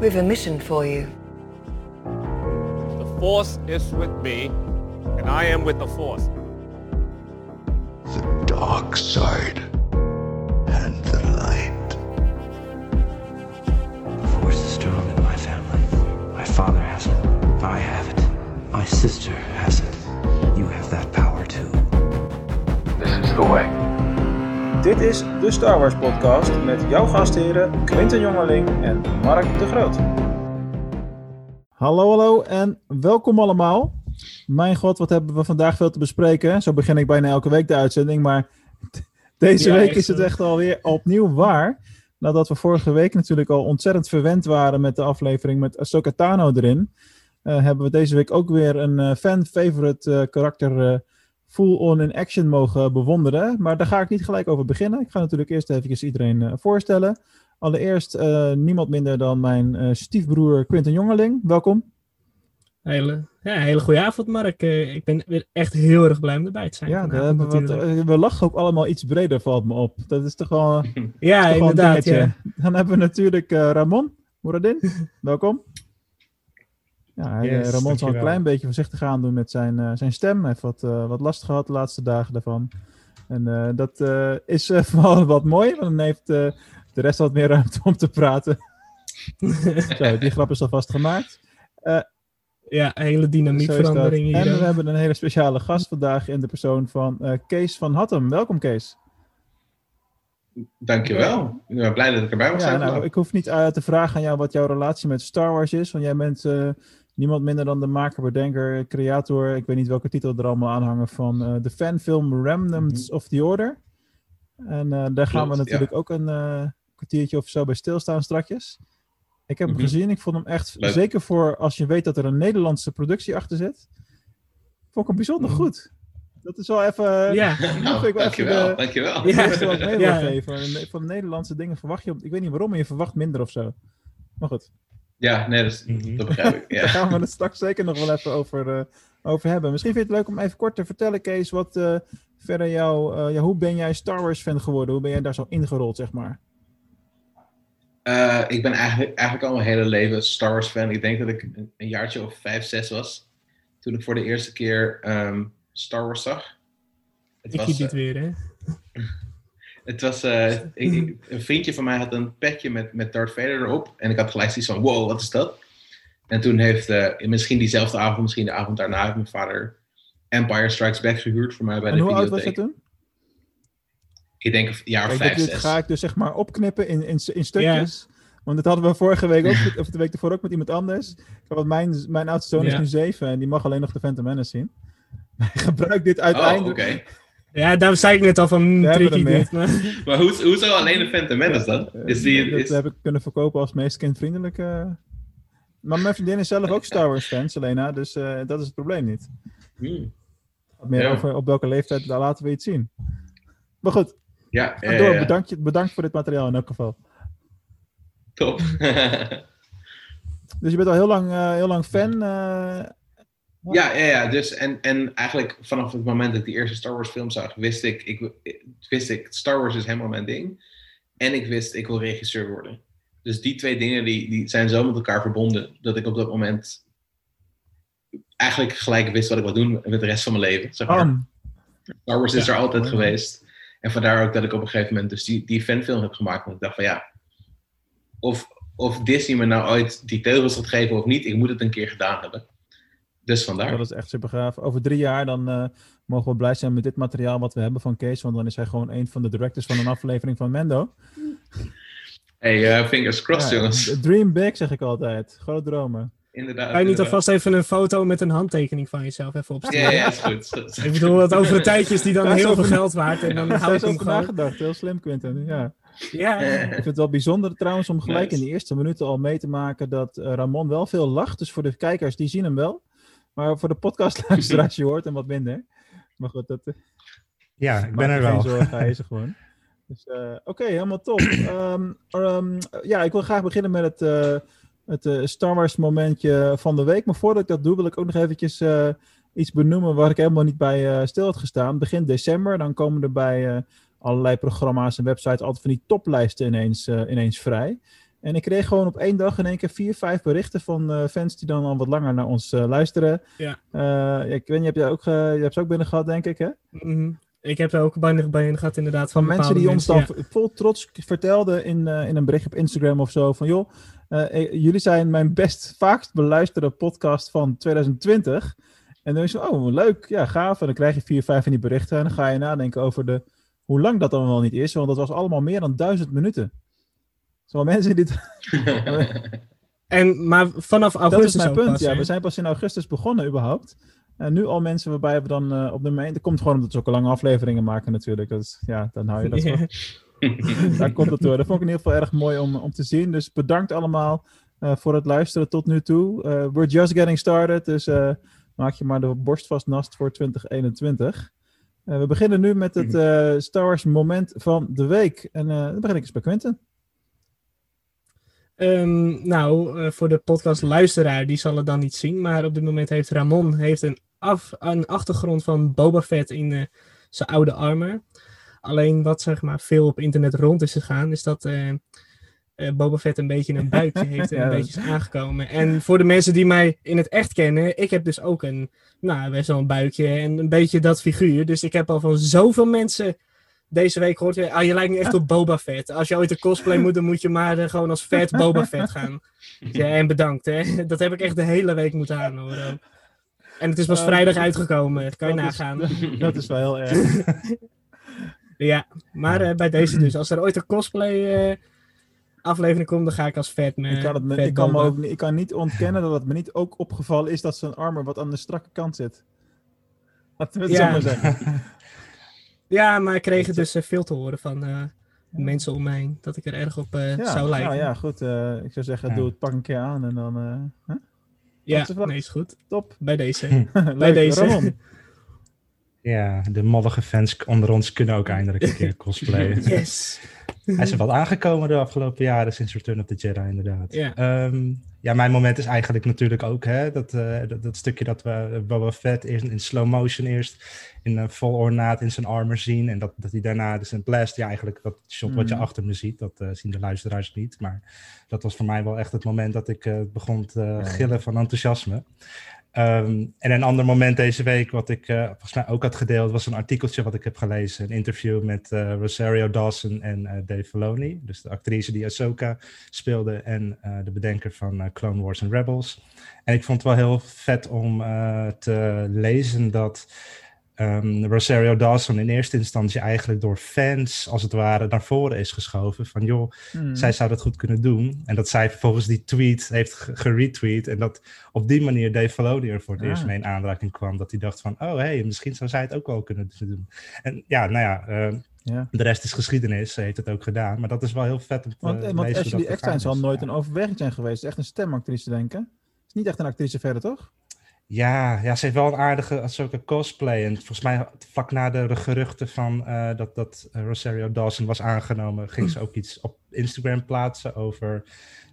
We've a mission for you. The Force is with me, and I am with the Force. The dark side and the light. The force is strong in my family. My father has it. I have it. My sister has it. You have that power too. This is the way. Dit is de Star Wars podcast met jouw gastheren Quinten Jongerling en Mark de Groot. Hallo, hallo en welkom allemaal. Mijn god, wat hebben we vandaag veel te bespreken. Zo begin ik bijna elke week de uitzending, maar deze Ja, week is het eh. echt alweer opnieuw waar. Nadat we vorige week natuurlijk al ontzettend verwend waren met de aflevering met Ahsoka Tano erin, eh, hebben we deze week ook weer een eh, fan-favorite eh, karakter eh, full-on in action mogen bewonderen. Maar daar ga ik niet gelijk over beginnen. Ik ga natuurlijk eerst even iedereen eh, voorstellen. Allereerst eh, niemand minder dan mijn eh, stiefbroer Quinten Jongerling. Welkom. Hele, ja, hele goede avond, Mark. Ik ben weer echt heel erg blij om erbij te zijn. Ja, we, wat, lachen ook allemaal iets breder, valt me op. Dat is toch wel, ja, toch inderdaad. Ja. Dan hebben we natuurlijk Ramon Moradin. Welkom. Ja, Yes, eh, Ramon zal een klein beetje voorzichtig aan doen met zijn, eh, zijn stem. Hij heeft wat, eh, wat last gehad de laatste dagen daarvan. En eh, dat eh, is eh, vooral wat mooi, want dan heeft eh, de rest wat meer ruimte om te praten. Zo, die grap is alvast gemaakt. ja, hele dynamiekverandering hier. En we hebben een hele speciale gast vandaag in de persoon van eh, Kees van Hattem. Welkom Kees. Dankjewel. Ik ben blij dat ik erbij mag Ja, zijn. nou, ik hoef niet te vragen aan jou wat jouw relatie met Star Wars is, want jij bent eh, niemand minder dan de maker, bedenker, creator, ik weet niet welke titel er allemaal aanhangen, van eh, de fanfilm Remnants of the Order. En eh, daar gaan we natuurlijk ook een eh, kwartiertje of zo bij stilstaan strakjes. Ik heb Mhm. hem gezien, ik vond hem echt, Leuk. zeker voor als je weet dat er een Nederlandse productie achter zit, vond ik hem bijzonder Mhm. goed. Dat is wel even... Ja, dat vind Nou, ik wel dankjewel. de- dankjewel. ja, wat mee Ja. geven. Van de Nederlandse dingen verwacht je, ik weet niet waarom, maar je verwacht minder of zo. Maar goed, Ja, nee, dat, is- Mhm. dat begrijp ik. daar Ja. gaan we het straks zeker nog wel even over, eh, over hebben. Misschien vind je het leuk om even kort te vertellen, Kees, wat eh, verder jou, eh, ja, hoe ben jij Star Wars fan geworden? Hoe ben jij daar zo ingerold, zeg maar? Ik ben eigenlijk, eigenlijk al mijn hele leven Star Wars fan. Ik denk dat ik een, een jaartje of vijf, zes was. Toen ik voor de eerste keer ehm, Star Wars zag. Het ik was, zie eh, weer, hè. het was eh, ik- ik- een vriendje van mij had een petje met, met Darth Vader erop. En ik had gelijk zoiets van, wow, wat is dat? En toen heeft, eh, misschien diezelfde avond, misschien de avond daarna, heeft mijn vader Empire Strikes Back gehuurd voor mij bij En de hoe oud was videotheek. je toen? Ik denk een jaar of vijf, dit, zes. ga ik dus zeg maar opknippen in, in, in stukjes. Want dat hadden we vorige week ook, of de week ervoor ook met iemand anders. Want mijn, mijn oudste zoon is nu zeven en die mag alleen nog de Phantom Menace zien. Gebruik dit Oh, uiteindelijk. Ja, daar zei ik net al van, tricky dit. Maar, Maar hoe, hoezo alleen de Phantom Menace dan? Eh, Is die, dat is, heb ik kunnen verkopen als meest kindvriendelijke. Maar mijn vriendin is zelf ook Star Wars fan, Selena, dus eh, dat is het probleem niet. Hmm. Meer Ja. over op welke leeftijd, daar laten we iets zien. Maar goed, Ja, door. Bedankt, je- bedankt voor dit materiaal in elk geval. top. Dus je bent al heel lang, eh, heel lang fan. eh, ja, ja, ja. Dus, en, en eigenlijk vanaf het moment dat ik die eerste Star Wars film zag, wist ik, ik, wist ik, Star Wars is helemaal mijn ding. En ik wist, ik wil regisseur worden. Dus die twee dingen die, die zijn zo met elkaar verbonden, dat ik op dat moment eigenlijk gelijk wist wat ik wil doen met de rest van mijn leven. Zeg maar. bam. Star Wars is Ja, er altijd geweest. En vandaar ook dat ik op een gegeven moment dus die, die fanfilm heb gemaakt. Want ik dacht van ja, of, of Disney me nou ooit die teugels gaat geven of niet, ik moet het een keer gedaan hebben. Dus vandaar. Dat is echt super gaaf. Over drie jaar dan eh, mogen we blij zijn met dit materiaal wat we hebben van Kees. Want dan is hij gewoon een van de directors van een aflevering van Mendo. Hey, eh, fingers crossed Ja, jongens. Dream big zeg ik altijd. Grote dromen. Inderdaad. kan je niet alvast even een foto met een handtekening van jezelf even opsturen? Ja, ja, is goed. Ik bedoel, dat over een tijdje is die dan heel veel geld waard. En dan Daar hou is ik hem gewoon. nagedacht. Heel slim, Quinten. Ja. Ja, Ik vind het wel bijzonder trouwens om gelijk Nice. in de eerste minuten al mee te maken dat eh, Ramon wel veel lacht. Dus voor de kijkers, die zien hem wel. Maar voor de podcastluisteraars, je hoort hem wat minder. Maar goed, dat, eh, Ja, ik ben er geen wel. zorgen, hij is er gewoon. Dus, eh, Oké, helemaal top. Ehm, ehm, ja, ik wil graag beginnen met het, eh, het Star Wars momentje van de week. Maar voordat ik dat doe, wil ik ook nog eventjes iets benoemen waar ik helemaal niet bij stil had gestaan. Begin december, dan komen er bij allerlei programma's en websites altijd van die toplijsten ineens, ineens vrij. En ik kreeg gewoon op één dag in één keer vier, vijf berichten van eh, fans die dan al wat langer naar ons eh, luisteren. Ja. Eh, ik weet niet, heb jij ook, je hebt ze ook binnen gehad, denk ik, hè? Mhm. Ik heb er ook bijna bij in gehad, inderdaad. Van mensen die ons dan vol trots vertelden in, in een bericht op Instagram of zo. Van joh, jullie zijn mijn best vaakst beluisterde podcast van 2020. En dan is je, oh leuk, ja gaaf. En dan krijg je vier, vijf van die berichten. En dan ga je nadenken over de, hoe lang dat dan wel niet is. Want dat was allemaal meer dan duizend minuten. Zo mensen die... En, maar vanaf Dat augustus is mijn ook punt. pas, ja, we zijn pas in augustus begonnen überhaupt. En nu al mensen waarbij we dan eh, op nummer 1... Dat komt gewoon omdat we zulke lange afleveringen maken natuurlijk. Dat is, ja, dan hou je dat. Daar komt het door. Dat vond ik in ieder geval erg mooi om, om te zien. Dus bedankt allemaal eh, voor het luisteren tot nu toe. Eh, we're just getting started. Dus eh, maak je maar de borst vast nast voor 2021. Eh, we beginnen nu met het eh, Star Wars moment van de week. En eh, dan begin ik eens bij Quentin. Ehm, nou, eh, voor de podcastluisteraar, die zal het dan niet zien. Maar op dit moment heeft Ramon heeft een, af, een achtergrond van Boba Fett in eh, zijn oude armor. Alleen wat zeg maar veel op internet rond is gegaan, is dat eh, Boba Fett een beetje een buikje heeft en Ja, een beetje is aangekomen. En voor de mensen die mij in het echt kennen, ik heb dus ook een, nou, best wel een buikje en een beetje dat figuur. Dus ik heb al van zoveel mensen deze week gehoord, ah, je lijkt nu echt op Boba Fett. Als je ooit een cosplay moet, dan moet je maar eh, gewoon als vet Boba Fett gaan. Ja, en bedankt, hè. Dat heb ik echt de hele week moeten aanhoren. En het is pas Eh, vrijdag uitgekomen, dat kan je dat is- nagaan. Dat is wel heel erg. Ja, maar eh, bij deze dus. Als er ooit een cosplay eh, aflevering komt, dan ga ik als vet me. Ik kan, het me- vet ik, kan me ook, niet- ik kan niet ontkennen dat het me niet ook opgevallen is dat zijn armor wat aan de strakke kant zit. Laten we het Ja. zo maar zeggen. Ja, maar ik kreeg het dus eh, veel te horen van eh, mensen om mij. Dat ik er erg op eh, Ja, zou lijken. nou ja, goed. eh, ik zou zeggen, Ja. doe het pak een keer aan en dan... eh? Ja, Dat is wel- nee, is goed. top. Bij deze. Leuk, deze. Ramon. Ja, de mollige fans onder ons kunnen ook eindelijk een keer cosplayen. Yes. Hij is er wat aangekomen de afgelopen jaren sinds Return of the Jedi, inderdaad. Ja. Ehm, ja, mijn moment is eigenlijk natuurlijk ook hè, dat, eh, dat, dat stukje dat we eh, Boba Fett eerst in slow motion eerst in een vol ornaat in zijn armor zien. En dat, dat hij daarna dus een blast, ja eigenlijk dat shot wat je Mhm. achter me ziet, dat eh, zien de luisteraars niet. Maar dat was voor mij wel echt het moment dat ik begon te gillen van enthousiasme. Ehm, en een ander moment deze week, wat ik eh, volgens mij ook had gedeeld, was een artikeltje wat ik heb gelezen. Een interview met eh, Rosario Dawson en eh, Dave Filoni. Dus de actrice die Ahsoka speelde en de bedenker van Clone Wars en Rebels. En ik vond het wel heel vet om te lezen dat ehm, Rosario Dawson in eerste instantie eigenlijk door fans, als het ware, naar voren is geschoven. Van joh, Hmm. zij zou dat goed kunnen doen. En dat zij vervolgens die tweet heeft ge- geretweet. En dat op die manier Dave Filoni er voor het Ah. eerst mee in aanraking kwam. Dat hij dacht van, oh hé, hey, misschien zou zij het ook wel kunnen doen. En ja, nou ja, eh, Ja. de rest is geschiedenis. Ze heeft het ook gedaan. Maar dat is wel heel vet om te Want, lezen want Ashley Eckstein zal nooit Ja. een overweging zijn geweest. Echt een stemactrice, denk ik. is niet echt een actrice verder, toch? Ja, ja, ze heeft wel een aardige Ahsoka cosplay. En volgens mij vlak na de geruchten van eh, dat, dat eh, Rosario Dawson was aangenomen, ging ze ook iets op Instagram plaatsen over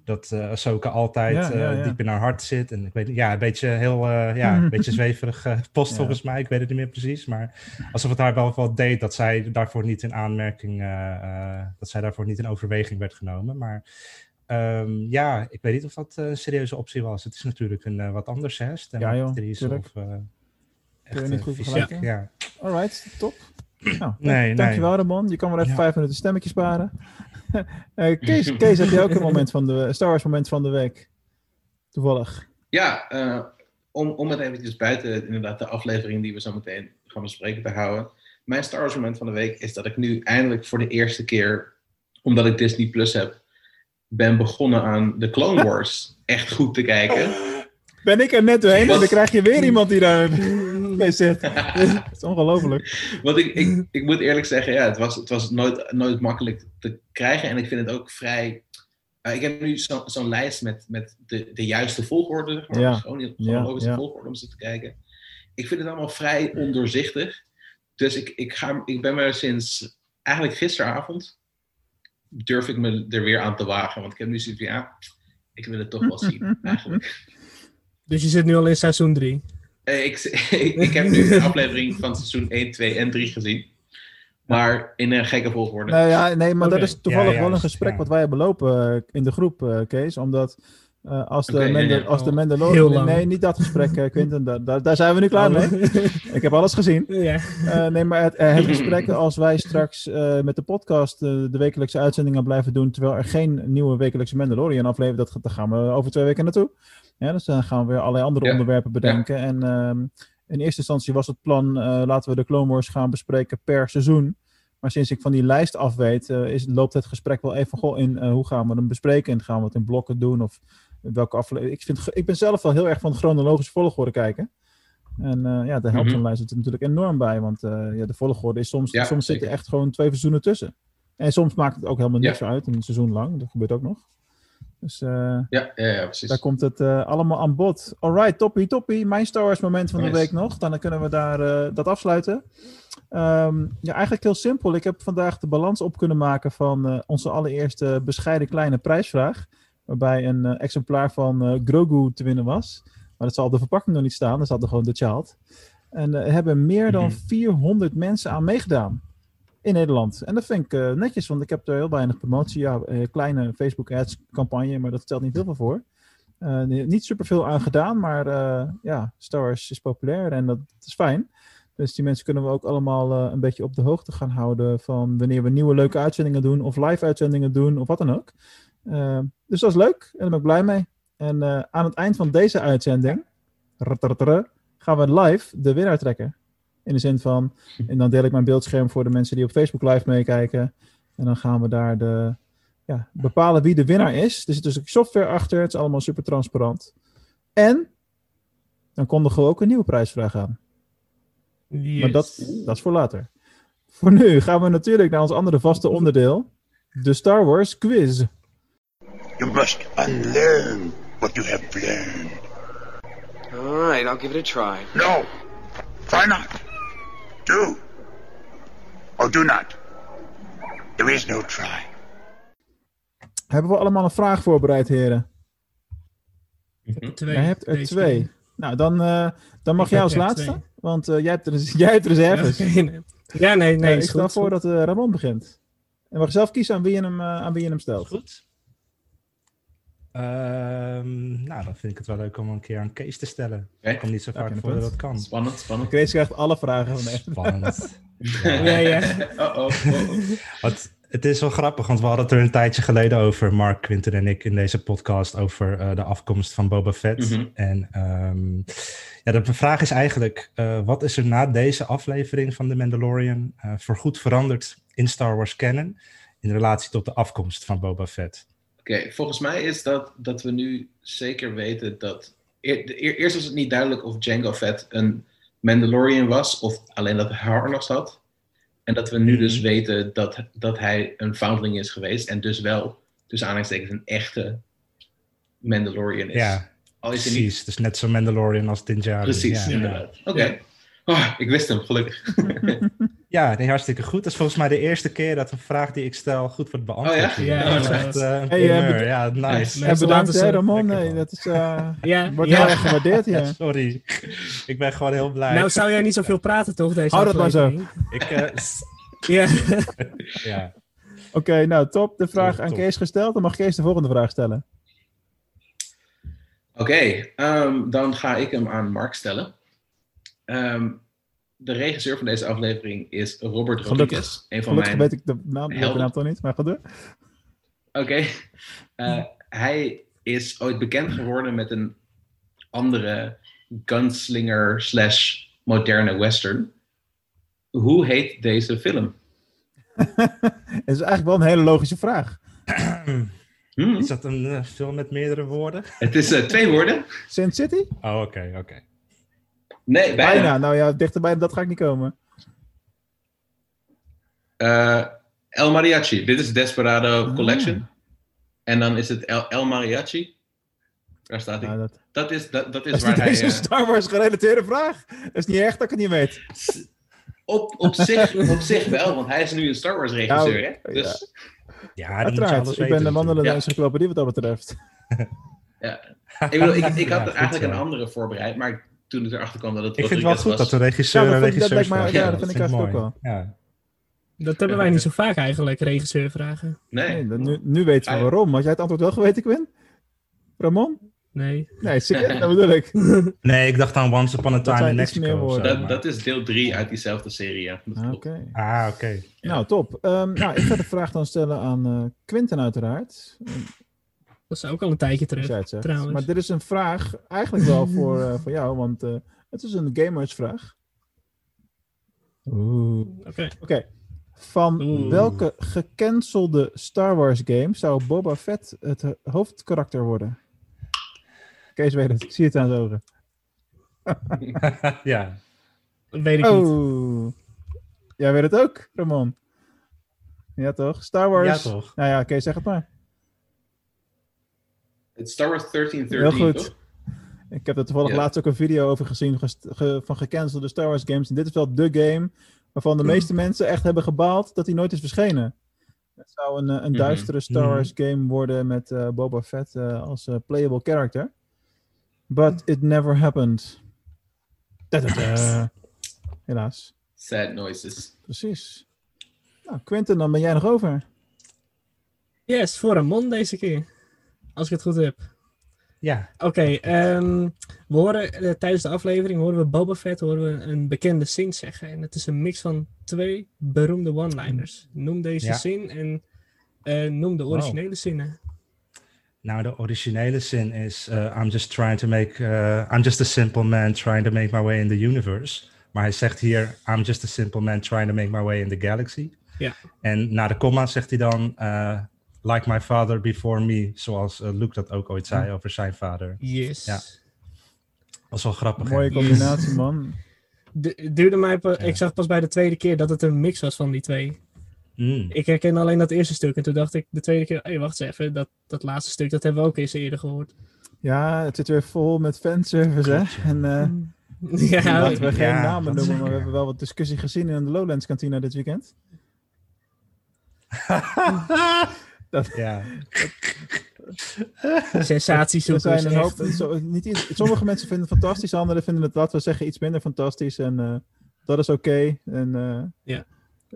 dat eh Ahsoka altijd Ja, diep in haar hart zit. En ik weet ja, een beetje heel, ja, een beetje zweverig post volgens mij. Ik weet het niet meer precies, maar alsof het haar wel wat deed dat zij daarvoor niet in aanmerking, dat zij daarvoor niet in overweging werd genomen. Maar ehm, ja, ik weet niet of dat eh, een serieuze optie was. Het is natuurlijk een eh, wat anders, hè? Stemactrice tuurlijk. of... eh, je echt, niet goed fysiek, vergelijken. Ja. Alright, top. Nou, Nee, nee. dankjewel Ramon. Je kan maar even Ja. vijf minuten stemmetje sparen. Eh, Kees, Kees, heb jij ook een moment van de Star Wars moment van de week? Toevallig. Ja, eh, om, om het eventjes buiten inderdaad de aflevering die we zo meteen gaan bespreken te houden. Mijn Star Wars moment van de week is dat ik nu eindelijk voor de eerste keer, omdat ik Disney Plus heb, ben begonnen aan de Clone Wars echt goed te kijken. Ben ik er net doorheen en dan krijg je weer iemand die daar mee zit. Het is ongelooflijk. Want ik, ik, ik moet eerlijk zeggen, ja, het was, het was nooit, nooit makkelijk te krijgen. En ik vind het ook vrij. eh, ik heb nu zo- zo'n lijst met, met de, de juiste volgorde. Zeg maar. Ja. Gewoon Ja, chronologische ja. volgorde om ze te kijken. Ik vind het allemaal vrij ondoorzichtig. Dus ik, ik, ga, ik ben me sinds eigenlijk gisteravond. Durf ik me er weer aan te wagen. Want ik heb nu zoiets van ja, ik wil het toch wel zien. Eigenlijk. Dus je zit nu al in seizoen 3. Eh, ik, ik, ik heb nu de aflevering van seizoen 1, 2 en 3 gezien. Maar in een gekke volgorde. Nou ja, nee, maar dat is toevallig Ja, ja, wel een gesprek ja. wat wij hebben lopen eh, in de groep, eh, Kees. Omdat eh, als, de Mandal- ja. als de Oh, Mandalorian... Nee, niet dat gesprek, eh, Quinten. Daar, daar, daar zijn we nu klaar mee. Ik heb alles gezien. ja. Eh, nee, maar het, het gesprek als wij straks eh, met de podcast de wekelijkse uitzendingen blijven doen, terwijl er geen nieuwe wekelijkse Mandalorian aflevering, dat, daar gaan we over twee weken naartoe. Ja, dus dan gaan we weer allerlei andere Ja. onderwerpen bedenken. En ehm, in eerste instantie was het plan, eh, laten we de Clone Wars gaan bespreken per seizoen. Maar sinds ik van die lijst af weet, is, loopt het gesprek wel even goh, in hoe gaan we hem bespreken en gaan we het in blokken doen of welke aflevering. Ik, vind, ik ben zelf wel heel erg van chronologische volgorde kijken. En eh, ja, daar helpt Mhm. zo'n lijst het natuurlijk enorm bij. Want eh, ja, de volgorde is soms, Ja, soms zitten echt gewoon twee seizoenen tussen. En soms maakt het ook helemaal niks Ja. uit, een seizoen lang. Dat gebeurt ook nog. Dus eh, Ja, ja, ja, precies. daar komt het allemaal aan bod. Alright, toppie, toppie. Mijn Star Wars moment van de week nog. Dan kunnen we daar dat afsluiten. Ehm, ja, eigenlijk heel simpel. Ik heb vandaag de balans op kunnen maken van onze allereerste bescheiden kleine prijsvraag. Waarbij een eh, exemplaar van eh, Grogu te winnen was. Maar dat zal op de verpakking nog niet staan. Daar staat er gewoon The Child. En eh, er hebben meer dan Mhm. 400 mensen aan meegedaan. In Nederland. En dat vind ik eh, netjes, want ik heb er heel weinig promotie. Ja, eh, kleine Facebook ads campagne, maar dat stelt niet heel veel voor. Eh, nee, niet superveel aan gedaan, maar eh, ja, Star Wars is populair en dat, is fijn. Dus die mensen kunnen we ook allemaal eh, een beetje op de hoogte gaan houden van wanneer we nieuwe leuke uitzendingen doen of live uitzendingen doen of wat dan ook. Eh, dus dat is leuk en daar ben ik blij mee. En eh, aan het eind van deze uitzending gaan we live de winnaar trekken. In de zin van, en dan deel ik mijn beeldscherm voor de mensen die op Facebook live meekijken. En dan gaan we daar de, ja, bepalen wie de winnaar is. Er zit dus software achter, het is allemaal super transparant. En dan kondigen we ook een nieuwe prijsvraag aan. Maar dat, dat is voor later. Voor nu gaan we natuurlijk naar ons andere vaste onderdeel. De Star Wars quiz. You must unlearn what you have learned. All right, I'll give it a try. No, try not. Do. Or do not. There is no try. Hebben we allemaal een vraag voorbereid, heren? Twee. Jij hebt er twee. Nou, dan, eh, dan mag jij als laatste. twee. Want eh, jij, hebt res- jij hebt reserves. Ja, nee. Ja, nee, nee. Eh, ik stel voor dat eh, Ramon begint. En mag zelf kiezen aan wie je hem, aan wie je hem stelt. Goed. Ehm, nou, dan vind ik het wel leuk om een keer een case te stellen. Ik kom niet zo Ja, vaak voor dat kan. Spannend, spannend. Chris krijgt alle vragen van Spannend. Ja, ja. Oh, oh, oh, oh. Wat, het is wel grappig, want we hadden het er een tijdje geleden over, Mark, Quinten en ik, in deze podcast over eh, de afkomst van Boba Fett. Mhm. En ehm, ja, de vraag is eigenlijk, eh, wat is er na deze aflevering van The Mandalorian eh voorgoed veranderd in Star Wars canon in relatie tot de afkomst van Boba Fett? Oké, volgens mij is dat dat we nu zeker weten dat. eer- de- eer- eerst was het niet duidelijk of Jango Fett een Mandalorian was of alleen dat hij harnas had. En dat we nu Mhm. dus weten dat, dat hij een foundling is geweest en dus wel, tussen aanhalingstekens, een echte Mandalorian is. Ja, Al is hij niet precies. Dus net zo Mandalorian als Din Djarin. precies, Ja, inderdaad. Oké. Oh, ik wist hem, gelukkig. ja nee, hartstikke goed. Dat is volgens mij de eerste keer dat een vraag die ik stel goed wordt beantwoord. Oh ja? Dat is Ja, echt eh, een Hey, eh, bed- ja, nice. Bedankt, Ramon. Nee, dat is, eh, Ja, wordt ja. heel erg gewaardeerd hier. Sorry. ik ben gewoon heel blij. Nou, zou jij niet zoveel praten, toch? Deze Hou dat maar zo. ik, eh, Ja. ja. Oké, nou top. De vraag aan top. Kees gesteld. Dan mag Kees de volgende vraag stellen. Oké, ehm, dan ga ik hem aan Mark stellen. Ehm, de regisseur van deze aflevering is Robert Gelukkig. Rodriguez. Een van Gelukkig mijn weet ik de naam, de naam toch niet, maar ga door. Oké. Eh, hij is ooit bekend geworden met een andere gunslinger slash moderne western. Hoe heet deze film? Het is eigenlijk wel een hele logische vraag. Hmm, Is dat een eh, film met meerdere woorden? Het is eh, twee woorden. Sin City? Oh, oké, oké. Nee, bijna. Bijna. Nou ja, dichterbij dat ga ik niet komen. Eh, El Mariachi. Dit is Desperado Ah. Collection. En dan is het El, El Mariachi. Daar staat hij. Nou, dat, Dat is, dat, dat is dat is waar hij... eens een eh, Star Wars gerelateerde vraag. Dat is niet echt dat ik het niet weet. op, op, zich, op zich wel, want hij is nu een Star Wars regisseur. Ja, hè? Dus, Ja, Uiteraard. Ik ben de wandelende Ja. encyclopedie wat dat betreft. ik, bedoel, ik, ik Ja, had goed eigenlijk een andere voorbereid, maar toen ik erachter kwam dat het Ik vind het wel goed dat de regisseur Ja, dat dat regisseur mij- ja, dat vind ik eigenlijk ook Ja. Dat hebben wij niet zo vaak eigenlijk, regisseur vragen. Nee. Nee, dan nu, nu weten we Ah, ja. waarom. Had jij het antwoord wel geweten, Quinn? Ramon? Nee. Nee, serieus, dat bedoel ik. Nee, ik dacht aan Once Upon a Dat Time in Mexico. Dat, dat is deel 3 uit diezelfde serie, ja. Dat Ah. Ah, oké. Nou, top. Ehm, nou, ik ga de vraag dan stellen aan eh Quinten uiteraard. Dat is ook al een tijdje Als terug. trouwens. Maar dit is een vraag eigenlijk wel voor, eh, voor jou, want eh, het is een gamersvraag. Oeh. Oké. Oké. Van Oeh. welke gecancelde Star Wars game zou Boba Fett het hoofdkarakter worden? Kees weet het, ik zie het aan zijn ogen. ja. Dat weet ik niet. Oh. Jij weet het ook, Ramon? Ja toch? Star Wars. ja, toch? Nou ja, Kees, zeg het maar. Het is Star Wars 1313, Heel goed. toch? Ik heb er toevallig Ja. laatst ook een video over gezien ge- van gecancelde Star Wars games. En dit is wel de game waarvan de meeste mensen echt hebben gebaald dat hij nooit is verschenen. Het zou een, eh, een Mhm. duistere Star Mhm. Wars game worden met eh, Boba Fett eh, als eh, playable character. But it never happened. Helaas. Sad noises. Precies. Nou, Quentin, dan ben jij nog over. Yes, voor een mond deze keer. Als ik het goed heb. Ja. Oké, ehm, we horen eh, tijdens de aflevering horen we Boba Fett horen we een bekende zin zeggen. En het is een mix van twee beroemde one-liners. Noem deze Ja. zin en eh, noem de originele zinnen. Nou, de originele zin is: uh, I'm just trying to make. I'm just a simple man trying to make my way in the universe. Maar hij zegt hier: I'm just a simple man trying to make my way in the galaxy. Ja. En na de komma zegt hij dan: Like my father before me. Zoals uh, Luke dat ook ooit zei over zijn vader. Yes. Ja. Dat was wel grappig. hè? Mooie combinatie, man. Du- duurde mij Ik zag pas bij de tweede keer dat het een mix was van die twee. Mm. Ik herken alleen dat eerste stuk. En toen dacht ik de tweede keer, hé, hey, wacht eens even. Dat, dat laatste stuk, dat hebben we ook eens eerder gehoord. Ja, het zit weer vol met fanservice, hè? En eh, ja, laten we geen Ja, namen noemen, maar we hebben wel wat discussie gezien in de Lowlands kantine dit weekend. Ja. sensaties Er zijn een hoop, zo, niet, iets- sommige mensen vinden het fantastisch, anderen vinden het, laten we zeggen, iets minder fantastisch. En eh, dat is oké. En eh, Ja.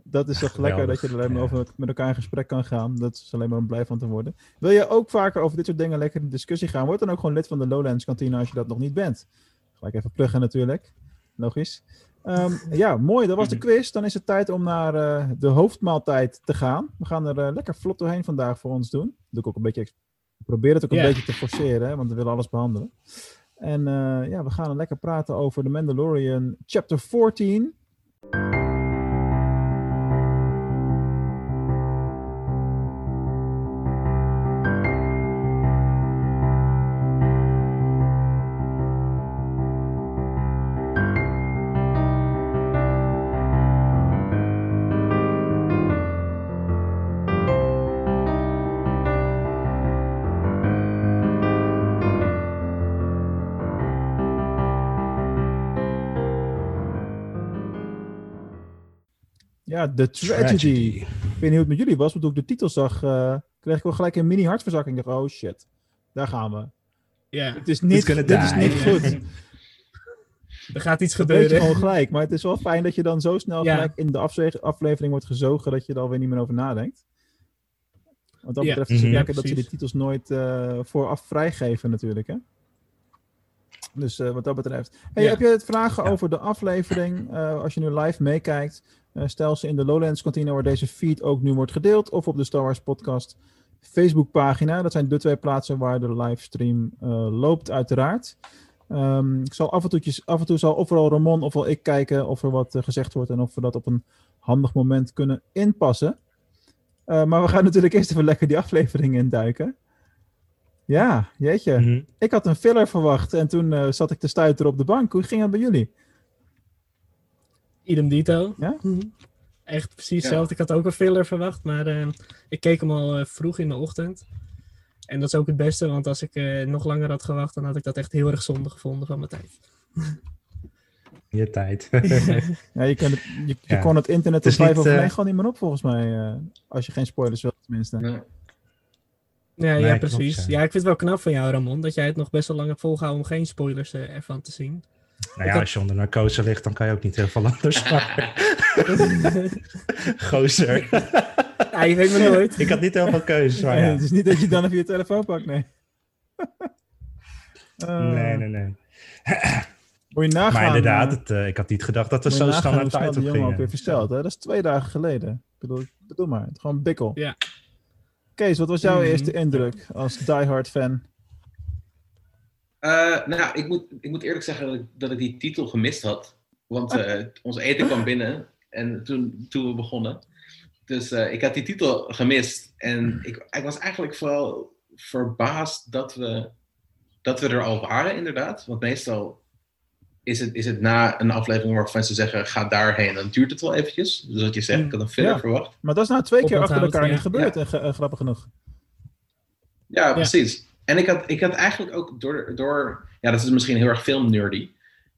dat is toch lekker dat je er alleen maar Ja. over met elkaar in gesprek kan gaan. Dat is alleen maar om blij van te worden. Wil je ook vaker over dit soort dingen lekker in discussie gaan? Word dan ook gewoon lid van de Lowlands kantine als je dat nog niet bent. Gelijk even pluggen natuurlijk. Logisch. Ehm, ja, mooi. Dat was de quiz. Dan is het tijd om naar eh, de hoofdmaaltijd te gaan. We gaan er eh, lekker vlot doorheen vandaag voor ons doen. Doe ik ook een beetje. Probeer het ook een beetje te forceren, hè, want we willen alles behandelen. En eh, ja, we gaan lekker praten over The Mandalorian Chapter 14. Ja, The Tragedy. Ik weet niet hoe het met jullie was, maar toen ik de titel zag, eh, kreeg ik wel gelijk een mini hartverzakking. Ik dacht, oh shit, daar gaan we. Ja, Het is niet, dit is niet goed. er gaat iets Dat weet je gebeuren. gewoon gelijk. Maar het is wel fijn dat je dan zo snel Ja. gelijk in de aflevering wordt gezogen dat je er alweer niet meer over nadenkt. Wat dat Ja. betreft is het Mhm. lekker dat ze de titels nooit eh, vooraf vrijgeven natuurlijk. Hè? Dus eh, wat dat betreft. Hey, Ja. Heb je het vragen Ja. over de aflevering? eh, als je nu live meekijkt, stel ze in de Lowlands kantine waar deze feed ook nu wordt gedeeld. Of op de Star Wars podcast Facebookpagina. Dat zijn de twee plaatsen waar de livestream eh, loopt uiteraard. Ehm, ik zal af en, toe, af en toe zal ofwel Ramon ofwel ik kijken of er wat eh, gezegd wordt en of we dat op een handig moment kunnen inpassen. Eh, maar we gaan natuurlijk eerst even lekker die aflevering induiken. Ja, jeetje. Mhm. Ik had een filler verwacht en toen eh, zat ik te stuiteren op de bank. Hoe ging het bij jullie? Idem dito. Ja? Mhm. Echt precies Ja. hetzelfde. Ik had ook een filler verwacht, maar eh, ik keek hem al eh, vroeg in de ochtend. En dat is ook het beste, want als ik eh, nog langer had gewacht, dan had ik dat echt heel erg zonde gevonden van mijn tijd. Je tijd. Ja, je, kan het, je, je Ja. kon het internet vijf niet, over negen gewoon niet meer op volgens mij. eh, als je geen spoilers wilt tenminste. Nee. Ja, ja Nee, precies. klopt, ja. ja. ik vind het wel knap van jou, Ramon, dat jij het nog best wel lang hebt volgehouden om geen spoilers eh, ervan te zien. Nou ja, als je onder narcose ligt, dan kan je ook niet heel veel anders maken. Gozer. Ja, je weet maar nooit. Ik had niet heel veel keuzes, maar ja. Het is niet dat je dan even je telefoon pakt, nee. Eh, Nee, nee, nee. Moet je nagaan, Maar inderdaad, eh, het, eh, ik had niet gedacht dat we zo snel tijd op jongen ook weer versteld. Hè? Dat is twee dagen geleden. Ik bedoel, ik bedoel maar, het is gewoon bikkel. Ja. Kees, wat was jouw Mhm. eerste indruk als diehard fan? Eh, nou, ik moet, ik moet eerlijk zeggen dat ik, dat ik die titel gemist had. Want eh, ons eten kwam binnen en toen, toen we begonnen. Dus eh, ik had die titel gemist. En ik, ik was eigenlijk vooral verbaasd dat we, dat we er al waren, inderdaad. Want meestal is het, is het na een aflevering waarvan ze zeggen: ga daarheen. Dan duurt het wel eventjes. Dus wat je zegt, ik had een verder Ja. verwacht. Maar dat is nou twee keer achter elkaar ja. niet gebeurd, grappig genoeg. Ja, precies. En ik had, ik had eigenlijk ook door, door, ja, dat is misschien heel erg filmnerdy,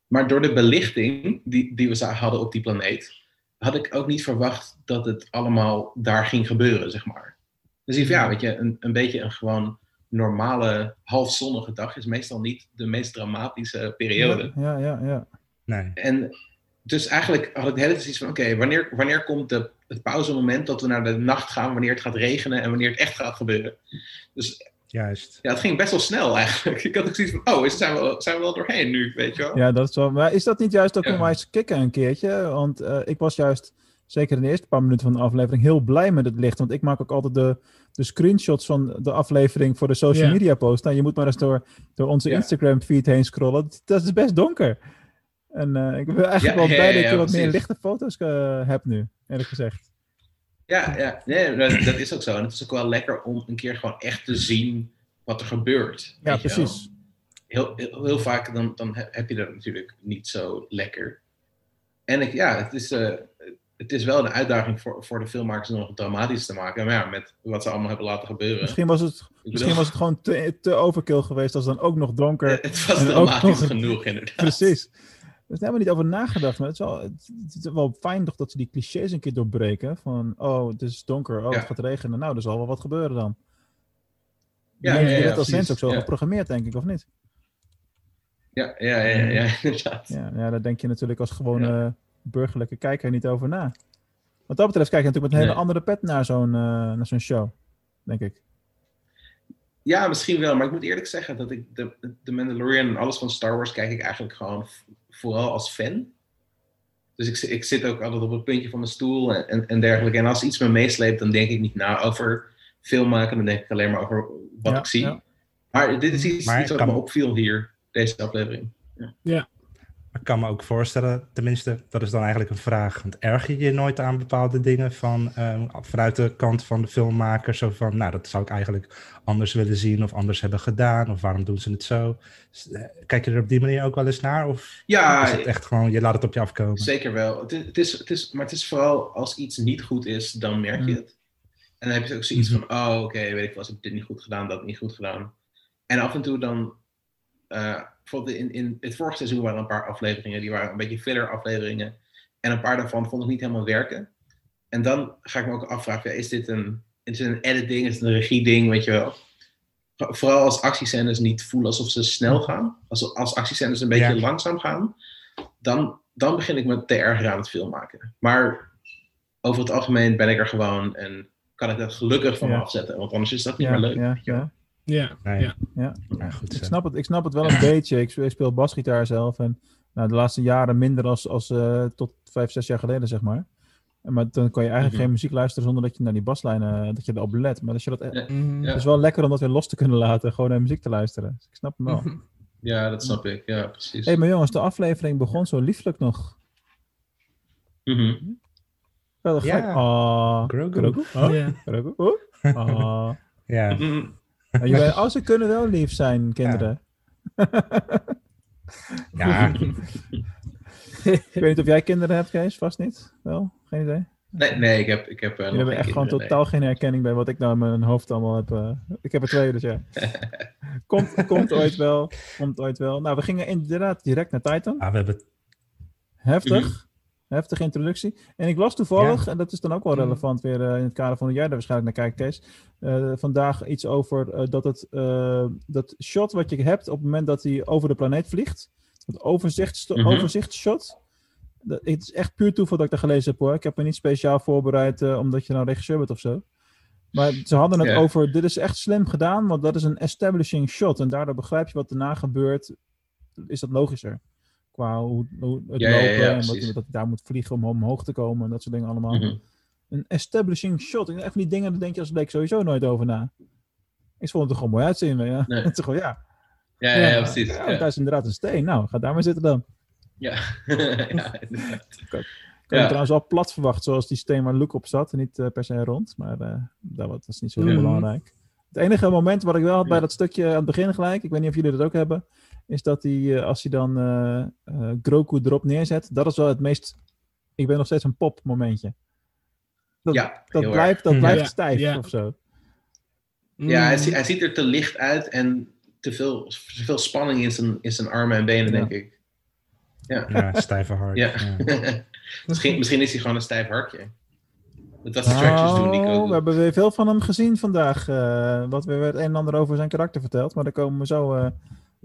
maar door de belichting die, die we hadden op die planeet, had ik ook niet verwacht dat het allemaal daar ging gebeuren, zeg maar. Dus ik ja, weet je, een, een beetje een gewoon normale halfzonnige dag is meestal niet de meest dramatische periode. Ja, ja, ja. Nee. En dus eigenlijk had ik de hele tijd zoiets van: oké, wanneer, wanneer komt de, het pauzemoment dat we naar de nacht gaan, wanneer het gaat regenen en wanneer het echt gaat gebeuren? Dus Juist. ja, het ging best wel snel eigenlijk. Ik had ook zoiets van: oh, is, zijn, we, zijn we wel doorheen nu, weet je wel? Ja, dat is wel. Maar is dat niet juist ook Ja. om eens kicken een keertje? Want eh, ik was juist, zeker in de eerste paar minuten van de aflevering, heel blij met het licht. Want ik maak ook altijd de, de screenshots van de aflevering voor de social Ja. media post. Nou, je moet maar eens door, door onze Ja. Instagram feed heen scrollen. Dat, is best donker. En eh, ik ben eigenlijk Ja, wel blij ja, dat ja, wat meer lichte foto's eh, heb nu, eerlijk gezegd. Ja, ja nee, dat, dat is ook zo. En het is ook wel lekker om een keer gewoon echt te zien wat er gebeurt. Ja, precies. Heel, heel, heel vaak dan, dan he- heb je dat natuurlijk niet zo lekker. En ik, ja, het is, eh, het is wel een uitdaging voor, voor de filmmakers om nog dramatisch te maken. Maar ja, met wat ze allemaal hebben laten gebeuren. Misschien was het, bedoel- misschien was het gewoon te, te overkill geweest als dan ook nog donker. Het was ook dramatisch nog- genoeg, inderdaad. Precies. Er is helemaal niet over nagedacht, maar het is, wel, het, het is wel fijn toch dat ze die clichés een keer doorbreken. Van, oh, het is donker, oh, Ja. het gaat regenen. Nou, er zal wel wat gebeuren dan. Ja, Ja, ja, ja, bent als mens ook zo geprogrammeerd, denk ik, of niet? Ja, ja, ja, ja, ja, inderdaad. Ja, ja, daar denk je natuurlijk als gewone burgerlijke kijker niet over na. Wat dat betreft kijk je natuurlijk met een hele Nee. andere pet naar zo'n eh, naar zo'n show, denk ik. Ja, misschien wel. Maar ik moet eerlijk zeggen dat ik de, de Mandalorian en alles van Star Wars kijk ik eigenlijk gewoon vooral als fan. Dus ik, zi- ik zit ook altijd op het puntje van mijn stoel en, en, en dergelijke. En als iets me meesleept, dan denk ik niet na over film maken. Dan denk ik alleen maar over wat Ja, ik zie. ja. Maar dit is iets, Maar iets wat kan- me opviel hier, deze aflevering. Ik kan me ook voorstellen, tenminste, dat is dan eigenlijk een vraag. Want erger je je nooit aan bepaalde dingen van, ehm, vanuit de kant van de filmmaker? Zo van, nou, dat zou ik eigenlijk anders willen zien of anders hebben gedaan. Of waarom doen ze het zo? Eh, Kijk je er op die manier ook wel eens naar? Of Ja, is het echt gewoon, je laat het op je afkomen? Zeker wel. Het is, het is, het is, maar het is vooral als iets niet goed is, dan merk je Mm. het. En dan heb je ook zoiets Mhm. van, oh oké, weet ik wel, ik heb dit niet goed gedaan, dat niet goed gedaan. En af en toe dan, eh, bijvoorbeeld in, in het vorige seizoen waren er een paar afleveringen, die waren een beetje filler afleveringen. En een paar daarvan vond ik niet helemaal werken. En dan ga ik me ook afvragen, ja, is dit een, is dit een edit ding, is het een regie ding, weet je wel. Vo- Vooral als actiescènes niet voelen alsof ze snel gaan. Als, als actiescènes een beetje Ja. langzaam gaan dan, dan begin ik me te erger aan het film maken. Maar over het algemeen ben ik er gewoon en kan ik dat gelukkig van me Ja. afzetten. Want anders is dat niet meer leuk. ja, ja. Ja, Nee. ja. Ja. Ja, goed Ik zo. snap het, ik snap het wel een beetje. Ik speel, ik speel basgitaar zelf en nou, de laatste jaren minder als, als eh, tot vijf, zes jaar geleden, zeg maar. En Maar dan kan je eigenlijk Mhm. geen muziek luisteren zonder dat je naar die baslijnen, dat je erop let. Maar als je dat, Ja. Mhm. Ja. is wel lekker om dat weer los te kunnen laten, gewoon naar muziek te luisteren. Dus ik snap hem wel. Ja, dat snap ik. Ja, precies. Hé, maar jongens, de aflevering begon zo lieflijk nog. Mhm. Wel Ja. gek. Ah, Grogu. Grogu? Ah, Ja. Grogu? Oh. Ah. Ja, Mhm. Jullie- oh, ze kunnen wel lief zijn, kinderen. ja. Ik weet niet of jij kinderen hebt, Kees. Vast niet? Wel? Geen idee? Nee, nee, ik heb, ik heb eh, Jullie hebben echt gewoon totaal geen herkenning bij wat ik nou in mijn hoofd allemaal heb. eh. ik heb er twee, dus ja. komt, komt ooit wel. Komt ooit wel. Nou, we gingen inderdaad direct naar Titan. Ah, we hebben Heftig. Heftige introductie. En ik las toevallig, en dat is dan ook wel relevant weer eh, in het kader van hoe jij daar waarschijnlijk naar kijkt, Kees. eh, vandaag iets over eh, dat het dat shot wat je hebt op het moment dat hij over de planeet vliegt. het overzicht, overzichtshot. Dat, het is echt puur toeval dat ik dat gelezen heb hoor. Ik heb me niet speciaal voorbereid omdat je nou regisseur bent of zo. Maar ze hadden het over, dit is echt slim gedaan, want dat is een establishing shot. En daardoor begrijp je wat daarna gebeurt, is dat logischer. Qua hoe, hoe het Ja, ja, ja, lopen en wat, dat hij daar moet vliegen om omhoog te komen en dat soort dingen allemaal. Mhm. Een establishing shot. En echt van die dingen, daar denk je als bleek sowieso nooit over na. Ik vond het er gewoon mooi uitzien. Ja. Nee. Het is gewoon, ja, Ja, ja, ja, precies. ja, daar is inderdaad een steen. Nou, ga daar maar zitten dan. ja. ja inderdaad. Ik had Ja. trouwens wel plat verwacht, zoals die steen waar Luke op zat. Niet eh, per se rond, maar eh, dat wa- was niet zo heel Mhm. belangrijk. Het enige moment wat ik wel had bij dat stukje aan het begin gelijk, ik weet niet of jullie dat ook hebben, is dat hij, eh, als hij dan eh eh, Grogu erop neerzet, dat is wel het meest, ik ben nog steeds een pop momentje. Dat, Ja, dat blijft, dat Mhm. blijft Ja, stijf ja. of zo. Ja, hij, Mm. hij ziet er te licht uit en te veel, te veel spanning in zijn, in zijn armen en benen, Ja. denk ik. Ja, stijve hart. Ja. Ja. misschien, misschien is hij gewoon een stijf hartje. Dat was de stretches doen, die Oh, we hebben weer veel van hem gezien vandaag. eh, wat weer het een en ander over zijn karakter vertelt. Maar daar komen we zo, eh,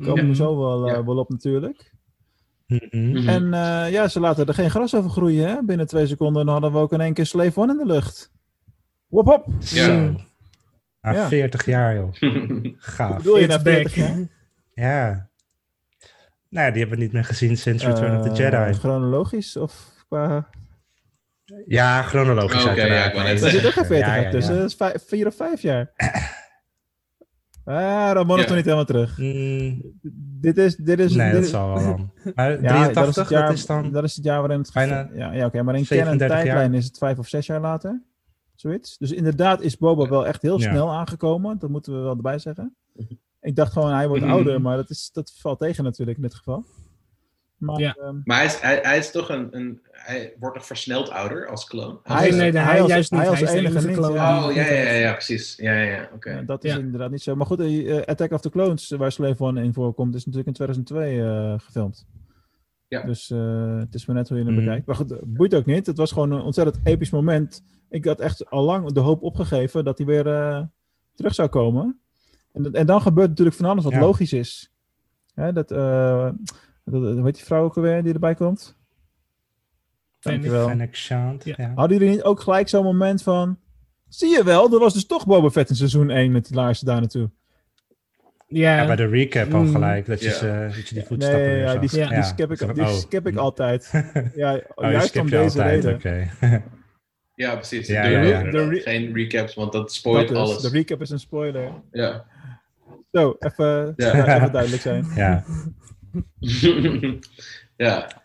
komen we Ja. zo wel, eh, Ja. wel op natuurlijk. Mhm. Mhm. En eh, ja, ze laten er geen gras over groeien. Hè? Binnen twee seconden dan hadden we ook in één keer Slave One in de lucht. Wop hop. Ja. Zo. Na Ja. 40 jaar, joh. Gaaf. bedoel je na back. 40 jaar? Ja. Nou ja, die hebben we niet meer gezien sinds Return of the Eh, Jedi. Chronologisch of qua... Ja, chronologisch Oké, uiteraard. ja, ik wou net Nee, Er zit ook geen 40 Ja, jaar ja, tussen. ja. Dat is vijf- vier of vijf jaar. Ah, Ja. toch niet helemaal terug. Mm, Dit is... Dit is nee, dit dat is- zal wel dan. Maar Ja, 83, dat is het jaar, dat is dan... dat is het jaar waarin het bijna Ja, ja oké, maar in 37 tijdlijn jaar. is het vijf of zes jaar later. Zoiets. Dus inderdaad is Boba wel echt heel Ja. snel aangekomen. Dat moeten we wel erbij zeggen. Ik dacht gewoon, hij wordt Mhm. ouder, maar dat, is, dat valt tegen natuurlijk in dit geval. Maar Ja. ehm, Maar hij is, hij, hij is toch een, een... Hij wordt nog versneld ouder als kloon? hij, Nee, is, nee, hij juist niet. hij als Hij is de enige enige kloon. ja. Oh, ja, ja, ja, ja, precies. Ja, ja, ja, oké. Ja, dat is Ja. inderdaad niet zo. Maar goed, eh, Attack of the Clones, waar Slave One in voorkomt, is natuurlijk in 2002 eh, gefilmd. Ja. Dus eh, het is maar net hoe je hem Mhm. bekijkt. Maar goed, eh, boeit ook niet. Het was gewoon een ontzettend episch moment. Ik had echt al lang de hoop opgegeven dat hij weer eh, terug zou komen. En, en dan gebeurt natuurlijk van alles wat Ja. logisch is. Hè, dat, eh dat, hoe heet die vrouw ook alweer die erbij komt? Dankjewel. Fennec. Ja. Ja. Hadden jullie niet ook gelijk zo'n moment van... Zie je wel, er was dus toch Boba Fett in seizoen 1 met die laarzen daar naartoe. Ja, Ja, bij de recap al Mm. gelijk, dat je, Ja. ze- dat je die voetstappen Nee, weer ja, die, Ja. die skip ik, die oh. skip ik altijd. Ja, Oh, juist skip om deze altijd, reden. oké. Ja, precies. Ja, De re- Geen recaps, want dat Dat spoilt is, alles. de recap is een spoiler. Ja. Zo, even, Ja. even duidelijk zijn. ja. ja.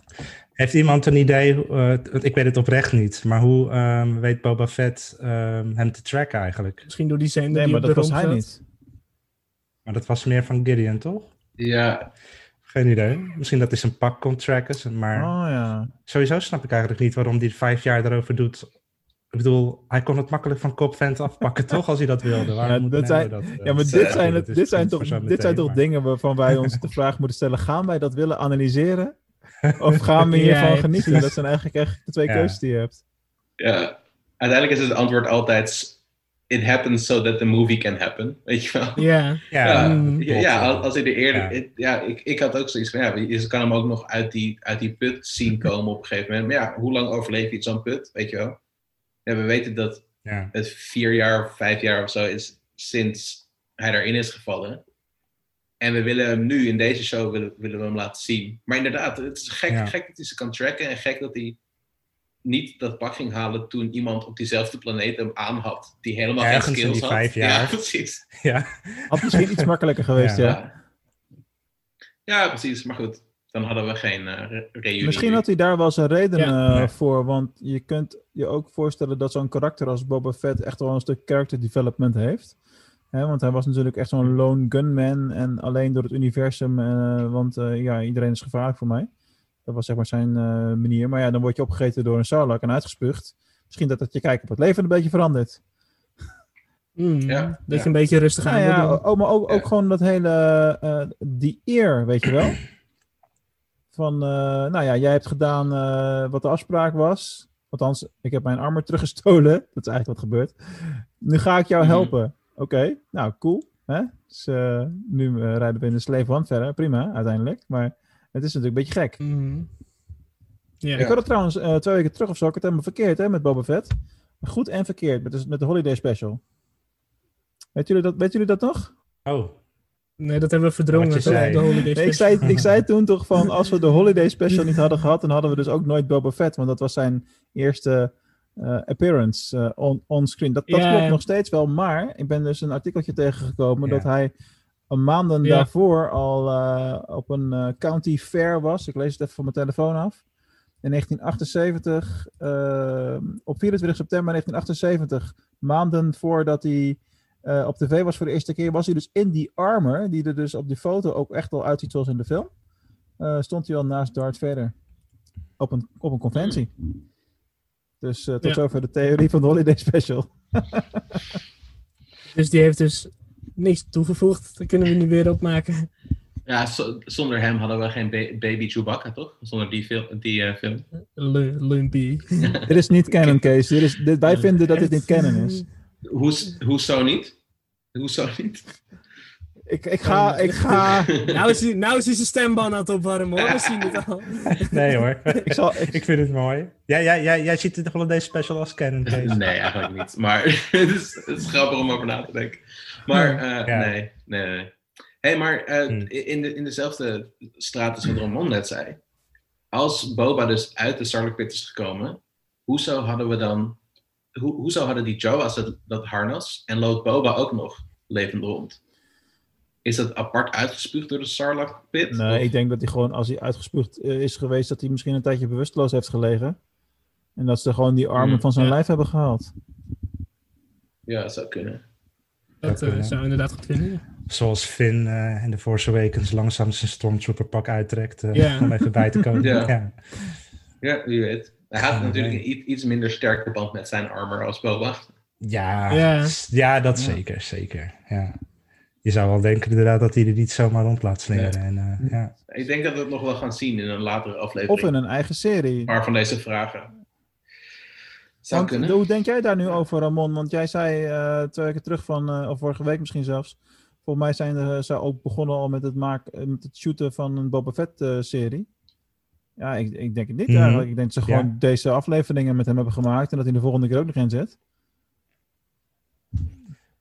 Heeft iemand een idee, eh, want ik weet het oprecht niet, maar hoe ehm, weet Boba Fett ehm, hem te tracken eigenlijk? misschien door die zender Nee, die maar dat was hij niet. Maar dat was meer van Gideon, toch? Ja, Geen idee. Misschien dat hij zijn pak kon tracken, maar Oh ja. sowieso snap ik eigenlijk niet waarom hij vijf jaar erover doet. Ik bedoel, hij kon het makkelijk van Cop Vent afpakken, toch, als hij dat wilde. Waarom Ja, moet dat hij zijn- dat, eh, Ja, maar is, dit eh, zijn, het, dit zijn toch, dit zijn toch maar- dingen waarvan wij ons de vraag moeten stellen: gaan wij dat willen analyseren? Of gaan we hiervan ja, genieten? Dat zijn eigenlijk echt de twee Ja. keuzes die je hebt. ja. Uiteindelijk is het antwoord altijd... It happens so that the movie can happen. Weet je wel? Ja, Ja, Ja, Mm. ja, ja, als- hij er eerder... Ja. ik, ik had ook zoiets van... Ja, je kan hem ook nog uit die, uit die put zien komen op een gegeven moment. Maar ja, hoe lang overleef je zo'n put? Weet je wel? Ja, we weten dat ja. het vier jaar of vijf jaar of zo is sinds hij erin is gevallen. En we willen hem nu in deze show willen, willen we hem laten zien. Maar inderdaad, het is gek, Ja. gek dat hij ze kan tracken en gek dat hij niet dat pak ging halen toen iemand op diezelfde planeet hem aan had. Die helemaal Ergens geen in skills die had. vijf jaar. Ja, precies. ja. Had misschien iets makkelijker geweest. Ja. ja, precies. Maar goed, dan hadden we geen eh, reunie. Misschien had hij daar wel zijn redenen Ja. eh, voor. Want je kunt je ook voorstellen dat zo'n karakter als Boba Fett echt wel een stuk character development heeft. Hè, want hij was natuurlijk echt zo'n lone gunman en alleen door het universum. eh, want eh, ja, iedereen is gevaarlijk voor mij. Dat was zeg maar zijn eh, manier. Maar ja, dan word je opgegeten door een sarlak en uitgespuugd. Misschien dat dat je kijk op het leven een beetje verandert. Mm, Ja, dat ja. je een beetje rustig aan Nou ja, doen. ook, maar ook, ook Ja. gewoon dat hele, eh, die eer, weet je wel. Van, eh, nou ja, jij hebt gedaan eh, wat de afspraak was. Althans, ik heb mijn armor teruggestolen. Dat is eigenlijk wat gebeurt. Nu ga ik jou Mhm. helpen. Oké, nou cool. Hè? Dus, eh, nu rijden we in de Slave One verder. Prima, uiteindelijk. Maar Het is natuurlijk een beetje gek. Mhm. Ja. Ik had het trouwens eh, twee weken terug of zo. Ik had het helemaal verkeerd hè, met Boba Fett. Goed en verkeerd met de, met de Holiday Special. Weet jullie dat, weten jullie dat nog? Oh, Nee, dat hebben we verdrongen. Zei. De holiday Nee, ik, special. zei, ik zei toen toch van als we de Holiday Special niet hadden gehad, dan hadden we dus ook nooit Boba Fett. Want dat was zijn eerste eh, appearance eh, on, on screen. Dat, dat Ja, klopt ja. nog steeds wel, maar ik ben dus een artikeltje tegengekomen Ja. dat hij een maanden Ja. daarvoor al eh, op een county fair was. Ik lees het even van mijn telefoon af. In 1978, eh, op 24 september 1978, maanden voordat hij eh, op tv was voor de eerste keer, was hij dus in die armor, die er dus op die foto ook echt al uitziet zoals in de film. eh, stond hij al naast Darth Vader op een, op een conventie. Dus eh, tot Ja. zover de theorie van de Holiday Special. Dus die heeft dus niks toegevoegd. Dat kunnen we nu weer opmaken. Ja, zo- zonder hem hadden we geen ba- baby Chewbacca, toch? Zonder die, fil- die eh, film. Lu- Lumpy. dit is niet canon, Kees. Dit is, dit, wij vinden dat dit niet canon is. Hoe, hoezo niet? Hoezo niet? Ik, ik ga, ik ga, Nou is, hij, nou is hij zijn stemband aan het opwarmen hoor. We zien het al. nee hoor. ik zal, ik, vind het mooi. Ja, ja, ja, jij ziet de Holiday Special als canon, Kees. Nee, eigenlijk niet. Maar het is, het is grappig om over na te denken. Maar eh, Ja. nee, nee, nee. hey, maar eh, Hmm. in, de, in dezelfde straat als wat Ramon net zei. Als Boba dus uit de Sarlacc pit is gekomen, hoezo hadden we dan... Hoe, hoezo hadden die Jawas dat, dat harnas en loopt Boba ook nog levend rond? Is dat apart uitgespuugd door de Sarlacc pit? nee, Of- ik denk dat hij gewoon, als hij uitgespuugd eh, is geweest, dat hij misschien een tijdje bewusteloos heeft gelegen. En dat ze gewoon die armen Hmm, van zijn ja. lijf hebben gehaald. Ja, dat zou kunnen. Dat kunnen, eh, zou inderdaad goed kunnen. ja. Zoals Finn eh in de Force Awakens langzaam zijn Stormtrooper pak uittrekt. eh, Ja. Om even bij te komen. Ja. ja. Ja, wie weet. Hij had Ja, natuurlijk nee. een iets, minder sterke band met zijn armor als Boba. Ja, Ja. ja. dat Ja. zeker, zeker. Ja. Je zou wel denken inderdaad dat hij er niet zomaar rond laat slingeren. En, eh, ja. Ik denk dat we het nog wel gaan zien in een latere aflevering. Of in een eigen serie. Een paar van deze vragen. Zou Want, kunnen. hoe denk jij daar nu over, Ramon? Want jij zei eh, twee weken terug van, eh, of vorige week misschien zelfs. Volgens mij zijn er, ze ook begonnen al met het, maken, met het shooten van een Boba Fett eh, serie. Ja, ik, ik denk het niet Mhm. eigenlijk. Ik denk dat ze Ja. gewoon deze afleveringen met hem hebben gemaakt en dat hij de volgende keer ook nog in zit.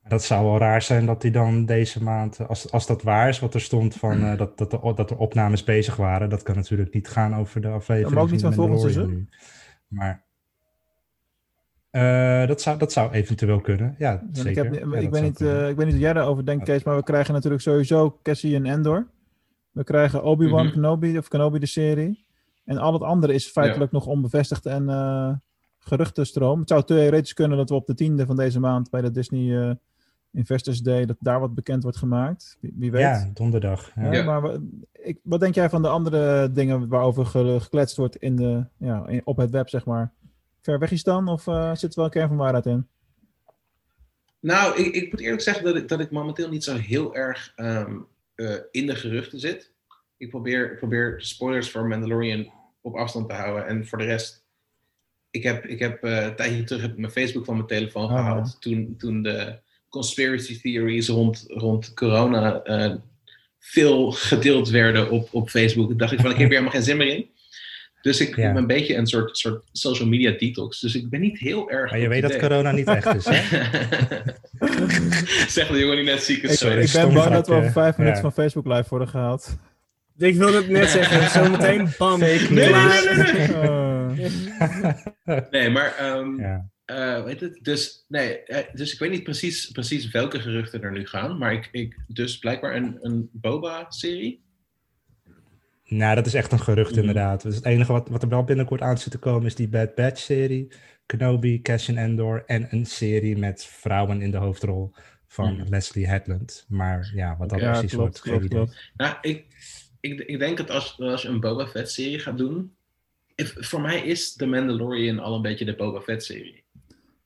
Dat zou wel raar zijn dat hij dan deze maand, als, als dat waar is wat er stond van eh, dat, dat, de, dat er opnames bezig waren, dat kan natuurlijk niet gaan over de aflevering. maar ook niet van volgend seizoen? Maar eh, dat, zou, dat zou eventueel kunnen. Ja, zeker. ik, heb, Ja, ik, dat weet zou niet, eh, ik weet niet hoe jij daarover denkt, Kees, maar we krijgen natuurlijk sowieso Cassie en Endor. We krijgen Obi-Wan Mhm. Kenobi, of Kenobi de serie. En al het andere is feitelijk nog onbevestigd en eh geruchtenstroom. Het zou theoretisch kunnen dat we op de tiende van deze maand bij de Disney eh, Investors Day, dat daar wat bekend wordt gemaakt. Wie, wie weet. ja, donderdag. Ja. Hè, Ja. Maar wa- ik, wat denk jij van de andere dingen waarover ge- gekletst wordt in de, ja, in- op het web, zeg maar? Ver weg is dan, of eh, zit er wel een kern van waarheid in? Nou, ik, ik moet eerlijk zeggen dat ik, dat ik momenteel niet zo heel erg ehm, eh, in de geruchten zit. Ik probeer, ik probeer spoilers voor Mandalorian op afstand te houden. En voor de rest, ik heb, ik heb eh, een tijdje terug heb mijn Facebook van mijn telefoon Ah, gehaald. Toen, toen de conspiracy theories rond, rond corona eh, veel gedeeld werden op, op Facebook. Dacht ik van, ik heb hier helemaal geen zin meer in. Dus ik Ja. heb een beetje een soort, soort social media detox. Dus ik ben niet heel erg. Maar je weet dat corona niet echt is, hè? zeg de jongen die net ziek is. Ik, Sorry, ik ben bang dat we over vijf minuten Ja. van Facebook live worden gehaald. Ik wilde het net zeggen. Zometeen bam. Fake Nee, nee, nee, nee. Nee, maar ehm ja. eh, weet het, dus, nee, eh, dus ik weet niet precies, precies welke geruchten er nu gaan. Maar ik, ik dus blijkbaar een, een Boba-serie. Nou, dat is echt een gerucht Mhm. inderdaad. Dus het enige wat, wat er wel binnenkort aan zit te komen is die Bad Batch-serie. Kenobi, Cassian Endor en een serie met vrouwen in de hoofdrol van Mhm. Leslie Headland. Maar ja, wat dat ja, precies klopt, wordt, geen klopt, idee. klopt. Nou, ik, ik, ik denk dat als, als je een Boba Fett-serie gaat doen. if- voor mij is The Mandalorian al een beetje de Boba Fett-serie.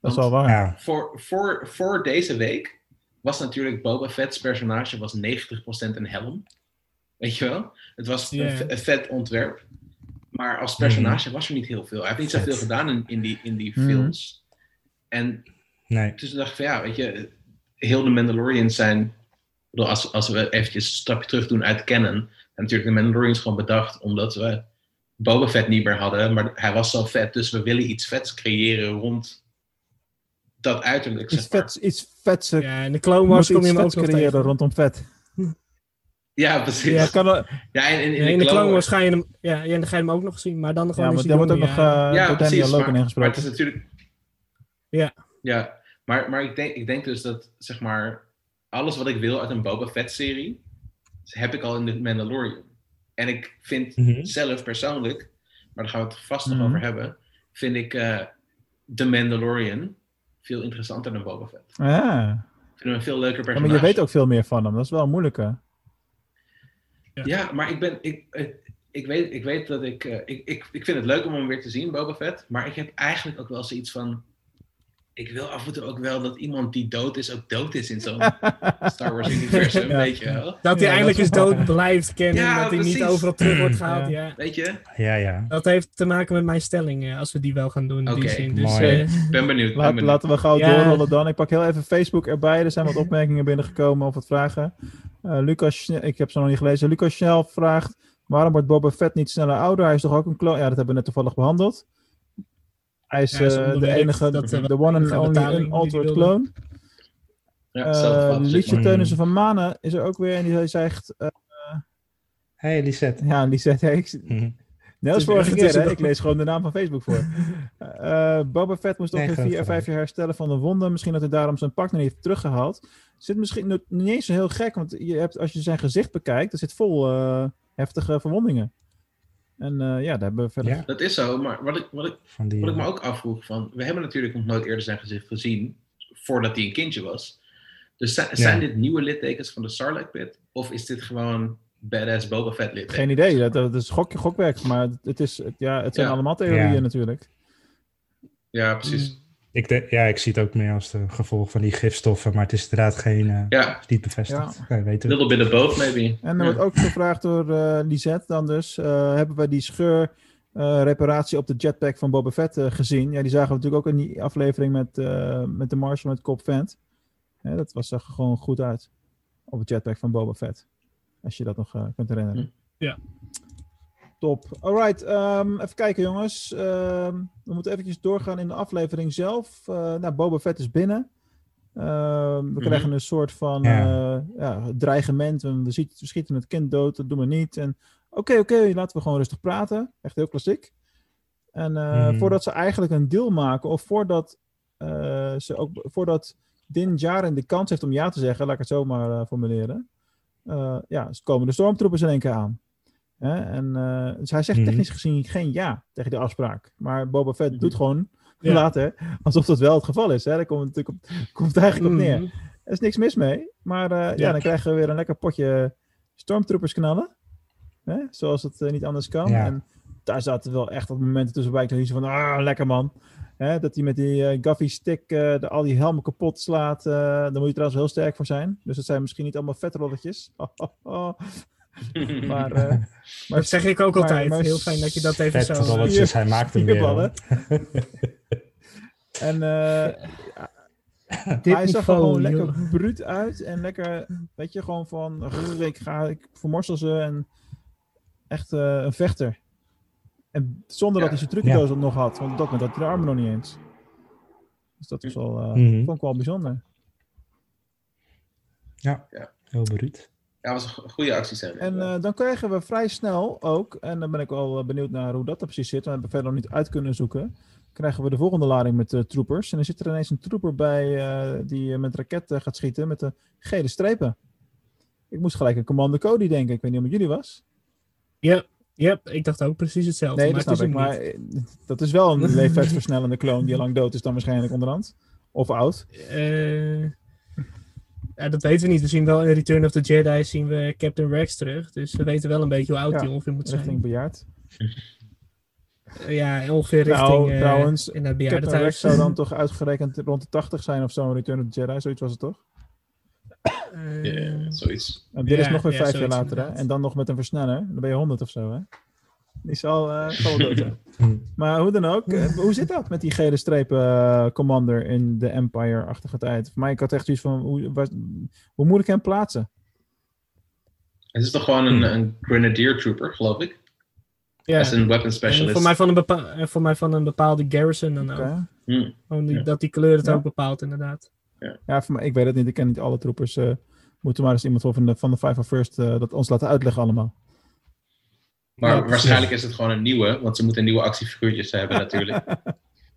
Dat is wel waar. Ja, Voor, voor, voor deze week was natuurlijk Boba Fett's personage was 90% een helm. Weet je wel? Het was een, een vet ontwerp. Maar als personage was er niet heel veel. Hij heeft niet Vet. zoveel gedaan in, in die, in die Mhm. films. En nee. dus dacht ik van ja, weet je, heel de Mandalorians zijn bedoel, als, als we eventjes een stapje terug doen uit Canon, hebben natuurlijk de Mandalorians gewoon bedacht omdat we Boba Fett niet meer hadden, maar hij was zo vet, dus we willen iets vets creëren rond dat uiterlijk. Iets maar. vets, iets vets. eh, Ja, in de Clone moet Wars kom iets je hem ook creëren tegen. rondom vet. Ja, precies. Ja, kan er, Ja, en, en- Ja, in de Clone Wars ga je hem, ja, ja, dan ga je hem ook nog zien, maar dan gewoon ja, maar daar wordt ook nog Sidonia. eh ja, precies. Daniel Logan maar, ingesproken. maar het is natuurlijk... Ja. Ja, maar, maar ik, denk, ik denk dus dat, zeg maar, alles wat ik wil uit een Boba Fett-serie, heb ik al in The Mandalorian. En ik vind Mhm. zelf persoonlijk, maar daar gaan we het vast nog Mhm. over hebben, vind ik eh The Mandalorian veel interessanter dan Boba Fett. Ja. Ik vind hem een veel leuker Ja, personage. maar je weet ook veel meer van hem. Dat is wel een moeilijke. Ja, maar ik ben. Ik, ik, ik, weet, ik weet dat ik, eh, ik, ik. Ik vind het leuk om hem weer te zien, Boba Fett. Maar ik heb eigenlijk ook wel zoiets van. Ik wil af en toe ook wel dat iemand die dood is, ook dood is in zo'n Star Wars universum, Ja. weet je wel. Dat hij Ja, eindelijk eens wel- dood blijft kennen, Ja, dat hij niet overal terug wordt gehaald. Ja. Ja. Weet je? Ja, ja. Dat heeft te maken met mijn stelling, eh, als we die wel gaan doen in die Oké, zin. Dus, mooi. eh, Ik ben benieuwd. ben Laat, benieuwd. laten we gauw Ja. doorrollen dan. Ik pak heel even Facebook erbij. Er zijn wat opmerkingen binnengekomen of wat vragen. Eh, Lucas, ik heb ze nog niet gelezen. Lucas Schnell vraagt: waarom wordt Boba Fett niet sneller ouder? Hij is toch ook een kloon? Ja, dat hebben we net toevallig behandeld. Hij is, Ja, hij is eh, de enige, Dat, eh, de one and only unaltered clone. Ja, Eh Liesje maar. Teunissen van Manen is er ook weer. En die zegt: eh, Hey, Lisette. Ja, die zegt: hey, ik, Mhm. Net als vorige keer, hè? ik lees gewoon de naam van Facebook voor. Eh Boba Fett moest Nee, in groot vier à vijf jaar herstellen van de wonden. Misschien dat hij daarom zijn niet heeft teruggehaald. Zit misschien niet eens zo heel gek, want je hebt, als je zijn gezicht bekijkt, dat zit vol heftige verwondingen. En eh, ja, daar hebben we verder... Ja. Dat is zo, maar wat ik, wat ik, Van die, wat ik me eh, ook afvroeg, van, we hebben natuurlijk nog nooit eerder zijn gezicht gezien, voordat hij een kindje was. Dus zijn, zijn dit nieuwe littekens van de Sarlacc pit? Of is dit gewoon badass Boba Fett littekens? Geen idee, dat, dat is gok, gokwerk, maar het, is, het- ja, het zijn Ja. allemaal theorieën Ja. natuurlijk. Ja, precies. Ik denk, ja, ik zie het ook meer als de gevolg van die gifstoffen, maar het is inderdaad geen, eh, Ja, is niet bevestigd. Oké, weten we. little bit of both maybe. En er Ja. wordt ook gevraagd door eh Lisette dan dus, eh, hebben we die scheur eh, reparatie op de jetpack van Boba Fett gezien? Ja, die zagen we natuurlijk ook in die aflevering met, eh, met de Marshal met Cobb Vent. Hè, dat was, zag er gewoon goed uit op het jetpack van Boba Fett. Als je dat nog eh, kunt herinneren. Ja. Top. Alright, ehm, even kijken jongens. Ehm, we moeten eventjes doorgaan in de aflevering zelf. Eh nou, Boba Fett is binnen. Ehm, we krijgen een soort van Ja. eh, ja, dreigement. We, ziet- we schieten het kind dood, dat doen we niet. En oké, oké, laten we gewoon rustig praten. Echt heel klassiek. En eh, Mhm. voordat ze eigenlijk een deal maken, of voordat, ze ook, voordat Din Djarin de kans heeft om ja te zeggen, laat ik het zo maar formuleren. ja, komen de stormtroopers in één keer aan. Hè? En, eh, dus hij zegt Mhm. technisch gezien geen ja tegen die afspraak. Maar Boba Fett Mhm. doet gewoon Ja. later alsof dat wel het geval is. Hè? Daar komt het natuurlijk op, komt het eigenlijk op neer. mhm. Er is niks mis mee. Maar eh, ja. Ja. dan krijgen we weer een lekker potje stormtroopers knallen. Hè? Zoals het eh, niet anders kan. Ja. En daar zaten wel echt wat momenten tussenbij. Ik dacht van, ah, lekker man. Hè? Dat hij met die eh Gaffy stick eh, de, al die helmen kapot slaat. eh daar moet je trouwens heel sterk voor zijn. Dus dat zijn misschien niet allemaal vetrolletjes. maar, eh, maar Dat zeg ik ook maar- altijd. maar Heel fijn dat je dat even Vet zo... rolletjes, hij maakt hem weer. En eh, Dit hij zag er gewoon lekker joh. bruut uit. En lekker, weet je, gewoon van... "Rrr, Ik ga, ik vermorstel ze. En echt eh, een vechter. En zonder dat hij zijn trucendoos ook nog had. Want op dat moment had hij de armen nog niet eens. Dus dat was wel, eh, Mhm. vond ik wel bijzonder. Ja, Ja. heel beruut. Ja, dat was een go- goede actiescène. En eh, dan krijgen we vrij snel ook, en dan ben ik wel eh, benieuwd naar hoe dat er precies zit, we hebben verder nog niet uit kunnen zoeken, krijgen we de volgende lading met eh, troopers. En er zit er ineens een trooper bij eh, die met raketten gaat schieten met de gele strepen. Ik moest gelijk aan Commando Cody denken, ik weet niet of het jullie was. Ja, ja, ik dacht ook precies hetzelfde. Nee, maar dat het is snap ik, niet. maar dat is wel een leeftijdsversnellende kloon die al lang dood is dan waarschijnlijk onderhand. Of oud. Eh, ja, dat weten we niet. We zien wel in Return of the Jedi zien we Captain Rex terug. Dus we weten wel een beetje hoe oud Ja, hij ongeveer moet zijn. Richting bejaard. Eh, ja, ongeveer Nou, richting uh, trouwens, in het Captain Rex zou dan toch uitgerekend rond de 80 zijn of zo in Return of the Jedi, zoiets was het toch? Eh, Ja, zoiets. En dit is nog weer ja, vijf jaar later, hè? En dan nog met een versneller. Dan ben je 100 of zo, hè? Die zal, eh zal wel dood zijn. Hm. Maar hoe dan ook, eh, hoe zit dat met die gele strepen eh, commander in de Empire-achtige tijd? Voor mij, ik had echt zoiets van, hoe, waar- hoe moet ik hem plaatsen? Het is toch gewoon een, een Grenadier Trooper, geloof ik? Ja. Als een weapon En specialist. voor, mij van een bepa- voor mij van een bepaalde garrison dan ook. Oké. Hm. Gewoon die, Ja. Dat die kleur het Ja. ook bepaalt, inderdaad. Ja, voor mij, ik weet het niet. Ik ken niet alle troepers. eh moeten maar eens iemand van de, van de Five of First eh, dat ons laten uitleggen allemaal. Maar Ja, waarschijnlijk is het gewoon een nieuwe, want ze moeten nieuwe actiefiguurtjes hebben natuurlijk.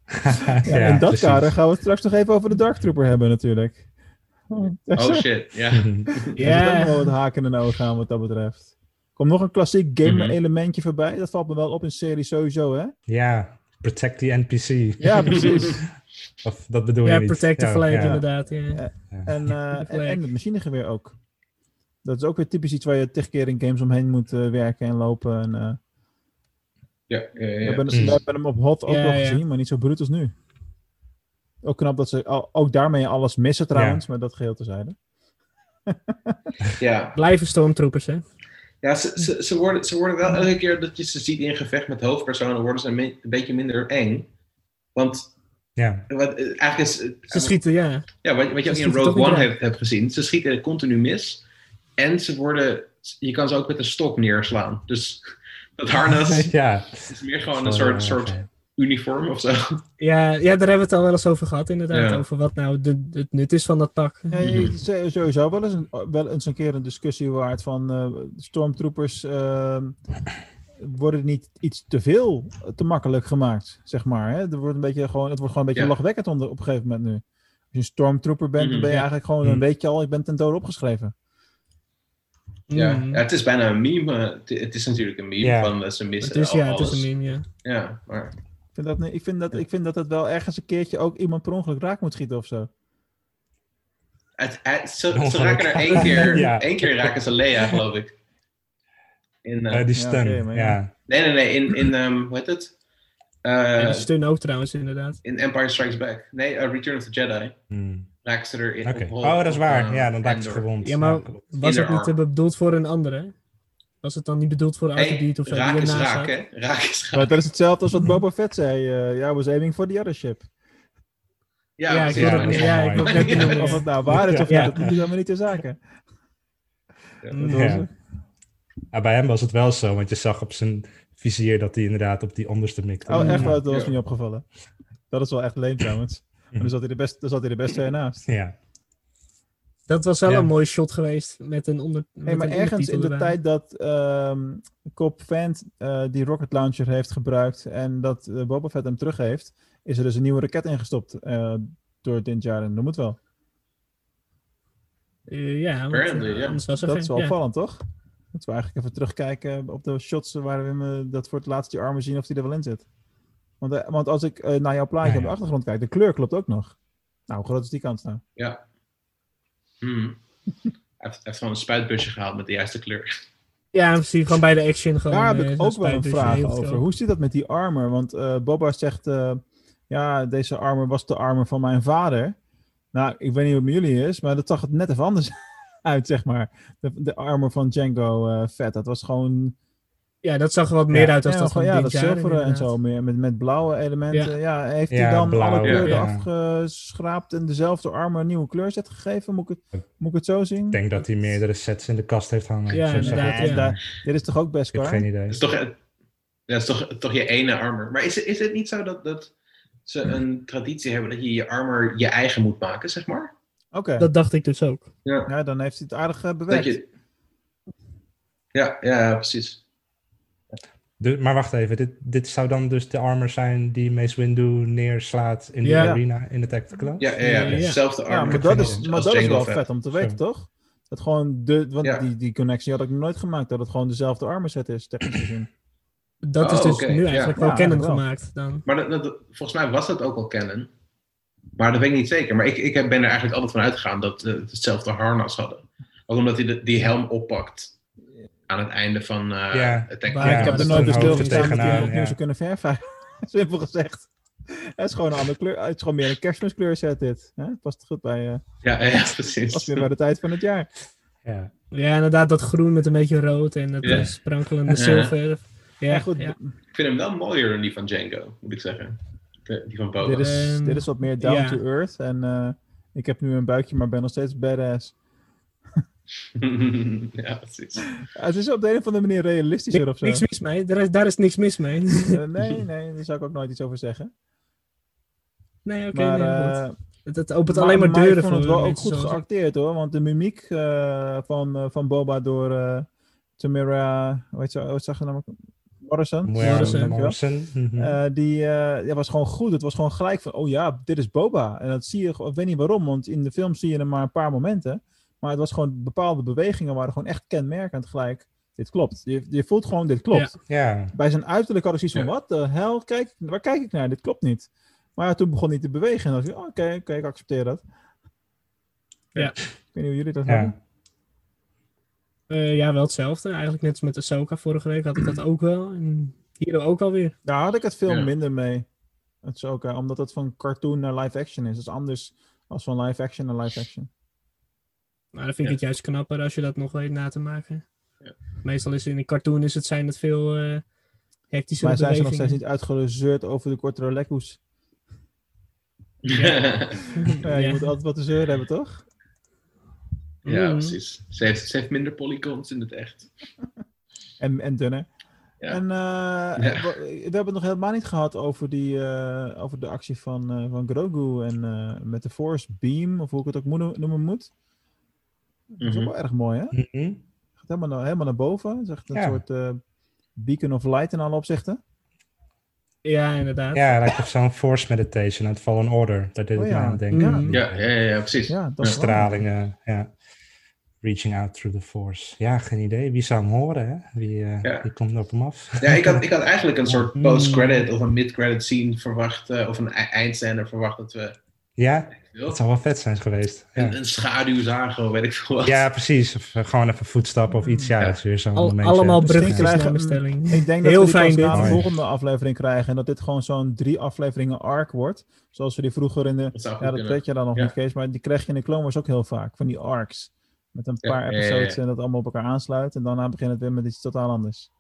Ja, in dat precies. kader gaan we het straks nog even over de Dark Trooper hebben natuurlijk. Oh, Oh shit, ja. Ja. nog wel wat haken in de ogen aan wat dat betreft. Komt nog een klassiek game Mhm. elementje voorbij. Dat valt me wel op in serie sowieso, hè? Ja, protect the NPC. Ja, precies. Of dat bedoel je Ja, niet? protect the flag, ja. inderdaad. Ja. Ja. En, eh, en, flag. en het machinegeweer ook. Dat is ook weer typisch iets waar je tig keer in games omheen moet eh, werken en lopen. En, eh, Ja, ja, ja, we, ja. hebben, precies. we hebben hem op hot ook Ja, nog ja. gezien, maar niet zo bruut als nu. Ook knap dat ze ook daarmee alles missen trouwens, maar dat geheel terzijde. ja. Blijven stormtroopers, hè? Ja, ze, ze, ze, worden, ze worden wel elke keer dat je ze ziet in gevecht met hoofdpersonen, worden ze een, beetje minder eng. Want Ja, wat, eh, eigenlijk is. Ze schieten, ja. Ja, wat, wat je ook in Rogue One hebt gezien, ze schieten continu mis. En ze worden. Je kan ze ook met een stok neerslaan. Dus dat harnas ja. is meer gewoon een soort, soort uniform of zo. Ja, ja, daar hebben we het al wel eens over gehad, inderdaad. Ja. Over wat nou de, het nut is van dat pak. Ja, je- het is, eh, sowieso wel eens, een, wel eens een keer een discussie waard van eh, stormtroopers ehm, worden niet iets te veel te makkelijk gemaakt, zeg maar. Hè? Er wordt een beetje gewoon, het wordt gewoon een beetje Ja. lachwekkend onder, op een gegeven moment nu. Als je een stormtrooper bent, dan Mhm. ben je eigenlijk gewoon, Mhm. dan weet je al, ik ben ten dode opgeschreven. Ja, Mm. ja, het is bijna een meme. Het, is natuurlijk een meme Ja. van eh, ze missen Het is, ja, het is een meme, ja. Ja, maar Ik vind, dat, ik, vind dat, ik vind dat het wel ergens een keertje ook iemand per ongeluk raak moet schieten of zo. het, het- ze, ze raken er één keer, Ja. één keer raken ze Leia, geloof ik. In, Eh, die Ja, stun, ja. ja. nee, nee, nee, in, in ehm, hoe heet het? Eh, En die stun ook trouwens, inderdaad. in Empire Strikes Back. Nee, Return of the Jedi. Hmm. Raken ze erin. Oh, dat is waar. op, ja, dan eh, raakt ze gewond. Ja, maar was het niet eh, bedoeld voor een andere? Was het dan niet bedoeld voor de Hey, Arthur of zo? raak is raak, hè? Raak is raak. Maar dat is hetzelfde als wat Boba Fett zei. eh ja, was aiming for the other ship. Ja, Ja, ik Ja, niet. Ja, wel ik Of ja. het nou waar is of Ja. niet, dat doet helemaal niet ter zake. Ja. Dat Ja. Ah, bij hem was het wel zo, want je zag op zijn vizier dat hij inderdaad op die onderste mikte. Oh, echt ja. dat was Ja. me niet opgevallen. Dat is wel echt leem trouwens. Maar dan zat hij er best, dan zat hij er best ver naast. Ja. Dat was wel Ja. een mooie shot geweest met een onder. Hey, met maar een ergens in de erbij. tijd dat ehm Cobb Vant eh, die rocket launcher heeft gebruikt en dat eh, Boba Fett hem terug heeft, is er dus een nieuwe raket ingestopt eh, door Din Djarin. Dat moet wel. Eh, ja, want, Apparently, eh, ja. anders was er Dat geen- is wel ja. opvallend, toch? Moeten we eigenlijk even terugkijken op de shots waar we hem, dat voor het laatst die armen zien of die er wel in zit. Want, eh, want als ik eh, naar jouw plaatje Ja, op de achtergrond kijk, de kleur klopt ook nog. Nou, hoe groot is die kans nou? Ja. Hmm. Hij heeft, gewoon een spuitbusje gehaald met de juiste kleur. Ja, precies. Gewoon bij de action. Gewoon, Daar heb eh, ik ook wel een vraag over. Hoe zit dat met die armor? Want eh Boba zegt, eh, ja, deze armor was de armor van mijn vader. Nou, ik weet niet het met jullie is, maar dat zag het net even anders uit, zeg maar. De, de armor van Django eh Fett, dat was gewoon... Ja, dat zag er wat meer Ja. uit als ja, dat gewoon, van ja, dat zilveren en zo meer, met, met blauwe elementen. Ja, heeft hij Ja, dan blauw, alle kleuren ja. afgeschraapt en dezelfde armor een nieuwe kleurset gegeven? Moet ik het, moet ik het zo zien? Ik denk dat hij meerdere sets in de kast heeft hangen. Ja, inderdaad, dit is toch ook best Ik heb geen idee. Dat is toch, dat is toch, toch je ene armor. Maar is het, is het niet zo dat, dat ze een traditie hebben dat je je armor je eigen moet maken, zeg maar? Oké, Dat dacht ik dus ook. Ja. ja, dan heeft hij het aardig eh, Dat bewerkt. je... ja, ja, precies. De- maar wacht even, dit, dit zou dan dus de armor zijn die Mace Windu neerslaat in Ja. arena in de Tactical? Ja, ja, ja, Ja, armor. maar dat is, maar dat is wel Fett. vet om te weten, toch? Dat gewoon de, want Ja. die, die connectie had ik nog nooit gemaakt, dat het gewoon dezelfde armor set is, technisch gezien. Dat is Oh, dus nu eigenlijk Ja, wel wel. gemaakt dan. Maar dat, dat- volgens mij was dat ook al canon. Maar dat weet ik niet zeker. Maar ik, ik heb- ben er eigenlijk altijd van uitgegaan dat ze hetzelfde harnas hadden. Ook omdat hij de, die helm oppakt aan het einde van eh Ja. Attack Maar ik heb er dat nooit hoofd stilgestaan dat hij tegenaan, opnieuw ja. zou kunnen verven. Simpel gezegd. Het is gewoon een andere kleur. Het is gewoon meer een kerstmiskleur set dit. Hè? Past goed bij, eh Ja, ja, past precies. weer bij de tijd van het jaar. Ja. Ja, inderdaad, dat groen met een beetje rood en het Ja. eh, sprankelende Ja. zilver. Ja, goed. ja. Ik vind hem wel mooier dan die van Django, moet ik zeggen. De- die van Boba. Dit is, Ehm, dit is wat meer down ja. to earth. En eh, ik heb nu een buikje, maar ben nog steeds badass. ja, precies. Het is op de een of andere manier realistischer of zo. Niks mis mee. Daar is, daar is niks mis mee. Eh, nee, nee, daar zou ik ook nooit iets over zeggen. nee, oké. maar nee, goed. eh, Het, het opent maar- alleen maar maar deuren voor het wel ook goed geacteerd hoor. Want de mimiek eh, van, van Boba door eh Tamara, hoe heet ze, hoe zag je nou? Morrison. Morrison, mhm. Eh, die eh, ja, was gewoon goed. Het was gewoon gelijk van, oh ja, dit is Boba. En dat zie je, gewoon- ik weet niet waarom, want in de film zie je er maar een paar momenten. Maar het was gewoon, bepaalde bewegingen waren gewoon echt kenmerkend gelijk. Dit klopt. Je, je voelt gewoon, dit klopt. ja, Bij zijn uiterlijk had ik zoiets van, Ja. wat de hel, kijk, waar kijk ik naar? Dit klopt niet. Maar ja, toen begon hij te bewegen en dan dacht ik, oh, oké, oké, ik accepteer dat. Ja. Ik weet niet hoe jullie dat ja. hebben. Eh, ja, wel hetzelfde. Eigenlijk net als met Ahsoka vorige week had ik dat ook wel. En hier ook alweer. Daar had ik het veel Ja. minder mee. Het is ook, eh, omdat het van cartoon naar live action is. Dat is anders als van live action naar live action. Maar dan vind ik Ja. het juist knapper als je dat nog weet na te maken. Ja. Meestal is in een cartoon is het zijn het veel eh hectische Maar zijn ze nog steeds niet uitgezeurd over de kortere lekkoes? ja, Ja, je moet altijd wat te zeuren hebben, toch? Mm. precies. Ze heeft, ze heeft minder polygons in het echt. En, en dunner. Ja. En eh, we, we hebben het nog helemaal niet gehad over, die, eh, over de actie van, eh, van Grogu en eh, met de Force Beam, of hoe ik het ook moet, noemen moet. Dat is ook Mhm. wel erg mooi, hè? Mhm. Gaat helemaal naar, helemaal naar boven. Het is echt een Ja. soort eh, beacon of light in alle opzichten. Ja, inderdaad. Ja, lijkt op zo'n force meditation uit Fallen Order. Daar deed Oh ik ja. me aan denken. Ja, ja, ja, ja, precies. Ja, dat is Stralingen, ja. Reaching out through the force. Ja, geen idee. Wie zou hem horen, hè? Wie, eh, Ja. wie komt er op hem af? Ja, ik had, ik had eigenlijk een soort Mm. post-credit of een mid-credit scene verwacht, eh, of een e- eindscène verwacht dat we Ja, dat zou wel vet zijn geweest. een, Ja, een schaduw zagen, of weet ik veel wat. ja precies. Of eh, gewoon even voetstappen of iets. Ja, Ja. dat is weer zo'n Al- momentje. allemaal Misschien bruggetjes krijgen- naar bestelling. Ik denk dat we pas na dit. de volgende aflevering krijgen. En dat dit gewoon zo'n drie afleveringen arc wordt. Zoals we die vroeger in de... Dat Ja, dat kunnen. weet je dan nog Ja. niet, Kees. Maar die krijg je in de Clone Wars ook heel vaak. Van die arcs. Met een Ja, paar ja, ja, ja. episodes en dat allemaal op elkaar aansluit. En daarna begint het weer met iets totaal anders.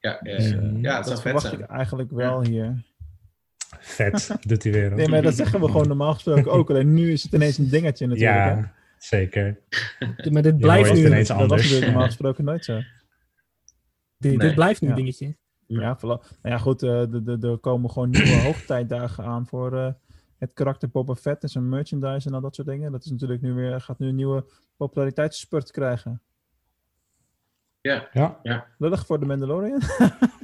Ja, ja, Dus, ja. eh, ja het dat zou vet verwacht zijn. ik eigenlijk wel hier. Vet, doet hij weer. Nee, maar dat zeggen we gewoon normaal gesproken ook. Alleen nu is het ineens een dingetje natuurlijk. hè. ja, zeker. Maar dit blijft nu, ineens Dat was anders. normaal gesproken nooit zo. dit, Nee. dit blijft nu Ja. een dingetje. Ja. Ja. Nou ja, goed. eh, de- de- er komen gewoon nieuwe hoogtijdagen aan voor eh, het karakter Boba Fett en zijn merchandise en al dat soort dingen. Dat is natuurlijk nu weer, gaat nu een nieuwe populariteitsspurt krijgen. Ja. Ja, Lullig voor de Mandalorian.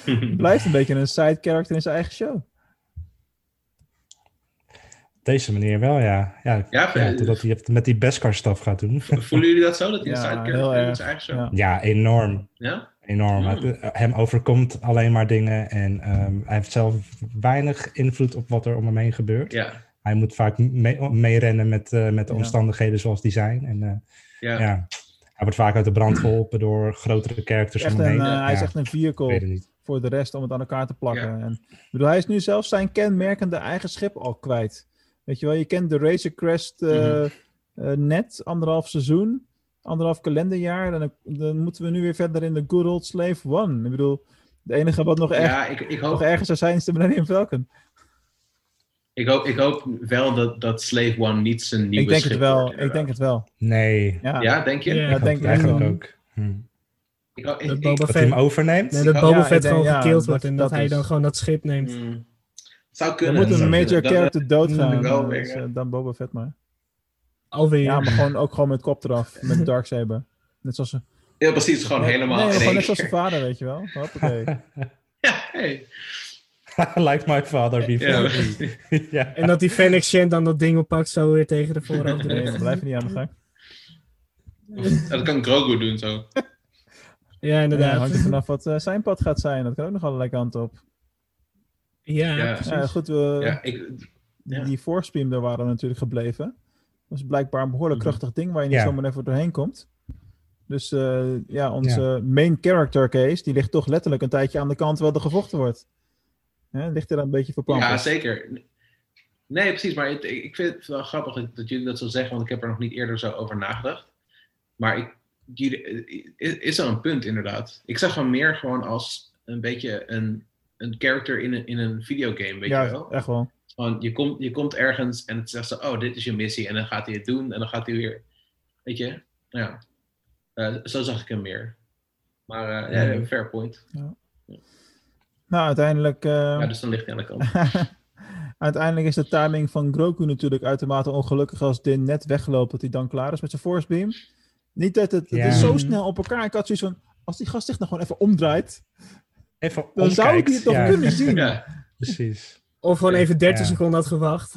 Blijft een beetje een side character in zijn eigen show. op deze manier wel, ja. Ja, Ja, ja, eh, totdat hij het met die Beskar staf gaat doen. Voelen jullie dat zo? Dat hij een heel is? erg. Is eigenlijk zo? Ja. Ja, enorm. Ja? Enorm. Mm. Het- Hem overkomt alleen maar dingen en ehm, hij heeft zelf weinig invloed op wat er om hem heen gebeurt. Ja. Hij moet vaak mee- meerennen met, eh, met de Ja. omstandigheden zoals die zijn. En eh, Ja. ja. hij wordt vaak uit de brand geholpen door grotere characters Echt om hem een, heen. eh, hij is echt een ik vehicle weet het niet. Voor de rest om het aan elkaar te plakken. En, ik bedoel, hij is nu zelfs zijn kenmerkende eigen schip al kwijt. Weet je wel, je kent de Razor Crest eh, Mhm. eh, net, anderhalf seizoen, anderhalf kalenderjaar. En dan, dan moeten we nu weer verder in de good old Slave One. Ik bedoel, het enige wat nog, erg, Ja, ik, ik, nog hoop, erger zou zijn is de Millennium Falcon. ik, hoop, ik hoop wel dat, dat Slave One niet zijn nieuwe Ik denk schip het wel, wordt, ik denk het wel. Nee, Ja, Ja, denk je? Ja. ik dat hoop denk het ik eigenlijk wel. ook. Hm. Ik, Dat Boba hij hem Fett, overneemt? nee, dat Boba Fett gewoon ja, gekild wordt en dat, dat hij dan gewoon dat schip neemt. Mm. zou er kunnen. moet een major kunnen. Character doodgaan, moet ik wel eh, dus, dan Boba Fett maar. Alweer. Ja, maar gewoon, ook gewoon met kop eraf, met Darksaber. Net zoals ze. Ja, precies. Gewoon helemaal Nee, gewoon net zoals zijn vader, weet je wel. Hoppakee. Ja, hey. like my father before Ja, me. ja. En dat die Fennec Shen dan dat ding oppakt zo weer tegen de voorhoofd. Nee, blijven niet aan de gang. dat kan Grogu doen zo. Ja, Ja, inderdaad. hangt er vanaf wat eh, zijn pad gaat zijn. Dat kan ook nog allerlei kanten op. Ja, Ja. precies. Ja, goed, we, Ja, ik, die, ja. die daar waren natuurlijk gebleven. Dat is blijkbaar een behoorlijk Mhm. krachtig ding waar je niet Ja. zomaar even doorheen komt. Dus eh, ja, onze main character case, die ligt toch letterlijk een tijdje aan de kant waar er gevochten wordt. Hè, ligt er een beetje verpand. ja, zeker. Nee, precies. Maar het- ik, ik vind het wel grappig dat, dat jullie dat zo zeggen, want ik heb er nog niet eerder zo over nagedacht. Maar ik, jullie, is, er een punt inderdaad. Ik zag hem meer gewoon als een beetje een, een character in een, in een videogame, weet je ja, wel? echt wel. Gewoon, je, komt, je komt ergens en het zegt zo, oh, dit is je missie. En dan gaat hij het doen en dan gaat hij weer Weet je? Ja. Eh, zo zag ik hem meer. Maar eh, ja, fair point. Nou, uiteindelijk... eh, Ja, dus dan ligt hij aan de kant. Uiteindelijk is de timing van Grogu natuurlijk uitermate ongelukkig als Din net wegloopt, dat hij dan klaar is met zijn Force Beam. Niet dat het, het Ja. is zo snel op elkaar. Ik had zoiets van, als die gast zich nou gewoon even omdraait, Even dan zou ik die toch ja, kunnen zien. Ja. Precies. Of gewoon even 30 Ja. seconden had gewacht.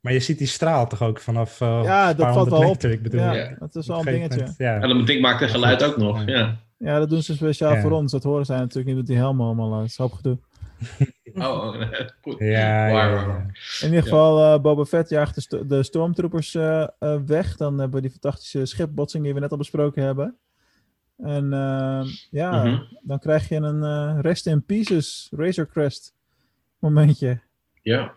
Maar je ziet die straal toch ook vanaf eh Ja, dat paar valt wel op. Ik bedoel, Ja, Ja. dat is wel een dingetje. moment, ja. En dat ding maakt een geluid ook nog. Ja. Ja. Dat doen ze speciaal Ja. voor ons. Dat horen zij natuurlijk niet met die helmen allemaal. Dat is een hoop gedoe. Oh, oh, goed. Ja, Waar, ja, ja. In ieder geval, eh, Boba Fett jaagt de, sto- de stormtroopers eh, eh, weg. Dan hebben we die fantastische schipbotsing die we net al besproken hebben. En eh, ja, Mhm. dan krijg je een eh, rest in pieces, Razor Crest momentje. Ja.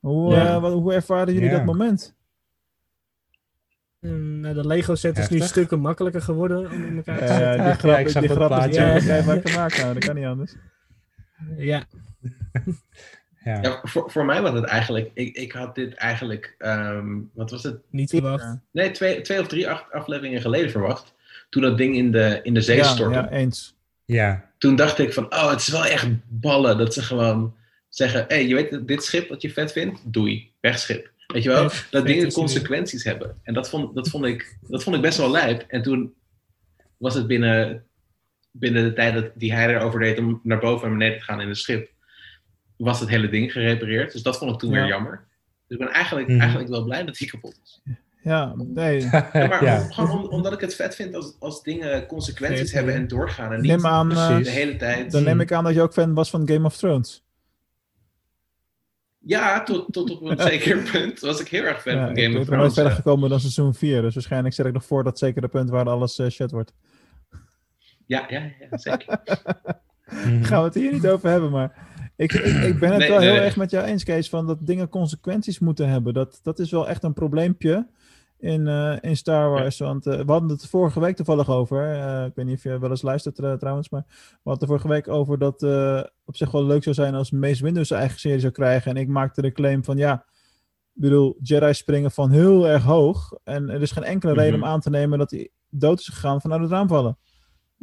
Hoe, Ja. wat, hoe ervaren jullie Ja. dat moment? Mm, nou, de Lego set is nu stukken makkelijker geworden om in elkaar te zetten. die grap, ik zag die dat grap plaatje. Ja. gemaakt. Nou, dat kan niet anders. Ja. Ja. Ja, voor, voor mij was het eigenlijk, ik, ik had dit eigenlijk, ehm, wat was het? Niet verwacht. Nee, twee, twee of drie afleveringen geleden verwacht. Toen dat ding in de, in de zee Ja, stortte. ja, eens. ja. Toen dacht ik van, oh, het is wel echt ballen dat ze gewoon zeggen, hé, hey, je weet dit schip wat je vet vindt? Doei, wegschip. Weet je wel? Vet- Dat vet dingen het consequenties hebben. En dat vond, dat, vond ik, dat vond ik best wel lijp. En toen was het binnen, binnen de tijd dat die hij erover deed om naar boven en beneden te gaan in het schip, was het hele ding gerepareerd. Dus dat vond ik toen Ja. weer jammer. Dus ik ben eigenlijk, Mhm. eigenlijk wel blij dat hij kapot is. Ja, nee. Ja, maar Ja. om- gewoon om- omdat ik het vet vind als, als dingen consequenties hebben en doorgaan. En Neem niet aan, eh, Precies. de hele tijd. dan neem ik aan dat je ook fan was van Game of Thrones. Ja, tot, tot op een zeker punt was ik heel erg fan Ja, van ik Game of ben nooit Thrones. verder ja. gekomen dan seizoen 4. Dus waarschijnlijk zit ik nog voor dat zekere punt waar alles eh, shit wordt. Ja, ja, ja, zeker. Gaan we het hier niet over hebben, maar ik, ik, ik ben het Nee, wel nee, heel nee. erg met jou eens, Kees, van dat dingen consequenties moeten hebben. Dat, dat is wel echt een probleempje in, eh, in Star Wars. Want eh, we hadden het vorige week toevallig over. eh, ik weet niet of je wel eens luistert trouwens, maar we hadden het er vorige week over dat op zich wel leuk zou zijn als Mace Windu zijn eigen serie zou krijgen. En ik maakte de claim van ja, ik bedoel, Jedi springen van heel erg hoog. En er is geen enkele reden Mhm. om aan te nemen dat hij dood is gegaan vanuit het raam vallen.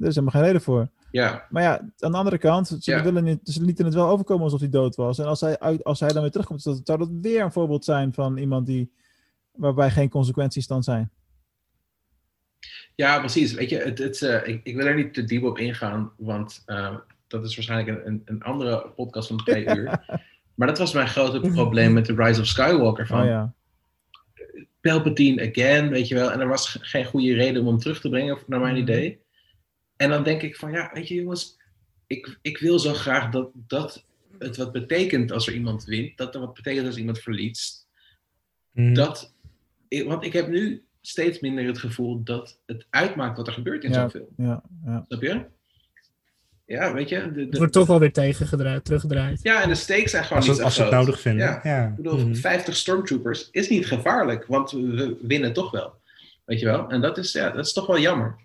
Er is helemaal geen reden voor. Ja, Maar ja, aan de andere kant, ze, Ja. willen niet, ze lieten het wel overkomen alsof hij dood was. En als hij, uit- als hij dan weer terugkomt, zou dat weer een voorbeeld zijn van iemand die, waarbij geen consequenties dan zijn. ja precies. Weet je, het, het, eh, ik, ik wil er niet te diep op ingaan, want eh, dat is waarschijnlijk een, een, andere podcast van twee uur. Maar dat was mijn grote probleem met The Rise of Skywalker. Van Oh ja. Palpatine again, weet je wel. En er was ge- geen goede reden om hem terug te brengen, naar mijn Mhm. idee. En dan denk ik van, ja, weet je jongens, ik, ik wil zo graag dat, dat het wat betekent als er iemand wint. Dat er wat betekent als iemand verliest. Mhm. Dat, want ik heb nu steeds minder het gevoel dat het uitmaakt wat er gebeurt in Ja. zo'n film. Ja, ja. Snap je? Ja, weet je? De, Het wordt toch wel weer tegengedraaid, teruggedraaid. ja, en de stakes zijn gewoon Als, niet het, zo als ze het nodig vinden. Ja. Ja. Ik bedoel, Mhm. 50 stormtroopers is niet gevaarlijk, want we winnen toch wel. Weet je wel? En dat is, ja, dat is toch wel jammer.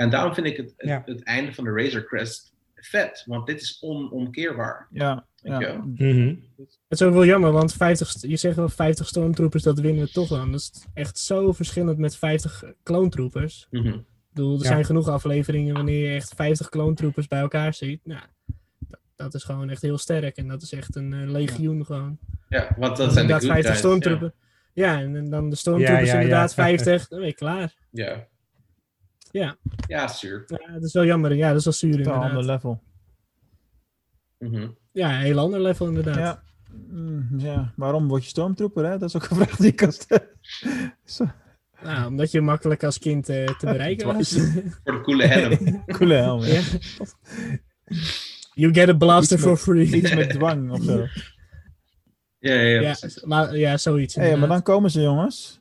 En daarom vind ik het, het, Ja. het einde van de Razor Crest vet, want dit is onomkeerbaar. Ja, je ja. Mhm. Het is ook wel jammer, want 50, st- je zegt wel 50 stormtroopers, dat winnen we toch wel. Dat is echt zo verschillend met 50 kloontroopers. Mhm. Ik bedoel, er Ja. zijn genoeg afleveringen wanneer je echt 50 kloontroopers bij elkaar ziet. Nou, dat, dat is gewoon echt heel sterk. En dat is echt een eh, legioen gewoon. Ja, want dat zijn de inderdaad good 50 guys, stormtroopers. Ja. en, en dan de stormtroopers Ja, ja, ja. inderdaad 50. Dan ben je klaar. Ja. Ja. Ja. Zuur. Ja, dat is wel jammer. Ja, dat is wel zuur ander inderdaad. level. Mhm. Ja, een heel ander level inderdaad. Ja. Mm, ja. Waarom word je stormtrooper, hè? Dat is ook een vraag die ik kan stellen. Zo, Nou, omdat je makkelijk als kind eh, te bereiken was. Voor de coole helm. coole helm. ja. You get a blaster Iets for met- free. Iets met dwang of zo. ja, ja, ja. Maar, ja, zoiets. Hé, maar dan komen ze, jongens.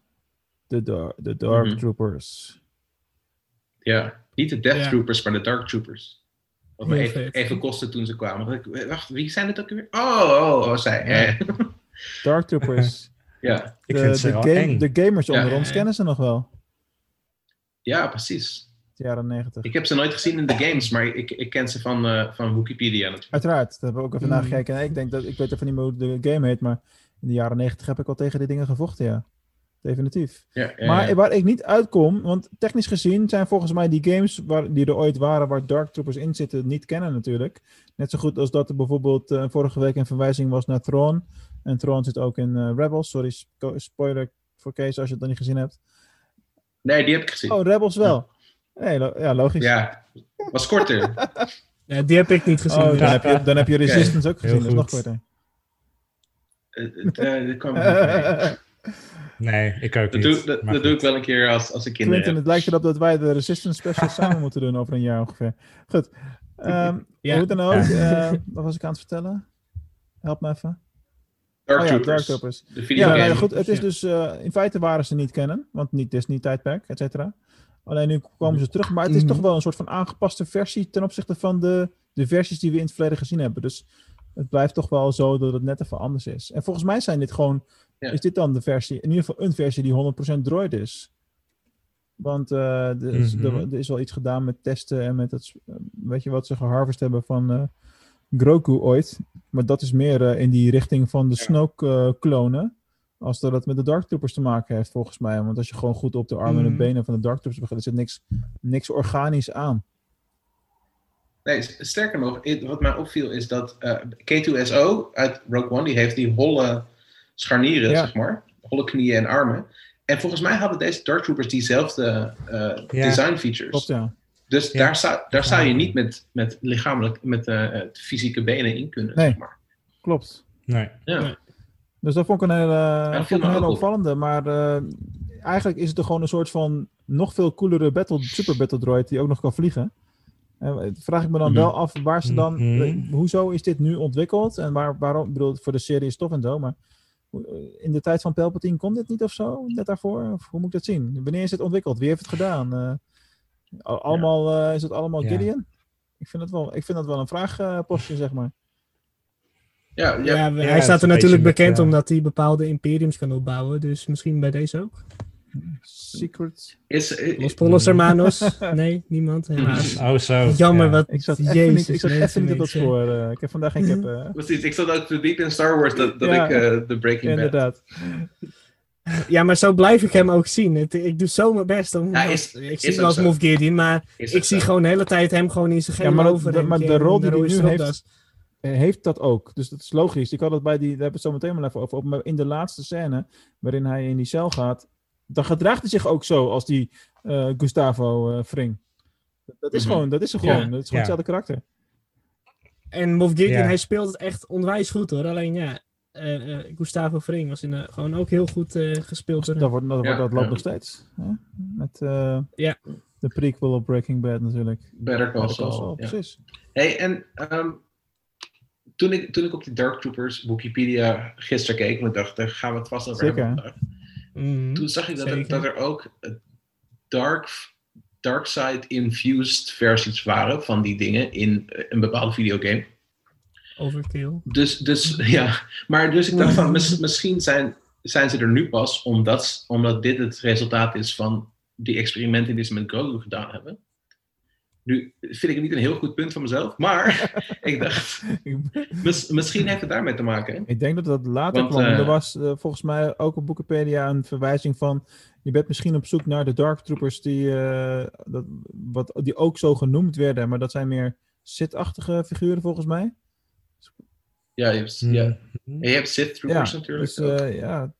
De, dar de Dark Mhm. Troopers. Ja. Niet de Death Ja. Troopers, maar de Dark Troopers. Wat me even, even kostte toen ze kwamen. Ik- Wacht, wie zijn het ook weer? Oh, oh, oh, zij. Eh, Dark Troopers. ja. Ik de, vind ze de, wel game- eng. de gamers Ja. onder ons kennen ze nog wel. ja, precies. De jaren negentig. Ik heb ze nooit gezien in de games, maar ik, ik ken ze van, eh, van Wikipedia natuurlijk. Uiteraard, daar hebben we ook even Mm. naar gekeken. En ik denk dat, ik weet even niet meer hoe de game heet, maar in de jaren negentig heb ik al tegen die dingen gevochten, ja. Definitief. Ja, ja, Maar ja. waar ik niet uitkom, want technisch gezien zijn volgens mij die games waar, die er ooit waren, waar Dark Troopers in zitten, niet kennen natuurlijk. Net zo goed als dat er bijvoorbeeld eh, vorige week een verwijzing was naar Thrawn. En Thrawn zit ook in eh, Rebels. Sorry, spo- spoiler voor Kees als je het nog niet gezien hebt. Nee, die heb ik gezien. Oh, Rebels wel. Nee, lo- ja, logisch. Ja, was korter. Ja, die heb ik niet gezien. Oh, dan, heb je, dan heb je Resistance ook gezien, dat is nog goed. korter. Eh, eh, dat kwam. Nee, ik ook Dat, niet. doe, dat, doe ik wel een keer als, als ik kinderen Quinten, heb. het lijkt erop dat wij de Resistance Special samen moeten doen over een jaar ongeveer. Goed. Ehm Ja. Hoe dan ook, eh, wat was ik aan het vertellen? Help me even. Dark oh ja, Troopers. Dark Troopers. De Ja, videogame. nou ja, goed. Het is Ja. dus, eh, in feite waren ze niet kennen, want niet Disney-tijdperk, et cetera. Alleen nu komen ze terug, maar het is Mhm. toch wel een soort van aangepaste versie ten opzichte van de, de versies die we in het verleden gezien hebben. Dus het blijft toch wel zo dat het net even anders is. En volgens mij zijn dit gewoon, Ja. is dit dan de versie, in ieder geval een versie die 100% droid is. Want eh, er, is, Mhm. er, er is wel iets gedaan met testen en met het, eh, weet je wat ze geharvest hebben van eh, Grogu ooit. Maar dat is meer in die richting van de Snoke-klonen. als dat met de Dark Troopers te maken heeft, volgens mij. Want als je gewoon goed op de armen en de Mhm. benen van de Dark Troopers begint, er zit niks, niks organisch aan. Nee, sterker nog, wat mij opviel is dat eh, K2SO uit Rogue One, die heeft die holle scharnieren, Ja. zeg maar. Holle knieën en armen. En volgens mij hadden deze Dark Troopers diezelfde eh, design features. Klopt, ja. Dus Ja. daar, zou, daar zou je niet met, met lichamelijk, met eh, eh, fysieke benen in kunnen, Nee. zeg maar. Klopt. Nee. Ja. Nee. Dus dat vond ik een hele, vond ik een opvallende. Maar eh, eigenlijk is het er gewoon een soort van nog veel coolere battle, super battle droid die ook nog kan vliegen. En vraag ik me dan Mhm. wel af waar ze dan, Mhm. hoezo is dit nu ontwikkeld en waar, waarom, ik bedoel, voor de serie is tof en zo, maar in de tijd van Palpatine kon dit niet of zo, net daarvoor? Of hoe moet ik dat zien? Wanneer is het ontwikkeld? Wie heeft het gedaan? Eh, al- allemaal, eh, is het allemaal Ja. Gideon? Ik vind, het wel, ik vind dat wel een vraagpostje, zeg maar. Ja, ja, hij staat er natuurlijk bekend met, eh, omdat hij bepaalde imperiums kan opbouwen. Dus misschien bij deze ook. Secret. is, eh, Los Polos Hermanos. Nee, niemand. Helaas. Oh, zo. Jammer, ja. wat Ik zat even Jezus, niet, ik zat even niet op dat spoor. eh, ik heb vandaag geen cap. eh, precies, ik zat ook te diep in Star Wars dat, dat Ja. ik eh, de Breaking Bad... inderdaad. Ja, maar zo blijf ik hem ook zien. Het, ik doe zo mijn best om... Ja, is- ik is zie hem als. Moff Gideon, maar Is ik zie zo. gewoon de hele tijd hem gewoon in zijn Ja, gele maar, dat- maar de rol die hij nu heeft, eh, heeft dat ook. Dus dat is logisch. Ik had het bij die, daar hebben we het zo meteen wel even over. op, Maar in de laatste scène, waarin hij in die cel gaat, dan gedraagt hij zich ook zo als die eh, Gustavo eh Fring. Dat is Mhm. gewoon, dat is er Ja. gewoon. Dat is gewoon Ja. hetzelfde karakter. En Moff Gideon, Ja. hij speelt het echt onwijs goed hoor. Alleen ja, eh, eh, Gustavo Fring was in, de- gewoon ook heel goed eh, gespeeld. Dat, wordt, dat, wordt- Ja, dat loopt ja. nog steeds. Hè? Met eh, Ja. de prequel op Breaking Bad natuurlijk. Better Call Ja, Saul. ja. Precies. Hey, en ehm, toen, ik, toen ik op die Dark Troopers Wikipedia gisteren keek, dacht, daar gaan we het vast over Zeker. hebben Mhm. Toen zag ik dat er, dat er ook dark, dark side infused versies waren van die dingen in eh, een bepaalde videogame. Overkill. Dus, dus ja, maar dus ik dacht van mis- misschien zijn, zijn ze er nu pas omdat, omdat dit het resultaat is van die experimenten die ze met Grogu gedaan hebben. Nu vind ik het niet een heel goed punt van mezelf, maar ik dacht, mis- misschien heeft het daarmee te maken. Ik denk dat dat later Want, kwam. eh, er was eh, volgens mij ook op Wikipedia een verwijzing van... Je bent misschien op zoek naar de Dark Troopers die, eh, dat, wat, die ook zo genoemd werden. Maar dat zijn meer Sith-achtige figuren volgens mij. Ja, je hebt, Mhm. ja. En je hebt Sith Troopers ja, natuurlijk. Dus, ja.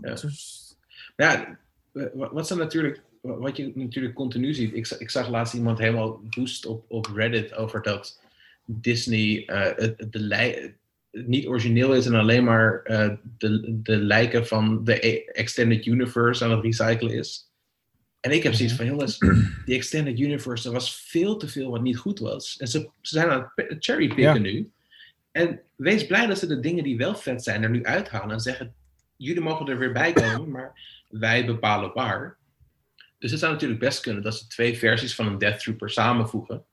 Ja. Dus- Ja, wa- wat ze natuurlijk, wat je natuurlijk continu ziet. Ik, ik zag laatst iemand helemaal woest op, op Reddit over dat Disney eh, het, de lij- niet origineel is en alleen maar eh, de, de lijken van de e- Extended Universe aan het recyclen is. En ik heb zoiets van, jongens, die Extended Universe, er was veel te veel wat niet goed was. En ze, ze zijn aan het cherrypicken Ja. nu. En wees blij dat ze de dingen die wel vet zijn er nu uithalen en zeggen, jullie mogen er weer bij komen, maar wij bepalen waar. Dus het zou natuurlijk best kunnen dat ze twee versies van een Death Trooper samenvoegen.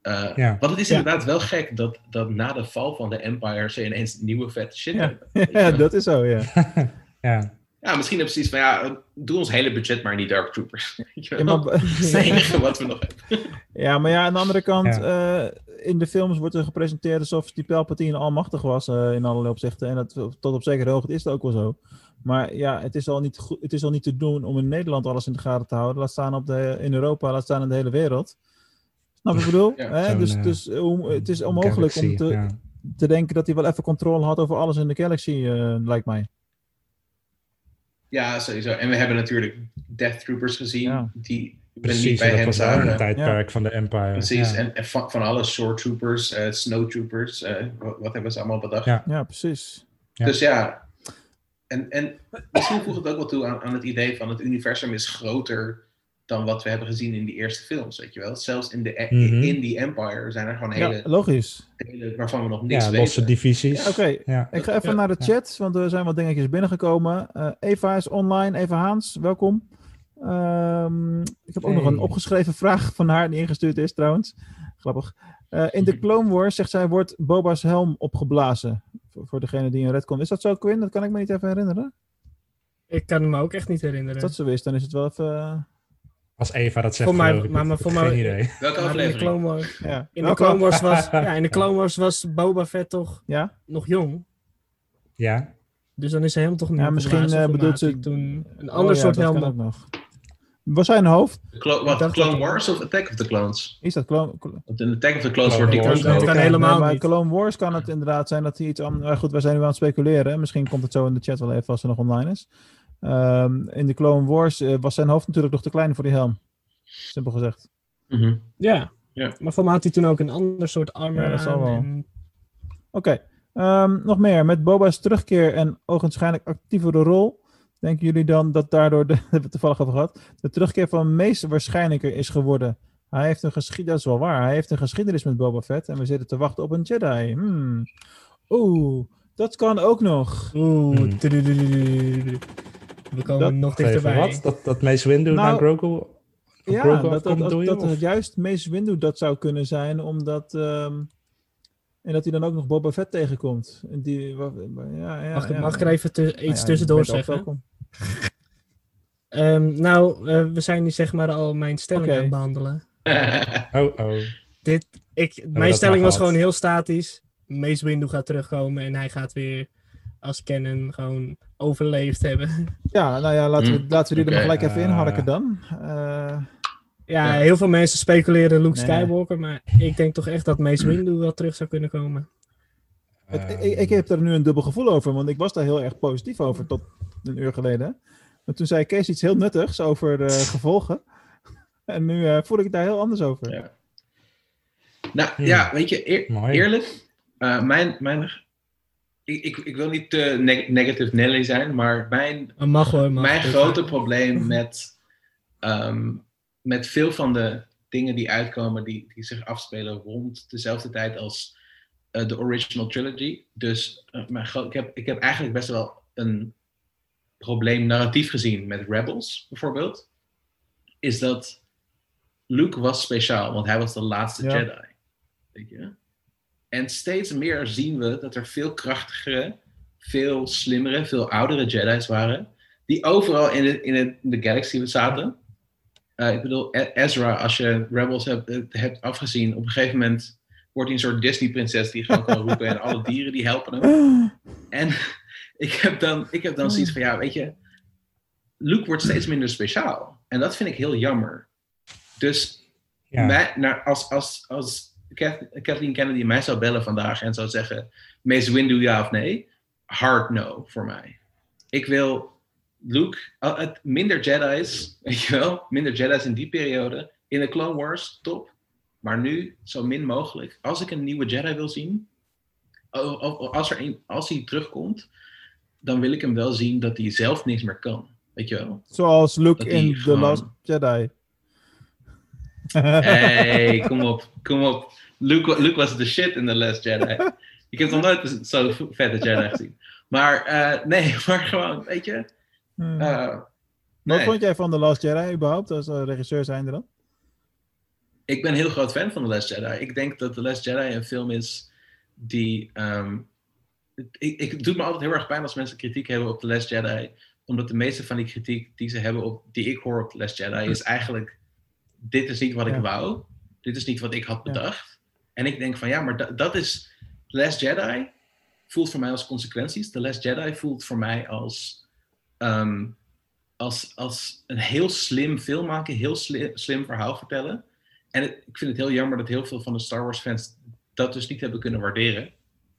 Eh, Ja. Want het is Ja. inderdaad wel gek dat, dat na de val van de Empire ze ineens nieuwe vette shit Ja. hebben. ja, dat is zo, ja. ja. Ja, misschien hebben ze iets van, ja, doe ons hele budget maar niet Dark Troopers. Ja, maar, Dat is het enige wat we nog hebben. ja, maar ja, aan de andere kant, eh, in de films wordt er gepresenteerd alsof die Palpatine almachtig was eh, in allerlei opzichten. En dat, tot op zekere hoogte is het ook wel zo. Maar ja, het is, al niet goed, het is al niet te doen om in Nederland alles in de gaten te houden. Laat staan op de, in Europa, laat staan in de hele wereld. Snap je wat ik bedoel? Ja, Hè? Dus, eh, dus hoe- het is onmogelijk om te, ja. te denken dat hij wel even controle had over alles in de Galaxy, eh, lijkt mij. Ja, sowieso. En we hebben natuurlijk Death Troopers gezien, Ja. die ben niet Precies, bij dat hem was wel een tijdperk van de Empire. Precies, Ja. en, en van, van alle Sword Troopers, eh, Snow Troopers, eh, wat, wat hebben ze allemaal bedacht. Ja. Ja, precies. Ja. Dus ja, en, en misschien voegt het ook wel toe aan, aan het idee van het universum is groter dan wat we hebben gezien in die eerste films, weet je wel. Zelfs in, de, e- Mhm. in die Empire zijn er gewoon Ja, hele logisch. delen waarvan we nog niks Ja, weten. losse divisies. Oké, Ja. ik ga even Ja. naar de chat, want er zijn wat dingetjes binnengekomen. Eh, Eva is online. Eva Haans, welkom. Ehm, ik heb ook nog een opgeschreven vraag van haar die ingestuurd is trouwens. Grappig. Eh, in de Clone Wars, zegt zij, wordt Boba's helm opgeblazen. Voor, voor degene die in red komt. Is dat zo, Quinn? Dat kan ik me niet even herinneren. Ik kan me ook echt niet herinneren. Als dat zo is, dan is het wel even... eh, Als Eva dat zegt, Voor mij- maar- maar voor Geen mij- idee. Welke Maar in de aflevering? Clone Wars, ja. in de Clone Wars was, ja, in de Clone Wars was Boba Fett toch Ja? nog jong. Ja, Dus dan is hij hem toch niet Ja, misschien, eh, bedoelt ze- toen een Oh ander ja, soort dat helm kan op. ook nog. Was zijn hoofd? Clo- wat, Clone Wars of Attack of the Clones? Is dat Clone... Want in Attack of the Clones Clone wordt die Wars. kans Dat kan helemaal nee, maar niet. Clone Wars kan het inderdaad zijn dat hij iets anders... Maar goed, wij zijn nu aan het speculeren. Misschien komt het zo in de chat wel even als er nog online is. Ehm, in de Clone Wars eh, was zijn hoofd natuurlijk nog te klein voor die helm. Simpel gezegd. Mhm. Ja. Ja. maar voor mij had hij toen ook een ander soort armor Ja, dat zal wel. en- Oké, ehm, nog meer. Met Boba's terugkeer en ogenschijnlijk actievere rol... Denken jullie dan dat daardoor, de, we het toevallig over gehad... de terugkeer van meest waarschijnlijker is geworden? Hij heeft een geschiedenis, dat is wel waar. Hij heeft een geschiedenis met Boba Fett en we zitten te wachten op een Jedi. Hmm. Oeh, dat kan ook nog. Oeh, Hmm. We komen Dat- nog dichterbij. wat? Dat, dat Mace Windu Nou, naar Grogu Ja, Grogu dat, dat, afkomt, dat, dat het juist Mace Windu dat zou kunnen zijn, omdat... ehm, en dat hij dan ook nog Boba Fett tegenkomt. En Die, ja, ja, Mag, ja. mag ik er even te- Nou iets ja, tussendoor zeggen? Ehm, nou, eh, we zijn nu zeg maar al mijn stelling aan het behandelen. Oh, oh. Ik, dat mijn stelling was gewoon heel statisch. Mace Windu gaat terugkomen en hij gaat weer als canon gewoon overleefd hebben. Ja, nou ja, laten we, Hmm, laten we die er maar gelijk even Eh. inharken dan. Eh, Ja, Ja. heel veel mensen speculeren Luke Nee. Skywalker, maar ik denk toch echt dat Mace Windu wel terug zou kunnen komen. Het- Ehm, ik, ik heb er nu een dubbel gevoel over, want ik was daar heel erg positief over tot een uur geleden. Maar toen zei Kees iets heel nuttigs over de gevolgen. En nu eh, voel ik het daar heel anders over. Ja. Nou Hmm. ja, weet je, eer- eerlijk, eh, mijn, mijn, ik, ik, ik wil niet te neg- negative Nelly zijn, maar mijn, mag hoor, mag. mijn grote probleem met, ehm, met veel van de dingen die uitkomen, die, die zich afspelen rond dezelfde tijd als de original trilogy. Dus eh, gro- ik, heb, ik heb eigenlijk best wel een probleem narratief gezien met Rebels, bijvoorbeeld. Is dat Luke was speciaal, want hij was de laatste Ja. Jedi. Weet je? En steeds meer zien we dat er veel krachtigere, veel slimmere, veel oudere Jedi's waren. Die overal in de, in de, in de galaxy zaten. Eh, ik bedoel, E- Ezra, als je Rebels hebt, eh, hebt afgezien, op een gegeven moment wordt hij een soort Disney-prinses die gewoon kan roepen en alle dieren die helpen hem. En ik heb dan, ik heb dan zoiets van, ja, weet je, Luke wordt steeds minder speciaal. En dat vind ik heel jammer. Dus ja. mij, nou, als, als, als Kath- Kathleen Kennedy mij zou bellen vandaag en zou zeggen: Mace Windu ja of nee? Hard no voor mij. Ik wil Luke, het, minder Jedi's, weet je wel, minder Jedi's in die periode. In de Clone Wars, top. Maar nu zo min mogelijk. Als ik een nieuwe Jedi wil zien, als, er een, als hij terugkomt, dan wil ik hem wel zien dat hij zelf niks meer kan. Weet je wel? Zoals Luke Dat in The Last Jedi. Hey, kom op, kom op. Luke, Luke was de shit in The Last Jedi. Ik heb nog nooit zo'n vette Jedi gezien. Maar eh, nee, maar gewoon, weet je. Hmm. eh, Wat nee. vond jij van The Last Jedi überhaupt, als eh, regisseur zijnde dan? Ik ben een heel groot fan van The Last Jedi. Ik denk dat The Last Jedi een film is die. ehm, het, ik, ik, het doet me altijd heel erg pijn als mensen kritiek hebben op The Last Jedi. Omdat de meeste van die kritiek die ze hebben op, die ik hoor op The Last Jedi, is eigenlijk. Dit is niet wat ik Ja. wou. Dit is niet wat ik had Ja. bedacht. En ik denk van ja, maar da- dat is. The Last Jedi voelt voor mij als consequenties. The Last Jedi voelt voor mij als ehm, als, als een heel slim film maken, heel slim verhaal vertellen. En het- ik vind het heel jammer dat heel veel van de Star Wars fans dat dus niet hebben kunnen waarderen.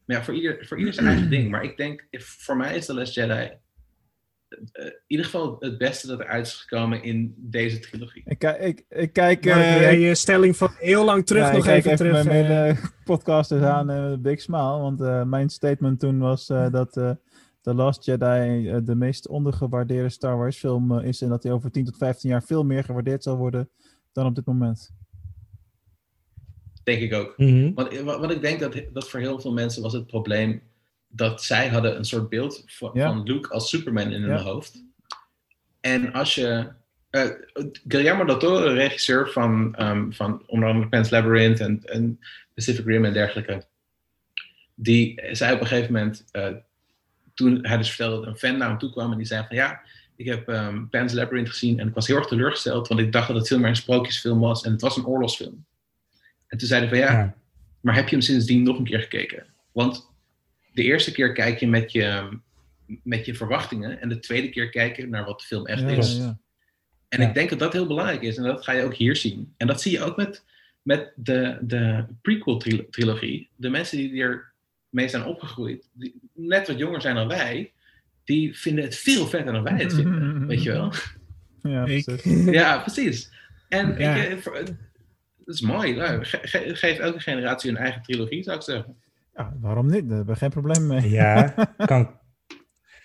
Maar ja, voor ieder, voor ieder zijn eigen ding. Maar ik denk, voor mij is The Last Jedi eh, in ieder geval het beste dat eruit is gekomen in deze trilogie. Ik, ik, ik kijk... Mark, eh, je stelling van heel lang terug ja, nog ik kijk even, terug? mijn eh, hele podcast eens aan eh, een big smile. Want eh, mijn statement toen was eh, dat eh The Last Jedi eh, de meest ondergewaardeerde Star Wars film eh, is. En dat hij over 10 tot 15 jaar veel meer gewaardeerd zal worden dan op dit moment. Denk ik ook. Mhm. Want, wat, wat ik denk dat, dat voor heel veel mensen was het probleem dat zij hadden een soort beeld van, Ja. van Luke als Superman in hun Ja. hoofd. En als je. eh, Guillermo del Toro, regisseur van, ehm, van onder andere Pan's Labyrinth en, en Pacific Rim en dergelijke, die zei op een gegeven moment, eh, toen hij dus vertelde dat een fan naar hem toe kwam en die zei van ja, ik heb ehm Pan's Labyrinth gezien en ik was heel erg teleurgesteld, want ik dacht dat het veel meer een sprookjesfilm was en het was een oorlogsfilm. En toen zei hij van ja, Ja. maar heb je hem sindsdien nog een keer gekeken? Want de eerste keer kijk je met je, met je verwachtingen en de tweede keer kijk je naar wat de film echt Ja, is. ja, ja. En Ja. ik denk dat dat heel belangrijk is en dat ga je ook hier zien. En dat zie je ook met, met de, de prequel-trilogie. De mensen die ermee zijn opgegroeid, die net wat jonger zijn dan wij, die vinden het veel vetter dan wij het vinden. weet je wel? Ja, precies. Ja, precies. En Ja. ik, eh, dat is mooi. Nou, ge- ge- geef elke generatie een eigen trilogie, zou ik zeggen. Ja, waarom niet? Daar hebben we geen probleem mee. Ja, kan.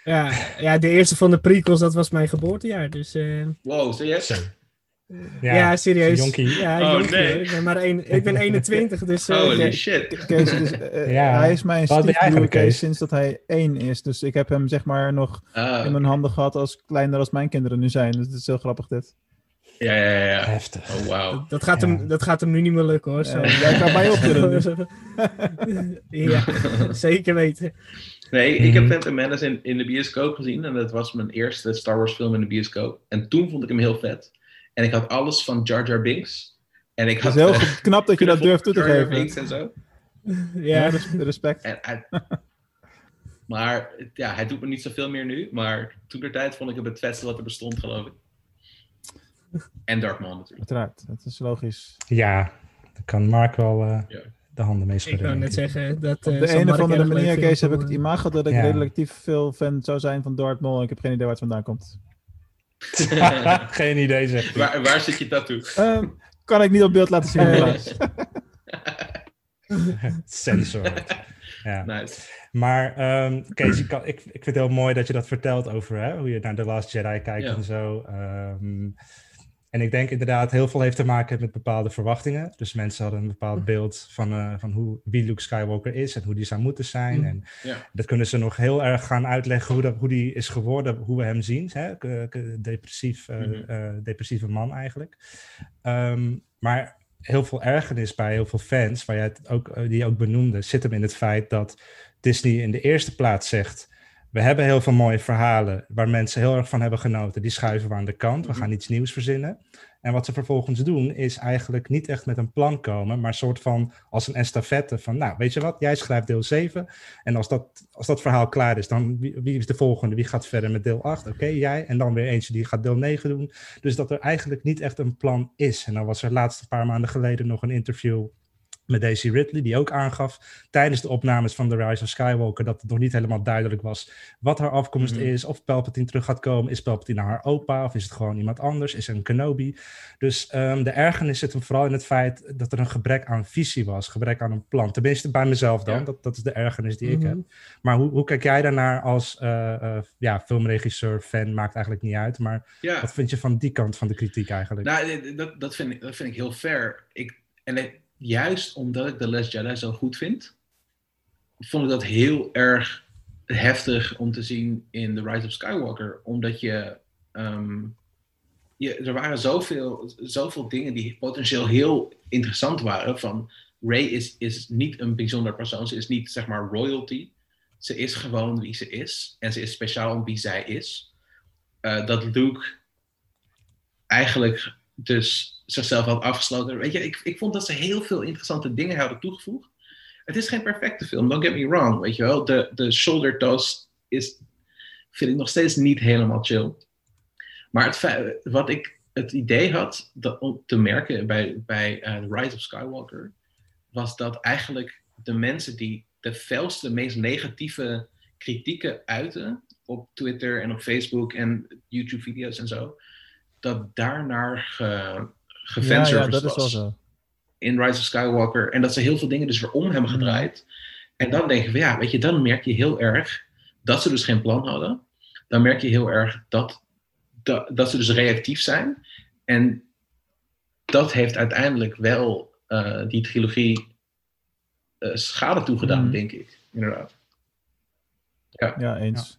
ja, ja, de eerste van de prequels, dat was mijn geboortejaar. Dus eh, Wow, serieus? Ja, Ja, serieus. jonkie. Ja, Oh, jonkie, nee. Ik ben maar een, ik ben 21, dus... eh, Holy ja, shit. Kees, dus, eh, Ja. Hij is mijn stiefbroer sinds dat hij één is. Dus ik heb hem zeg maar nog Ah, in mijn handen gehad als kleiner als mijn kinderen nu zijn. Dus het is heel grappig dit. Ja, ja, ja. Heftig. Oh, wauw. dat, gaat Ja. hem, dat gaat hem nu niet meer lukken, hoor. Zo. Ja, jij kan mij optillen dus. ja, zeker weten. Nee, ik heb Mhm. Phantom Menace in, in de bioscoop gezien. En dat was mijn eerste Star Wars film in de bioscoop. En toen vond ik hem heel vet. En ik had alles van Jar Jar Binks. En ik Het had... is heel eh, knap dat je dat durft toe te Jar Jar geven. Binks en zo. Ja, Ja, res- respect. En maar ja, hij doet me niet zoveel meer nu. Maar toen der tijd vond ik hem het vetste wat er bestond, geloof ik. En Dark Maul natuurlijk. Uiteraard, dat is logisch. Ja, daar kan Mark wel eh, Ja. de handen mee ik schudden. wou net denk ik. zeggen dat... Op eh, de een of andere manier, Kees, heb ik het eh, imago dat ik Ja. relatief veel fan zou zijn van Maul. En ik heb geen idee waar het vandaan komt. Geen idee, zeg. waar, waar zit je tattoo? Ehm, kan ik niet op beeld laten zien, helaas. Sensor. Ja. Nice. Maar ehm, Kees, ik, kan, ik, ik vind het heel mooi dat je dat vertelt over hè, hoe je naar The Last Jedi kijkt Ja. en zo. Ehm, en ik denk inderdaad, heel veel heeft te maken met bepaalde verwachtingen. Dus mensen hadden een bepaald beeld van, eh, van hoe, wie Luke Skywalker is en hoe die zou moeten zijn. En Ja. dat kunnen ze nog heel erg gaan uitleggen hoe, dat, hoe die is geworden, hoe we hem zien. Hè? Depressief, eh, Mhm. eh, depressieve man eigenlijk. Ehm, maar heel veel ergernis bij heel veel fans, waar jij het ook, die je ook benoemde, zit hem in het feit dat Disney in de eerste plaats zegt. We hebben heel veel mooie verhalen waar mensen heel erg van hebben genoten. Die schuiven we aan de kant. We gaan iets nieuws verzinnen. En wat ze vervolgens doen, is eigenlijk niet echt met een plan komen, maar een soort van als een estafette van, nou, weet je wat, jij schrijft deel 7. En als dat, als dat verhaal klaar is, dan wie, wie is de volgende? Wie gaat verder met deel 8? Oké, jij. En dan weer eentje die gaat deel 9 doen. Dus dat er eigenlijk niet echt een plan is. En dan was er laatst een paar maanden geleden nog een interview met Daisy Ridley, die ook aangaf tijdens de opnames van The Rise of Skywalker dat het nog niet helemaal duidelijk was wat haar afkomst Mhm. is, of Palpatine terug gaat komen. Is Palpatine haar opa of is het gewoon iemand anders? Is er een Kenobi? Dus ehm, de ergernis zit hem vooral in het feit dat er een gebrek aan visie was, gebrek aan een plan. Tenminste bij mezelf dan, Ja. dat, dat is de ergernis die ik Mhm. heb. Maar hoe, hoe kijk jij daarnaar als eh, eh, ja, filmregisseur, fan, maakt eigenlijk niet uit. Maar Ja. wat vind je van die kant van de kritiek eigenlijk? Nou, dat, dat, vind ik, dat vind ik heel fair. Ik, en ik- juist omdat ik The Last Jedi zo goed vind, vond ik dat heel erg heftig om te zien in The Rise of Skywalker. Omdat je, ehm, je er waren zoveel, zoveel dingen die potentieel heel interessant waren. Van Rey is, is niet een bijzonder persoon. Ze is niet zeg maar royalty. Ze is gewoon wie ze is. En ze is speciaal om wie zij is. Eh, dat Luke eigenlijk dus zichzelf had afgesloten. Weet je, ik, ik vond dat ze heel veel interessante dingen hadden toegevoegd. Het is geen perfecte film, don't get me wrong. Weet je wel, de, de shoulder toss is vind ik nog steeds niet helemaal chill. Maar het, wat ik het idee had dat, om te merken bij, bij eh, The Rise of Skywalker, was dat eigenlijk de mensen die de felste, meest negatieve kritieken uiten op Twitter en op Facebook en YouTube-video's en zo, dat daarnaar ge, Ja, ja, gefanserviced dat is wel was zo. in Rise of Skywalker. En dat ze heel veel dingen dus weer om hebben gedraaid. En dan denk je van ja, weet je, dan merk je heel erg dat ze dus geen plan hadden. Dan merk je heel erg dat, dat, dat ze dus reactief zijn. En dat heeft uiteindelijk wel eh, die trilogie eh, schade toegedaan, Mhm. denk ik. Inderdaad. Ja. Ja, eens.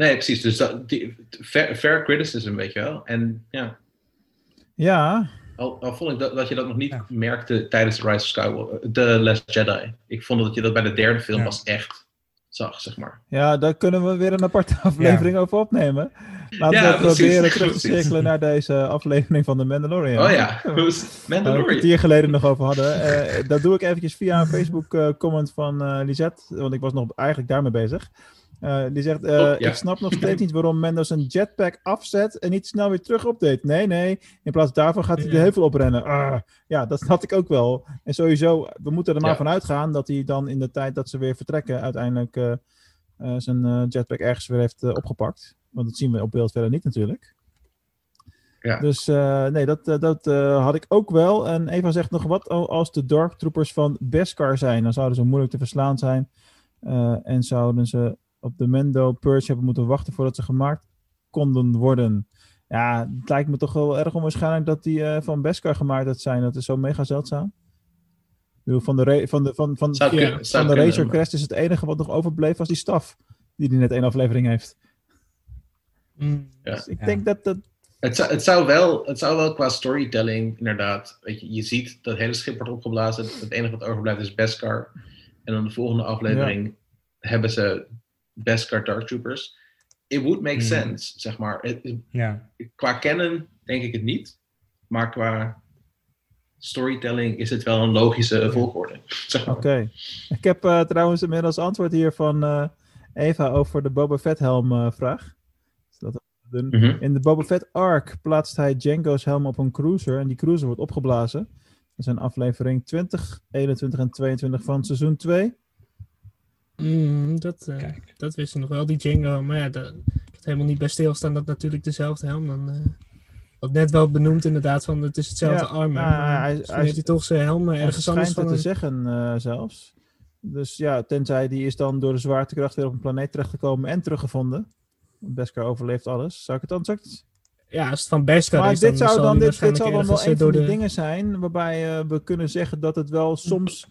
Nee, precies. Dus dat, die, fair, fair criticism, weet je wel. En ja, Ja, Al, al vond ik dat, dat je dat nog niet Ja. merkte tijdens The Rise of Skywalker, The Last Jedi. Ik vond dat je dat bij de derde film Ja. pas echt zag, zeg maar. ja, daar kunnen we weer een aparte aflevering over opnemen. Laten Ja, we precies, proberen terug te cirkelen naar deze aflevering van de Mandalorian. Oh ja, hoe is Waar we Mandalorian? kwartier geleden nog over hadden. Eh, dat doe ik eventjes via een Facebook eh, comment van eh Lisette, want ik was nog eigenlijk daarmee bezig. Eh, die zegt, eh, Oh, ja. ik snap nog steeds niet waarom Mendo zijn jetpack afzet en niet snel weer terug update. Nee, nee, in plaats daarvan gaat hij de heuvel oprennen. Ah, ja, dat had ik ook wel. En sowieso, we moeten er maar Ja. van uitgaan dat hij dan in de tijd dat ze weer vertrekken uiteindelijk eh, eh, zijn eh, jetpack ergens weer heeft opgepakt. Want dat zien we op beeld verder niet natuurlijk. Ja. Dus eh, nee, dat, dat eh, had ik ook wel. En Eva zegt nog wat als de Dark Troopers van Beskar zijn. Dan zouden ze moeilijk te verslaan zijn. Eh, en zouden ze op de Mendo Purge hebben moeten wachten voordat ze gemaakt konden worden. Ja, het lijkt me toch wel erg onwaarschijnlijk dat die eh, van Beskar gemaakt uit zijn. Dat is zo mega zeldzaam. Ik bedoel, van de, van de, van, van, van kunnen, de Razor Crest is het enige wat nog overbleef was die staf. Die die net één aflevering heeft. Mm. Ja. Dus ik Ja. denk dat dat... Het zou, het, zou wel, het zou wel qua storytelling, inderdaad. Weet je, je ziet dat hele schip wordt opgeblazen. Het enige wat overblijft is Beskar. En dan de volgende aflevering hebben ze Beskar Dark Troopers. It would make Hmm. sense, zeg maar. Het- Ja, qua kennen denk ik het niet. Maar qua storytelling is het wel een logische volgorde. Zeg maar. Oké. Ik heb eh, trouwens inmiddels antwoord hier van eh, Eva over de Boba Fett helm eh, vraag. Dat. Mhm. In de Boba Fett arc plaatst hij Django's helm op een cruiser en die cruiser wordt opgeblazen. Dat is een aflevering 20, 21 en 22 van seizoen 2. Mm, dat, eh, Kijk. dat wist ik nog wel, die Django. Maar ja, dat, ik had helemaal niet bij stilstaan dat natuurlijk dezelfde helm dan... eh wat net wel benoemd inderdaad, van het is hetzelfde Ja, armor. nou, maar hij- misschien hij- heeft hij toch zijn helm Hij ergens anders schijnt van... het te een- zeggen eh, zelfs. Dus ja, tenzij die is dan door de zwaartekracht weer op een planeet terechtgekomen en teruggevonden. Beskar overleeft alles. Zou ik het dan... Zou ik het- Ja, als het van Beskar Maar is, dit dan zou dan, hij dit, dit zou dan wel een van eh, de- dingen zijn waarbij eh, we kunnen zeggen dat het wel soms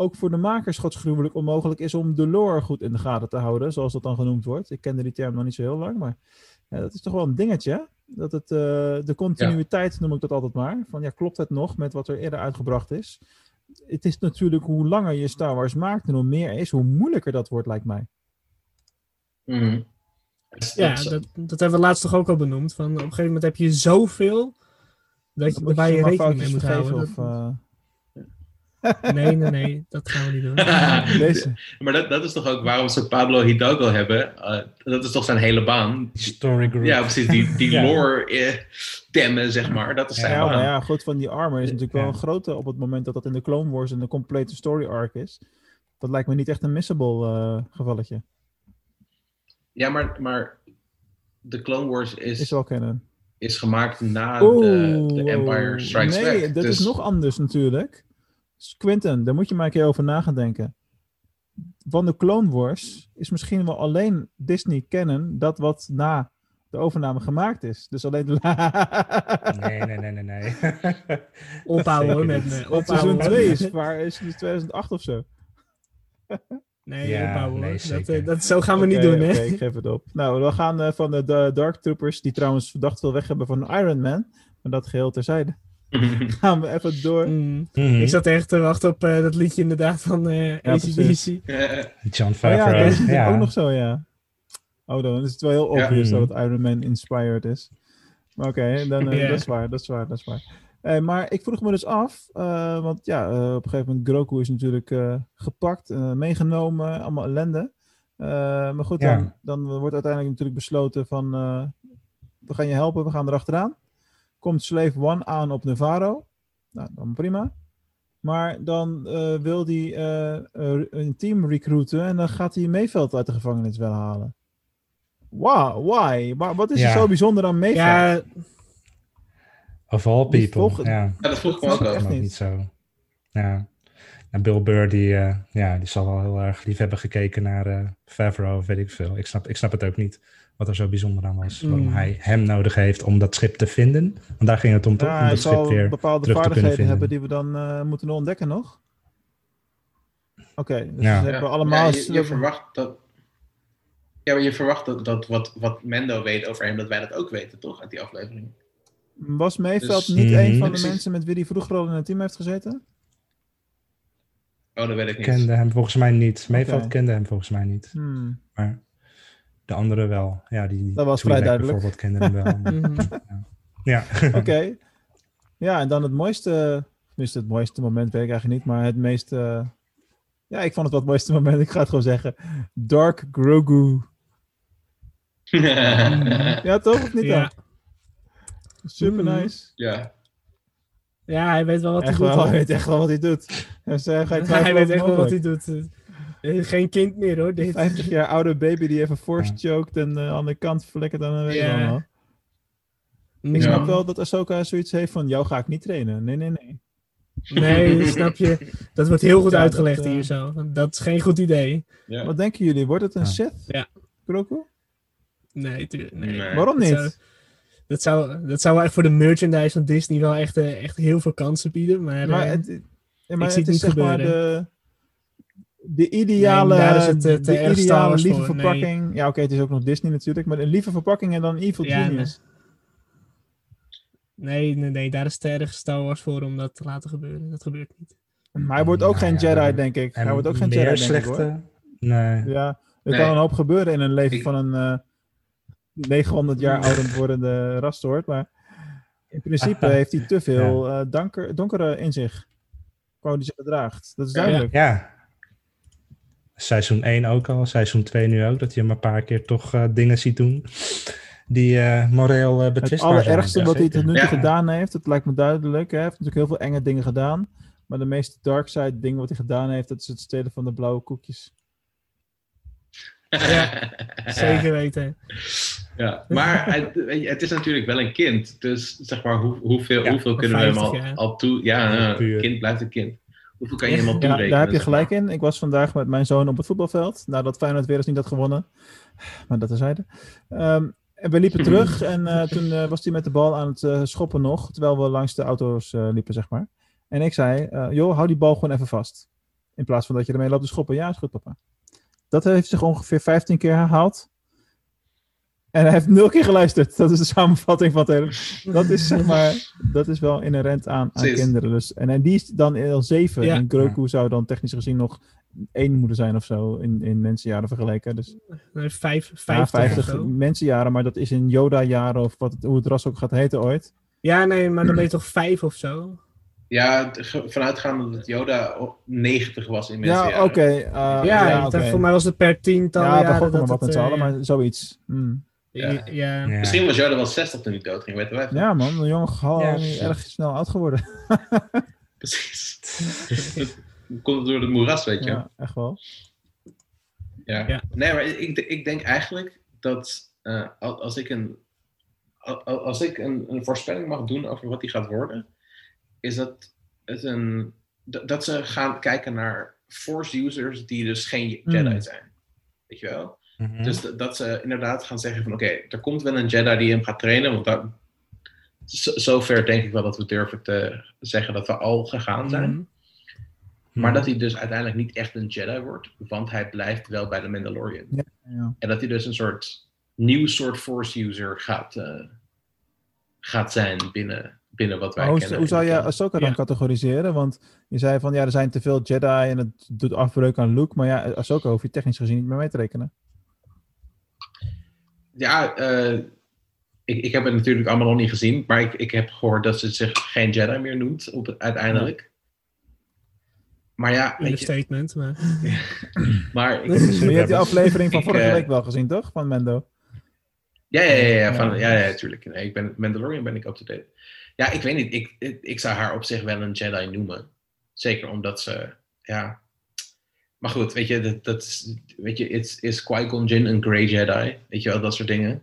ook voor de makers godsgruwelijk onmogelijk is om de lore goed in de gaten te houden, zoals dat dan genoemd wordt. Ik kende die term nog niet zo heel lang, maar ja, dat is toch wel een dingetje. hè? Dat het, eh, de continuïteit noem ik dat altijd maar. Van ja, klopt het nog met wat er eerder uitgebracht is? Het is natuurlijk hoe langer je Star Wars maakt en hoe meer er is, hoe moeilijker dat wordt, lijkt mij. Mhm. Ja, Dat- dat, hebben we laatst toch ook al benoemd. Van, op een gegeven moment heb je zoveel dat je, waar je rekening mee moet houden. Of, eh, Nee, nee, nee, dat gaan we niet doen. deze. Maar dat, dat is toch ook waarom ze Pablo Hidalgo hebben. Eh, dat is toch zijn hele baan. story group. Ja, precies. Die, die Ja. lore eh, temmen, zeg maar. Dat is zijn Ja, baan. maar ja, goed, van die armor is natuurlijk wel een grote op het moment dat dat in de Clone Wars een complete story arc is. Dat lijkt me niet echt een missable eh, gevalletje. Ja, maar, maar de Clone Wars is, Is wel kennen. is gemaakt na de, de Empire Strikes nee, Back. dat dus, is nog anders natuurlijk. Quinten, daar moet je maar een keer over na gaan denken. Van de Clone Wars is misschien wel alleen Disney kennen dat wat na de overname gemaakt is. Dus alleen de Nee, nee, nee, nee, nee. Ophouden hoor, met me. Want seizoen Ophouden. 2 is, waar is het 2008 of zo? Nee, Ja, ophouden nee, hoor. Dat, eh, dat, zo gaan we niet doen, hè? oké, ik geef het op. Nou, we gaan eh, van de, de Dark Troopers, die trouwens verdacht veel weg hebben van Iron Man. Maar dat geheel terzijde. Gaan we even door. Mm. Mhm. Ik zat echt te wachten op eh, dat liedje inderdaad van eh precies. ACDC. John Oh ja, Favreau. dat is ja. ook nog zo, ja. Oh, dan is het wel heel Ja. obvious Mhm. dat het Iron Man inspired is. Maar oké, dan eh, Ja. dat is waar, dat is waar, dat is waar. Eh, maar ik vroeg me dus af, eh, want ja, eh, op een gegeven moment Grogu is natuurlijk eh, gepakt, eh, meegenomen, allemaal ellende. Eh, maar goed, Ja. dan, dan wordt uiteindelijk natuurlijk besloten van... eh, we gaan je helpen, we gaan erachteraan. Komt Slave One aan op Navarro. Nou, dan prima. Maar dan eh, wil hij eh, eh, een team recruiten en dan gaat hij Mayveld uit de gevangenis wel halen. Wow, why? Maar wat is er zo bijzonder aan Mayveld? Ja, Of all people. Ja, Ja, dat vroeg ik me ook al. niet. niet zo. Ja. En Bill Burr, die, eh, ja, die zal wel heel erg lief hebben gekeken naar eh Favreau, of weet ik veel. Ik snap, ik snap het ook niet wat er zo bijzonder aan was. Waarom Mm. hij hem nodig heeft om dat schip te vinden. Want daar ging het om toch? Ja, om hij dat schip weer bepaalde terug vaardigheden vinden. hebben die we dan eh, moeten ontdekken nog. Oké, dus Ja. we hebben allemaal... Ja, je, je verwacht dat. Ja, maar je verwacht dat, dat wat, wat Mendo weet over hem, dat wij dat ook weten, toch? Uit die aflevering. Was Mayveld Dus- niet Mhm. een van de Precies. mensen met wie hij vroeger al in het team heeft gezeten? Oh, dat weet ik niet. kende hem volgens mij niet. Mayveld Oké. kende hem volgens mij niet. Hmm. Maar de andere wel. Ja, die Dat was vrij duidelijk. bijvoorbeeld kende hem wel. mhm. ja. Oké. Ja, en dan het mooiste, tenminste het mooiste moment weet ik eigenlijk niet, maar het meest, eh, ja, ik vond het wel het mooiste moment, ik ga het gewoon zeggen. Dark Grogu. Ja, toch? Of niet Ja. dan? Super Mhm. nice. ja. ja, hij weet wel wat Echt hij doet. wel, hij weet echt wel wat hij doet. Hij weet echt wel wat hij doet. Eh, Geen kind meer hoor. Dit. 50 jaar oude baby die even force choked en eh, aan de kant flikkert dan een weet je Ja. allemaal. Ik Ja. snap wel dat Ahsoka zoiets heeft van, jou ga ik niet trainen. Nee, nee, nee. Nee, snap je. Dat wordt heel goed Ja, uitgelegd dat, eh, hier zo. Dat is geen goed idee. ja. Wat denken jullie? Wordt het een Ja. Sith? Ja. Grogu? Nee, tuurlijk. Nee. Nee. Waarom Dat niet? zou, dat, zou, dat zou echt voor de merchandise van Disney wel echt, echt heel veel kansen bieden. Maar, Maar eh, het, maar zie het het is niet zeg maar de, gebeuren. De ideale, Nee, daar is het, eh, te de ideale Wars lieve voor, nee. verpakking. Ja, oké, het is ook nog Disney natuurlijk, maar een lieve verpakking en dan Evil Ja, Genius. nee, nee, nee, daar is te erg Star Wars voor om dat te laten gebeuren. Dat gebeurt niet. Maar hij wordt ook Nou geen ja, Jedi, en- denk ik. Hij wordt ook geen Jedi, denk ik, slechte... hoor. Nee. Ja, er Nee. kan een hoop gebeuren in een leven Ik- van een eh 900 jaar ouder wordende rastoort, maar in principe heeft hij te veel eh, donker, donkere in zich. Qua hij zich gedraagt. Dat is Ja. duidelijk. Ja. Seizoen 1 ook al, seizoen 2 nu ook. Dat je hem een paar keer toch eh, dingen ziet doen die eh moreel eh Het betwistbaar zijn. allerergste Ja, wat hij tot nu toe Ja. gedaan heeft, dat lijkt me duidelijk. Hij heeft natuurlijk heel veel enge dingen gedaan. Maar de meeste dark side dingen wat hij gedaan heeft, dat is het stelen van de blauwe koekjes. Ja. Zeker weten. Ja, maar het, het is natuurlijk wel een kind. Dus zeg maar, hoe, hoeveel, Ja, hoeveel kunnen we hem 50 al, al toe... Ja, Ja, een kind blijft een kind. Hoeveel kan je hem al Ja, daar heb je gelijk in. Ik was vandaag met mijn zoon op het voetbalveld. Nadat Feyenoord weer eens niet had gewonnen. Maar dat terzijde. Ehm en we liepen terug en eh, toen eh, was hij met de bal aan het eh, schoppen nog. Terwijl we langs de auto's liepen, zeg maar. En ik zei, joh, hou die bal gewoon even vast. In plaats van dat je ermee loopt te schoppen. Ja, is goed, papa. Dat heeft zich ongeveer 15 keer herhaald. En hij heeft nul keer geluisterd. Dat is de samenvatting van het hele... Dat is, zeg maar, dat is wel inherent aan, kinderen. Dus, en, en die is dan al zeven. Ja. En Grogu zou dan technisch gezien nog één moeten zijn of zo in, in mensenjaren vergeleken. Dus Nee, Vijf, ja, 50 50 of zo. mensenjaren, maar dat is in Yoda-jaren of wat, het- hoe het ras ook gaat heten ooit. Ja, nee, maar dan ben je toch vijf of zo? Ja, het- vanuitgaande dat Yoda op 90 was in mensen. Ja, oké. eh, ja, ja, dat- oké. voor mij was het per tiental Ja, jaren maar dat wat met het, z'n allen, eh, maar zoiets. Hmm. Ja. ja. Misschien was Yoda wel 60 toen hij dood ging, weten wij. Ja, man, een jongen gal Ja. erg snel oud geworden. Precies. Komt het door het moeras, weet je. Ja, echt wel. Ja. Ja. Nee, maar ik, ik denk eigenlijk dat eh, al- als ik, een, al- al- als ik een, een voorspelling mag doen over wat die gaat worden, is dat, het een, dat dat ze gaan kijken naar Force users die dus geen Jedi Hmm. zijn. Weet je wel? Mhm. Dus dat- ze inderdaad gaan zeggen van oké, er komt wel een Jedi die hem gaat trainen, want dat, zo- zover denk ik wel dat we durven te zeggen dat we al gegaan zijn. Mhm. Maar dat hij dus uiteindelijk niet echt een Jedi wordt, want hij blijft wel bij de Mandalorian. Ja. En dat hij dus een soort nieuw soort Force user gaat, eh, gaat zijn binnen, binnen wat wij kennen. hoe zou je. Ahsoka dan Ja. categoriseren? Want je zei van ja, er zijn te veel Jedi en het doet afbreuk aan Luke. Maar ja, Ahsoka hoef je technisch gezien niet meer mee te rekenen. Ja, eh, ik, ik heb het natuurlijk allemaal nog niet gezien, maar ik, ik heb gehoord dat ze zich geen Jedi meer noemt op het, uiteindelijk. maar ja, In een statement. Maar... maar ik, je hebt die aflevering van Ik, vorige eh, week wel gezien, toch? Van Mendo. Ja, ja, ja, ja, van, ja, ja, tuurlijk. Nee, ik ben, Mandalorian ben ik up to date. Ja, ik weet niet. Ik, ik, ik zou haar op zich wel een Jedi noemen. Zeker omdat ze, ja. Maar goed, weet je, dat, dat is, weet je, is, is Qui-Gon Jinn een Grey Jedi? Weet je wel, dat soort dingen.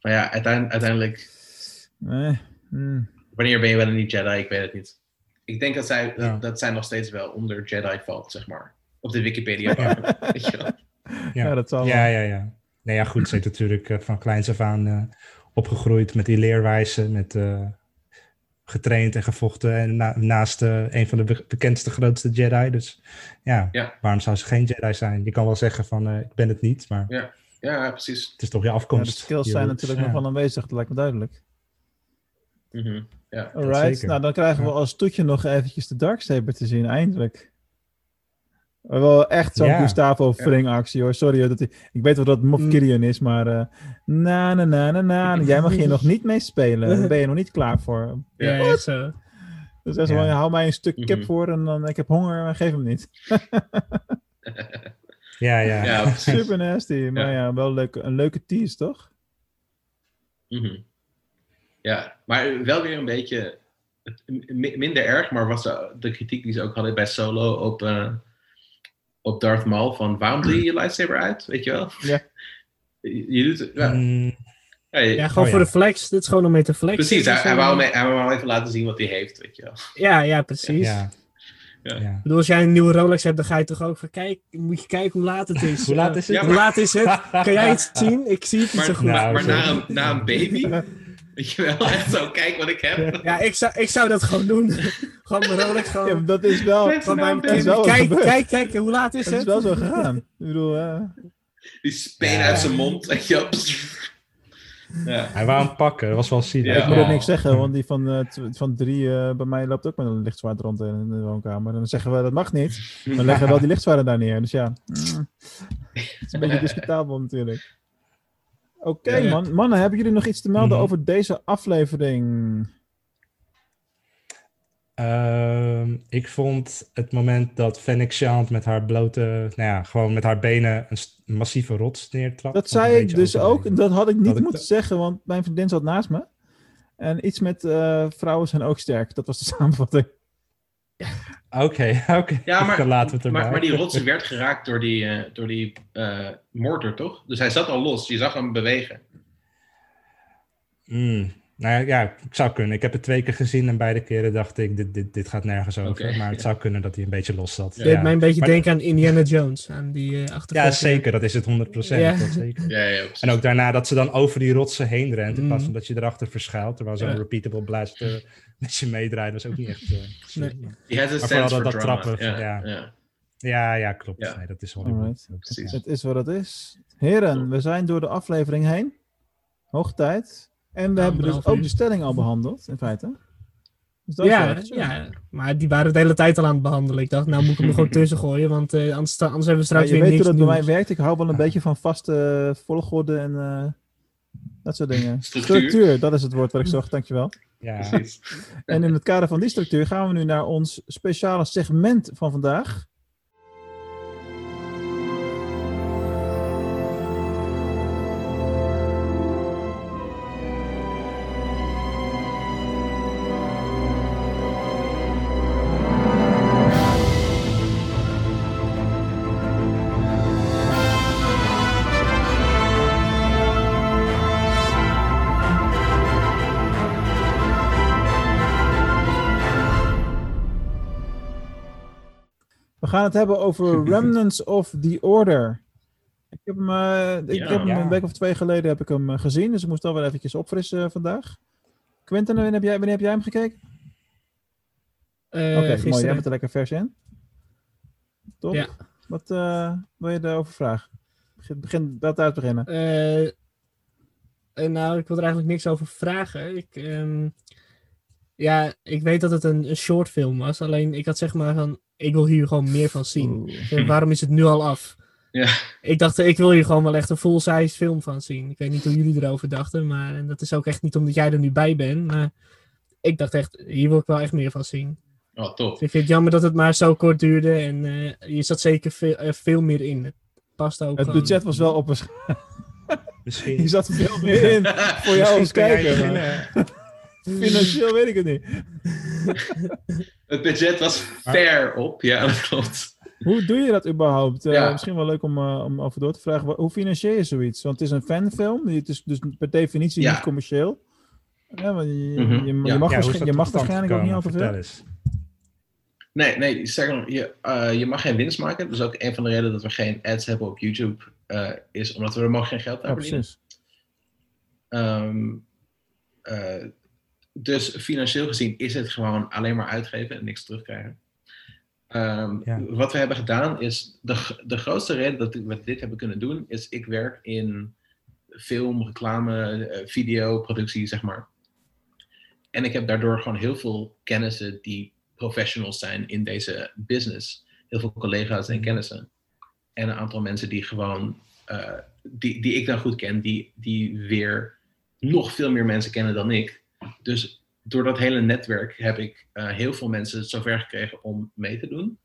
Maar ja, uiteindelijk, uiteindelijk Nee. Hmm. wanneer ben je wel een niet Jedi? Ik weet het niet. Ik denk dat zij, Ja. dat, zij nog steeds wel onder Jedi valt, zeg maar. Op de Wikipedia. weet je wel. Ja, dat zal Ja, wel. ja, ja. Nee, ja, goed. Ze heeft natuurlijk eh, van kleins af aan eh, opgegroeid met die leerwijze, met eh, getraind en gevochten en na- naast eh, een van de be- bekendste, grootste Jedi. Dus ja, Ja. waarom zou ze geen Jedi zijn? Je kan wel zeggen van, eh, ik ben het niet, maar Ja, ja, precies. het is toch je Ja, de afkomst. skills zijn roots. natuurlijk Ja. nog wel aanwezig, dat lijkt me duidelijk. Mhm. Ja. Alright, nou dan krijgen we als toetje nog eventjes de Darksaber te zien, eindelijk. Wel echt zo'n Ja. Gustavo Fring actie hoor. Sorry dat ik weet wel dat het Moff Mm. Gideon is, maar eh, na na na na na, jij mag hier nog niet mee spelen. Daar ben je nog niet klaar voor. Ja, Ja. echt zo. Dus dat is wel, hou mij een stuk kip Mhm. voor en dan ik heb honger, maar geef hem niet. Ja, ja. Ja. Super nasty, maar ja, wel leuk, een leuke tease toch? Mhm. Ja, maar wel weer een beetje mi- minder erg, maar was de, de kritiek die ze ook hadden bij Solo op, eh, op Darth Maul van waarom doe je je lightsaber uit, weet je wel? Ja. Je, doet het, ja. Mm, Ja, je- Ja, gewoon Oh, voor ja. de flex. Dit is gewoon om mee te flexen. precies, hij, hij, wou hij wou even laten zien wat hij heeft, weet je wel. Ja, ja, precies. ja. Ja. Ja. Ik bedoel, als jij een nieuwe Rolex hebt, dan ga je toch ook van, kijk, moet je kijken hoe laat het is. Hoe laat is het? Ja, Hoe laat is het? Kan jij het zien? Ik zie het niet Maar, zo goed. maar, Nou, maar zo. na, een, na een baby, weet je wel, echt zo, kijk wat ik heb. Ja, ik zou, ik zou dat gewoon doen. gewoon mijn Rolex gewoon. Ja, maar dat is wel, van mijn naam is wel kijk, gebeurd. kijk, kijk, hoe laat is dat is het? wel zo gegaan. Ik bedoel, eh, Die speen Ja. uit zijn mond, weet je wel. Ja. Hij wou hem pakken, dat was wel zielig. Ja. ik moet ook niks zeggen, want die van, eh, tw- van drie eh, bij mij loopt ook met een lichtzwaard rond in de woonkamer. En dan zeggen we dat mag niet. Dan leggen we wel die lichtzwaarden daar neer. Dus ja, mm, het is een beetje discutabel natuurlijk. Oké Ja. man, mannen, hebben jullie nog iets te melden Mhm. over deze aflevering? Ehm, ik vond het moment dat Fennec Shand met haar blote, nou ja, gewoon met haar benen een massieve rots neertrapte. Dat zei ik dus ook. Dat had ik niet Dat moeten zeggen, want mijn vriendin zat naast me. En iets met eh, vrouwen zijn ook sterk. Dat was de samenvatting. Oké, oké. Ja, maar, Dan laten we het erbij. maar, maar die rots werd geraakt door die, eh door die eh, mortar, toch? Dus hij zat al los, je zag hem bewegen. Mm, nou ja, ja, ik zou kunnen. Ik heb het twee keer gezien en beide keren dacht ik, dit, dit, dit gaat nergens over. Maar het ja. zou kunnen dat hij een beetje los zat. Je deed mij een beetje Maar- denken aan Indiana Jones. Aan die eh achtergrond. Ja, zeker. Dat is het 100%. Ja. Dat zeker. Ja, ja. En ook daarna dat ze dan over die rotsen heen rent, in plaats Mm. van dat je erachter verschuilt. Terwijl zo'n Ja. repeatable blast eh, met je meedraait, was ook niet echt... eh, Nee. He has a sense for dat- dat drama. trappen, ja, ja. ja. Ja, ja, klopt. Ja. Nee, dat is. Ook. precies. Het is wat het is. Heren, we zijn door de aflevering heen. Hoog tijd. En we hebben dus ook uur. de stelling al behandeld, in feite. Dus dat wel Ja, ja, maar die waren de hele tijd al aan het behandelen. Ik dacht, nou moet ik hem er gewoon tussen gooien, want eh, anders, anders hebben we Ja, straks je weer weet niks hoe dat bij mij werkt. Ik hou wel een beetje van vaste volgorde en eh, dat soort dingen. Structuur. dat is het woord wat ik zocht, dankjewel. Ja, Precies. En in het kader van die structuur gaan we nu naar ons speciale segment van vandaag. Gaan het hebben over Remnants of the Order. Ik heb hem, eh, ik Ja. heb hem Ja. een week of twee geleden heb ik hem eh, gezien, dus ik moest al wel eventjes opfrissen eh, vandaag. Quentin, wanneer heb jij, wanneer heb jij hem gekeken? Eh, Oké, mooi. Jij gisteren. bent er lekker vers in. Top. Ja. Wat eh, wil je erover vragen? Begin, begin dat uit beginnen. Nou, ik wil er eigenlijk niks over vragen. Ik, ehm, ja, ik weet dat het een, een short film was. Alleen ik had zeg maar van, ik wil hier gewoon meer van zien. En waarom is het nu al af? Ja. Ik dacht, ik wil hier gewoon wel echt een full-size film van zien. Ik weet niet hoe jullie erover dachten, maar en dat is ook echt niet omdat jij er nu bij bent. Maar ik dacht echt, hier wil ik wel echt meer van zien. Oh, top. Ik vind het jammer dat het maar zo kort duurde en eh, je zat zeker veel, er veel meer in. Past ook Het gewoon- budget was wel op een... Misschien. Je zat er veel meer in voor jou als kijker. Financieel weet ik het niet. Het budget was ver op, ja, dat klopt. Hoe doe je dat überhaupt? Eh. Misschien wel leuk om, eh, om over door te vragen. Hoe financier je zoiets? Want het is een fanfilm. Het is dus per definitie Ja. niet commercieel. Ja, maar je, Mhm. je, mag, Ja, hoe is waarsch- dat je mag waarschijnlijk ook niet gekomen? veel. Nee, nee, nog, je, eh, je mag geen winst maken. Dat is ook een van de redenen dat we geen ads hebben op YouTube. eh, is omdat we er mogen geen geld aan Ja, verdienen. precies. Ehm, eh, dus financieel gezien is het gewoon alleen maar uitgeven en niks terugkrijgen. Ehm, Ja. Wat we hebben gedaan is, de, de grootste reden dat we dit hebben kunnen doen, is ik werk in film, reclame, eh, video, productie, zeg maar. En ik heb daardoor gewoon heel veel kennissen die professionals zijn in deze business. Heel veel collega's en kennissen. En een aantal mensen die gewoon, eh, die, die ik dan goed ken, die, die weer nog veel meer mensen kennen dan ik. Dus door dat hele netwerk heb ik eh, heel veel mensen zover gekregen om mee te doen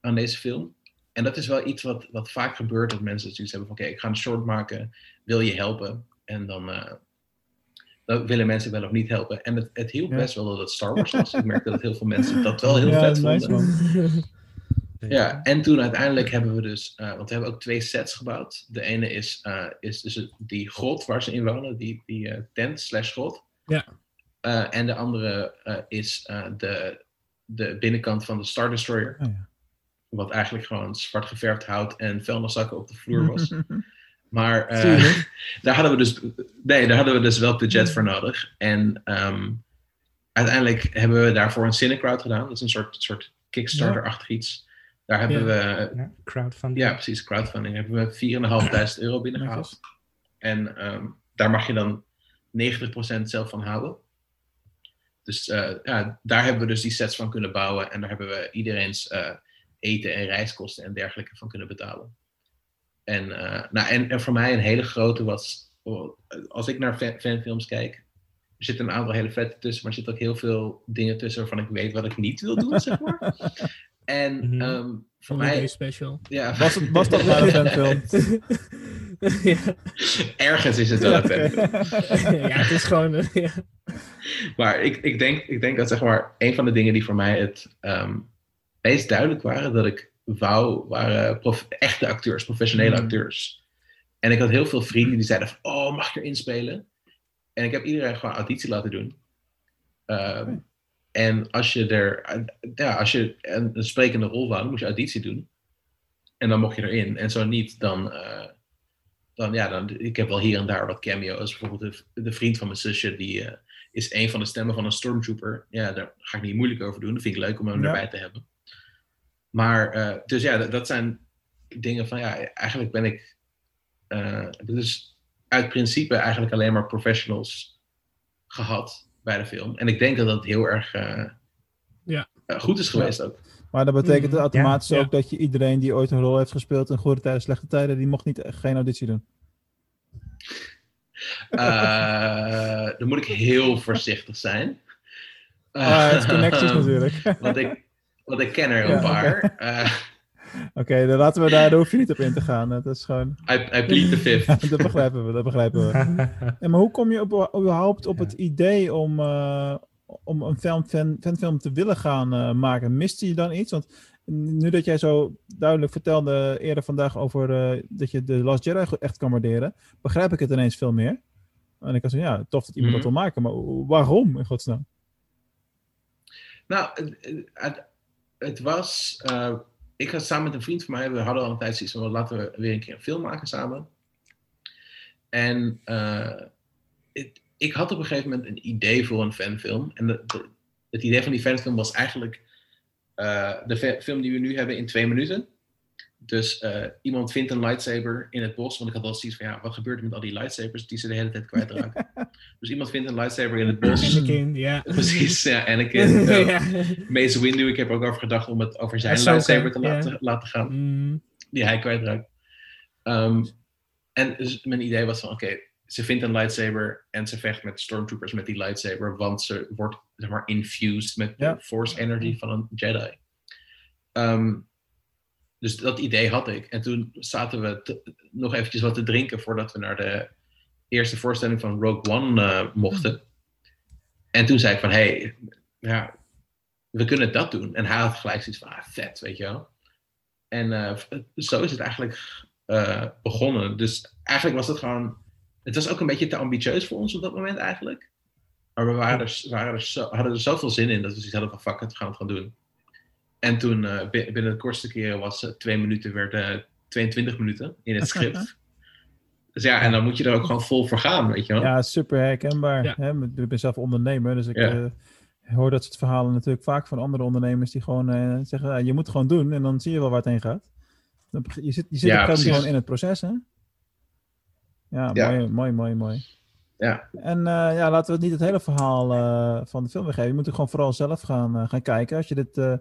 aan deze film. En dat is wel iets wat, wat vaak gebeurt, dat mensen zoiets hebben van oké, ik ga een short maken, wil je helpen? En dan, eh, dan willen mensen wel of niet helpen. En het, het hielp Ja. best wel dat het Star Wars was. ik merkte dat heel veel mensen dat wel heel Ja, vet vonden. Ja, en toen uiteindelijk hebben we dus, eh, want we hebben ook twee sets gebouwd. De ene is, eh, is dus die grot waar ze in wonen, die, die eh, tent slash grot. Ja. Eh, en de andere eh, is eh, de, de binnenkant van de Star Destroyer. Oh, ja. Wat eigenlijk gewoon zwart geverfd hout en vuilniszakken op de vloer was. Maar daar hadden we dus, nee, daar hadden we dus wel budget voor nodig. En ehm, uiteindelijk hebben we daarvoor een Cinecrowd gedaan. Dat is een soort, soort Kickstarter-achtig iets. Daar hebben Ja. we Ja, crowdfunding. ja, precies. Crowdfunding hebben we 4.500 euro binnengehaald. En ehm, daar mag je dan 90% zelf van houden. Dus eh, ja, daar hebben we dus die sets van kunnen bouwen. En daar hebben we iedereen's eh, eten en reiskosten en dergelijke van kunnen betalen. En, eh, nou, en, en voor mij een hele grote was... oh, Als ik naar fan- fanfilms kijk... Er zitten een aantal hele vette tussen, maar er zitten ook heel veel dingen tussen waarvan ik weet wat ik niet wil doen, zeg maar. En Mhm. ehm, voor Holiday mij... special. Ja, Was, het, was dat nou een fanfilm? ja. ergens is het wel een Ja, fanfilm. ja, het is gewoon... ja. Maar ik, ik, denk, ik denk dat zeg maar een van de dingen die voor mij het ehm, meest duidelijk waren, dat ik wou, waren prof- echte acteurs, professionele Mm. acteurs. En ik had heel veel vrienden die zeiden van, oh, mag ik erin spelen? En ik heb iedereen gewoon auditie laten doen. Ehm, En als je er, ja, als je een, een sprekende rol wou, dan moest je auditie doen. En dan mocht je erin. En zo niet, dan, eh, dan ja, dan, ik heb wel hier en daar wat cameo's. Bijvoorbeeld de, de vriend van mijn zusje, die eh, is een van de stemmen van een stormtrooper. Ja, daar ga ik niet moeilijk over doen. Dat vind ik leuk om hem Ja. erbij te hebben. Maar, eh, dus ja, dat, dat zijn dingen van, ja, eigenlijk ben ik, dus uit principe eigenlijk alleen maar professionals gehad bij de film. En ik denk dat dat heel erg eh, Ja. eh, goed is geweest ook. Maar dat betekent Mhm. automatisch Ja, ja. ook dat je iedereen die ooit een rol heeft gespeeld in goede tijden, slechte tijden, die mocht niet, geen auditie doen. Eh, dan moet ik heel voorzichtig zijn. Ah, het is connecties natuurlijk. want, ik, want ik ken er Ja, een paar. Eh, Oké, dan laten we daar, daar hoef je niet op in te gaan. Dat is gewoon... I, I plead the fifth. dat begrijpen we, dat begrijpen we. En maar hoe kom je op, überhaupt op het idee om, eh, om een film, fan, fanfilm te willen gaan eh, maken? Miste je dan iets? Want nu dat jij zo duidelijk vertelde eerder vandaag over eh, dat je de Last Jedi echt kan waarderen, begrijp ik het ineens veel meer. En ik was ja, tof dat iemand Mhm. dat wil maken, maar waarom in godsnaam? Nou, het, het, het was. Ik had samen met een vriend van mij, we hadden al een tijd zoiets van laten we weer een keer een film maken samen. En eh, ik had op een gegeven moment een idee voor een fanfilm. En de- het idee van die fanfilm was eigenlijk eh, de film die we nu hebben in twee minuten. Dus eh, iemand vindt een lightsaber in het bos. Want ik had al zoiets van, ja, wat gebeurt er met al die lightsabers die ze de hele tijd kwijtraken? dus iemand vindt een lightsaber in het bos. Anakin, ja. Precies, ja, Anakin. eh, ja. Mace Windu, ik heb er ook over gedacht om het over zijn Ahsoka, lightsaber te laten, laten gaan. Mm, Die hij kwijtraakt. Ehm, en dus mijn idee was van, oké, ze vindt een lightsaber en ze vecht met stormtroopers met die lightsaber, want ze wordt zeg maar infused met de force energy van een Jedi. Ehm, dus dat idee had ik. En toen zaten we nog eventjes wat te drinken voordat we naar de eerste voorstelling van Rogue One eh, mochten. En toen zei ik van, hé, hey, ja, we kunnen dat doen. En hij had gelijk zoiets van, ah, vet, weet je wel. En eh, zo is het eigenlijk eh, begonnen. Dus eigenlijk was het gewoon, het was ook een beetje te ambitieus voor ons op dat moment eigenlijk. Maar we waren er, waren er zo, hadden er zoveel zin in dat we zoiets hadden van, fuck it, we gaan het gewoon doen. En toen, eh, bi- binnen de kortste keren was eh, twee minuten, werd eh 22 minuten in het script. dus ja, en dan moet je er ook gewoon vol voor gaan, weet je wel. Ja, super herkenbaar. Ja. Hè? Ik ben zelf ondernemer, dus ik Ja. eh, hoor dat soort verhalen natuurlijk vaak van andere ondernemers die gewoon eh, zeggen, ja, je moet gewoon doen en dan zie je wel waar het heen gaat. Je zit, je zit Ja, gewoon in het proces, hè? Ja, Ja. mooi, mooi, mooi, mooi. Ja. En eh, ja, laten we niet het hele verhaal van de film weggeven. Je moet er gewoon vooral zelf gaan, eh, gaan kijken. Als je dit, eh,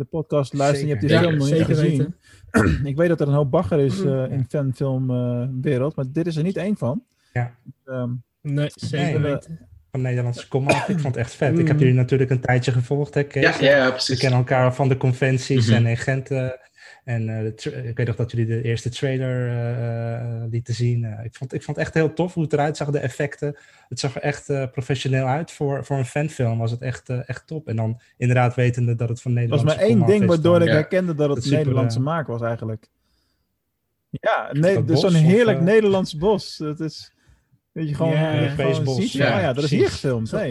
de podcast luistert en je hebt die film nog niet gezien. weten. ik weet dat er een hoop bagger is eh, in fanfilmwereld, maar dit is er niet één van. Ja. Ehm, Nee, zeker Nee. weten. Van Nederlandse kom af. Ik vond het echt vet. Ik heb jullie natuurlijk een tijdje gevolgd, hè, Kees? Ja, ja, ja, We precies. kennen elkaar van de conventies Mhm. en in Gent. En eh, de ik weet nog dat jullie de eerste trailer eh, eh, lieten zien. Eh, ik, vond, ik vond het echt heel tof hoe het eruit zag, de effecten. Het zag er echt eh, professioneel uit. Voor, voor een fanfilm was het echt, echt top. En dan inderdaad wetende dat het van Er was Nederlandse maar één ding waardoor dan- ik Ja. herkende dat het Dat super, Nederlandse maak was eigenlijk. Ja, nee, dat dus zo'n heerlijk? Nederlands bos. Het is, weet je, gewoon, ziet van, Ja, oh ja, dat is hier gefilmd. Hey,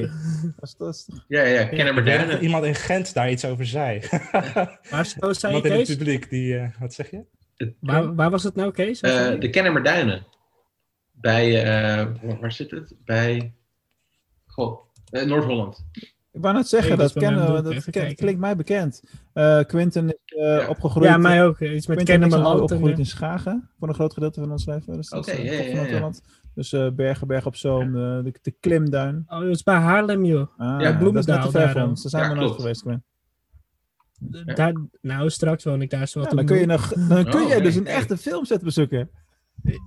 dat is, dat is Ja, ja, Ik weet dat Kennemerduinen. iemand in Gent daar iets over zei. Waar, zo zei je, iemand in het publiek die... eh, wat zeg je? Waar, waar was het nou, Kees? Eh, je? de Kennemerduinen. Bij, eh, waar, zit het? Bij, goh, Noord-Holland. Ik wou net zeggen, Nee, dat kennen, dat kijken. klinkt mij bekend. Eh Quinten is eh, Ja. opgegroeid, ja, mij ook. Iets met Quinten is opgegroeid in Schagen, voor een groot gedeelte van ons leven. Dus Oké, eh, ja, ja. Dus eh, Bergen, Berg op Zoom, de, de, de Klimduin. Oh, dat is bij Haarlem, joh. Ah, Ja, dat is net te Bloemendaal ver daar van dan. ons. Daar zijn Ja, we nooit geweest, Quint. Daar, nou, straks woon ik daar zo wat Ja, dan kun je, nog, dan kun Oh, je dus een echte filmset bezoeken.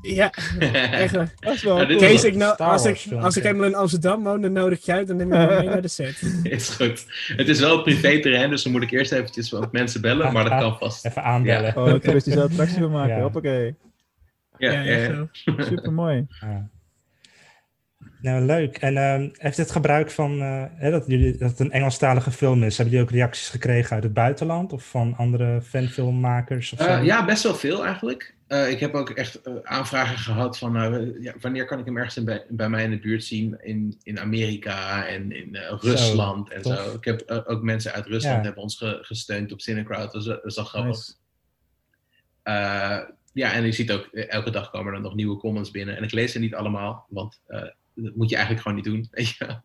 Ja, echt. Dat is wel Ja, cool. Kees, ik nou, als, ik, film, als ik ja. helemaal in Amsterdam woon, dan nodig je uit en neem ik me mee naar de set. Is goed. Het is wel een privé-terrein, dus dan moet ik eerst eventjes wat mensen bellen, maar dat kan vast. Even aanbellen. Oh, een toeristische attractie van maken. Ja. Hoppakee. Ja, Ja, ja, echt ja. zo. Super mooi. Ja. Nou, leuk. En ehm, heeft het gebruik van eh, hè, dat, jullie, dat het een Engelstalige film is, hebben jullie ook reacties gekregen uit het buitenland of van andere fanfilmmakers? Of zo? Eh, ja, best wel veel eigenlijk. Eh, ik heb ook echt eh, aanvragen gehad van eh, ja, wanneer kan ik hem ergens in bij, bij mij in de buurt zien in, in Amerika en in eh, Rusland en tof. zo. Ik heb eh, ook mensen uit Rusland Ja. hebben ons ge- gesteund op Cinecrowd. Dat is, dat is wel grappig. Nice. Ja, en je ziet ook, eh, elke dag komen er nog nieuwe comments binnen. En ik lees ze niet allemaal, want eh, dat moet je eigenlijk gewoon niet doen. Weet je? wel.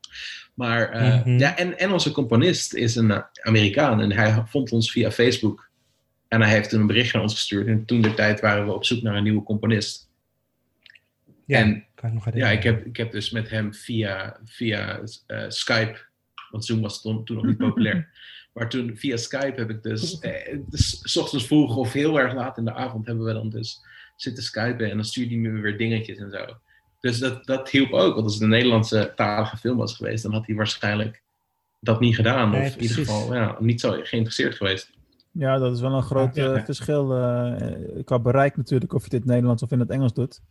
Maar eh, Mhm. ja, en, en onze componist is een Amerikaan en hij vond ons via Facebook. En hij heeft een bericht naar ons gestuurd. En toen de tijd waren we op zoek naar een nieuwe componist. ja, en- kan ik nog Ja, ik heb, ik heb dus met hem via, via Skype, want Zoom was toen, toen nog niet populair. Maar toen via Skype heb ik dus, eh, dus 's ochtends vroeg of heel erg laat in de avond hebben we dan dus zitten skypen en dan stuurde hij me weer dingetjes en zo. Dus dat, dat hielp ook, want als het een Nederlandse talige film was geweest, dan had hij waarschijnlijk dat niet gedaan. Nee, of in ieder geval ja, niet zo geïnteresseerd geweest. Ja, dat is wel een groot Ja. eh, verschil eh, qua bereik natuurlijk, of je dit Nederlands of in het Engels doet.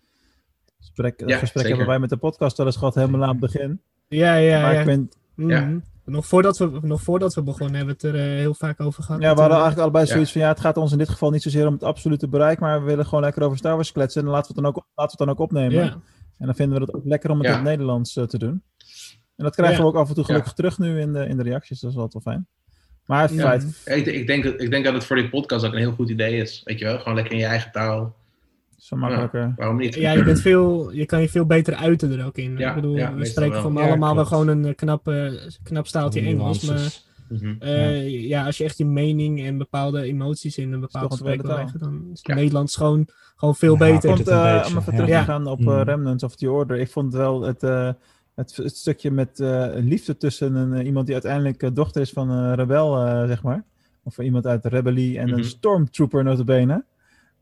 Gesprek, dat Ja, gesprek zeker. hebben wij met de podcast wel eens gehad, helemaal aan het begin. Ja, ja, maar ja. ik vind, Mhm. Nog, voordat we, nog voordat we begonnen hebben we het er eh, heel vaak over gehad. ja, we hadden eigenlijk allebei Ja. zoiets van, ja, het gaat ons in dit geval niet zozeer om het absolute bereik, maar we willen gewoon lekker over Star Wars kletsen en laten we het dan ook, laten we het dan ook opnemen. Ja. En dan vinden we het ook lekker om het Ja. in het Nederlands eh, te doen. En dat krijgen Ja. we ook af en toe Ja. gelukkig terug nu in de, in de reacties, dat is wel wel fijn. Maar het Ja. feit, Ik, ik, denk, ik denk dat het voor die podcast ook een heel goed idee is. Weet je wel, gewoon lekker in je eigen taal. Zo makkelijker. Waarom niet? Ja, je, bent veel, je kan je veel beter uiten er ook in. Ja, ik bedoel, ja, we spreken van Ja, allemaal wel gewoon een eh, knap, knap staaltje Engels. Maar. Mhm. eh, ja. als je echt je mening en bepaalde emoties in een tweede spreek wil leggen, dan is het Ja. Nederlands gewoon, gewoon veel Ja, beter. beetje, om even ja. terug te Ja. gaan op Mm. Remnants of the Order. Ik vond wel het, eh, het, het stukje met eh, liefde tussen een, iemand die uiteindelijk dochter is van een rebel, eh, zeg maar. Of iemand uit de rebellie en Mhm. een stormtrooper notabene.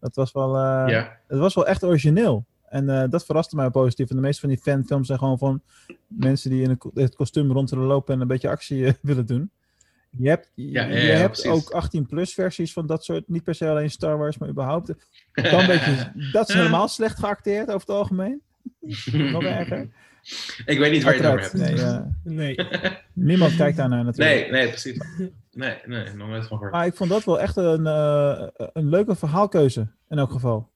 Dat was wel, eh, Ja. het was wel echt origineel. En eh, dat verraste mij positief. En de meeste van die fanfilms zijn gewoon van mensen die in ko- het kostuum rond willen lopen en een beetje actie eh, willen doen. Je hebt, je, Ja, ja, je ja, hebt precies. ook 18-plus versies van dat soort, niet per se alleen Star Wars, maar überhaupt. Een beetje, dat is helemaal slecht geacteerd over het algemeen. Nog erger. Ik weet niet waar je het over hebt. Nee, Nee. niemand kijkt daarnaar natuurlijk. Nee, nee, precies. Nee, nee, nog nooit van gehoord. Maar ik vond dat wel echt een, eh, een leuke verhaalkeuze in elk geval.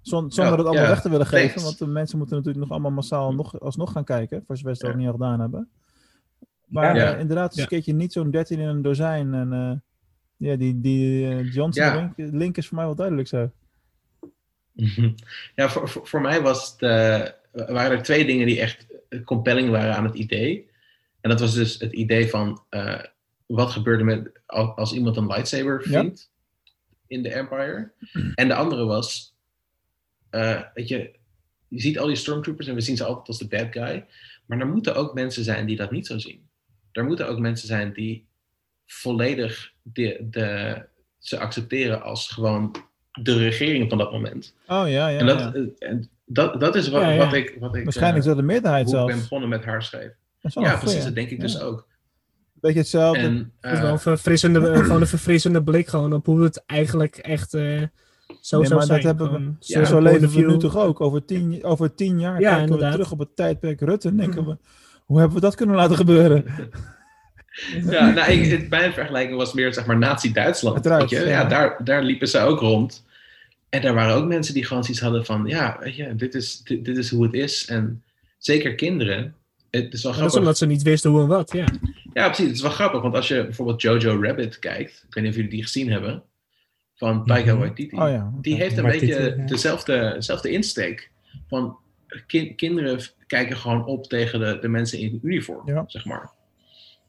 Zon- zonder het allemaal ja, weg te willen geven. thanks. Want de mensen moeten natuurlijk nog allemaal massaal nog, alsnog gaan kijken. Voor zover ze dat Ja. niet al gedaan hebben. Maar Ja. eh, inderdaad, is Ja. een keertje niet zo'n 13 in een dozijn. En eh, ja, die, die Johnson link, link is voor mij wel duidelijk zo. Ja, voor, voor, voor mij was waren er twee dingen die echt compelling waren aan het idee. En dat was dus het idee van wat gebeurde met als, iemand een lightsaber Ja. vindt in de Empire. En de andere was, eh, weet je, je ziet al die stormtroopers en we zien ze altijd als de bad guy. Maar er moeten ook mensen zijn die dat niet zo zien. Er moeten ook mensen zijn die volledig de, de, ze accepteren als gewoon de regering van dat moment. Oh ja, ja. en dat, ja. eh, en dat, dat is wat, Ja, ja. wat ik. Wat ik Waarschijnlijk dat de meerderheid hoe ik ben begonnen met haar wel Ja, precies, dat denk ik dus ook. Beetje hetzelfde. En, Het is wel eh, een verfrissende, eh, gewoon een verfrissende blik gewoon op hoe het eigenlijk echt eh, zo Nee, zou maar dat hebben we- Gewoon Ja, Zo leven we nu toch ook. Over tien, over tien jaar Ja, kijken we terug op het tijdperk Rutte. En denken we, hoe hebben we dat kunnen laten gebeuren? ja, nou, ik, het, mijn vergelijking was meer zeg maar Nazi-Duitsland. Ja. Ja, daar, daar liepen ze ook rond. En daar waren ook mensen die gewoon zoiets hadden van, ja, weet je, dit is, dit, dit is hoe het is. En zeker kinderen. Het is wel Dat grappig. is omdat ze niet wisten hoe en wat, ja. Ja, precies. Het is wel grappig, want als je bijvoorbeeld Jojo Rabbit kijkt, ik weet niet of jullie die gezien hebben, van Taika Mhm. Waititi. Oh ja. Die heeft een Waititi, beetje ja. dezelfde, dezelfde insteek. Van kin- kinderen kijken gewoon op tegen de, de mensen in uniform, Ja. zeg maar.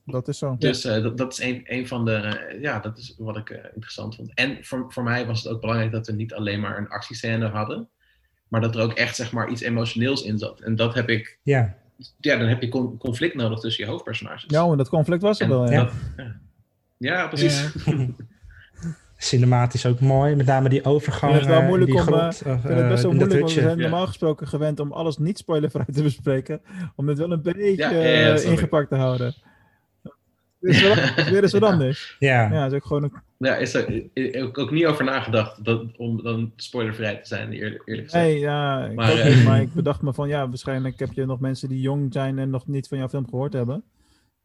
Dat is zo. Dus eh, dat, dat is een, een van de, eh, ja, dat is wat ik eh, interessant vond. En voor, voor mij was het ook belangrijk dat we niet alleen maar een actiescène hadden, maar dat er ook echt, zeg maar, iets emotioneels in zat. En dat heb ik, Ja, ja, dan heb je con- conflict nodig tussen je hoofdpersonages. Ja, en dat conflict was er En wel. Ja. dat- ja. ja, precies. cinematisch ook mooi. Met name die overgang. Het is wel eh, moeilijk die om, eh, vind het best eh, wel moeilijk, want we zijn Ja. normaal gesproken gewend om alles niet spoilervrij te bespreken. Om dit wel een beetje Ja, ja, ja, eh, snap ik. ingepakt te houden. Is, wel, weer eens wat anders. Ja, Ja, het is ook gewoon een, Ja, is er ik ook, ook niet over nagedacht dat, om dan spoilervrij te zijn, eerlijk, eerlijk gezegd. Nee, ja, ik Maar, ook eh, niet, maar ik bedacht me van, ja, waarschijnlijk heb je nog mensen die jong zijn en nog niet van jouw film gehoord hebben.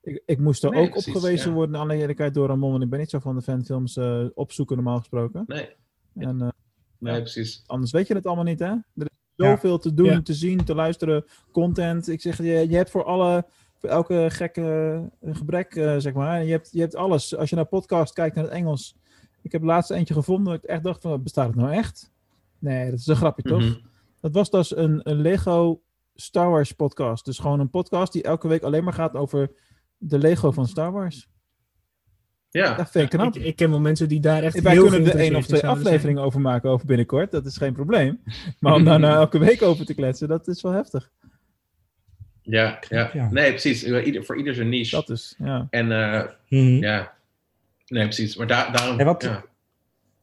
Ik, ik moest er Nee, ook precies, op gewezen ja. worden, aan alle eerlijkheid, door Ramon, want ik ben niet zo van de fanfilms eh, opzoeken normaal gesproken. Nee, En eh, nee, Ja. precies. anders weet je het allemaal niet, hè? Er is Ja. zoveel te doen, Ja. te zien, te luisteren, content. Ik zeg, je, je hebt voor alle, voor elke gekke eh, gebrek, eh, zeg maar. Je hebt, je hebt alles. Als je naar podcast kijkt, naar het Engels. Ik heb laatst eentje gevonden, dat ik echt dacht van, bestaat het nou echt? Nee, dat is een grapje, toch? Mhm. Dat was dus een, een Lego Star Wars podcast. Dus gewoon een podcast die elke week alleen maar gaat over de Lego van Star Wars. Ja, Dat vind ik knap. Ik, ik ken wel mensen die daar echt Wij heel kunnen er één of twee afleveringen over maken over binnenkort. Dat is geen probleem. Maar om daar nou elke week over te kletsen, dat is wel heftig. Ja, ja. Ja. Nee, precies. Ieder, voor ieder zijn niche. Dat is, ja. En eh, Mhm. ja, nee, precies. Maar daar, daarom. En wat- ja.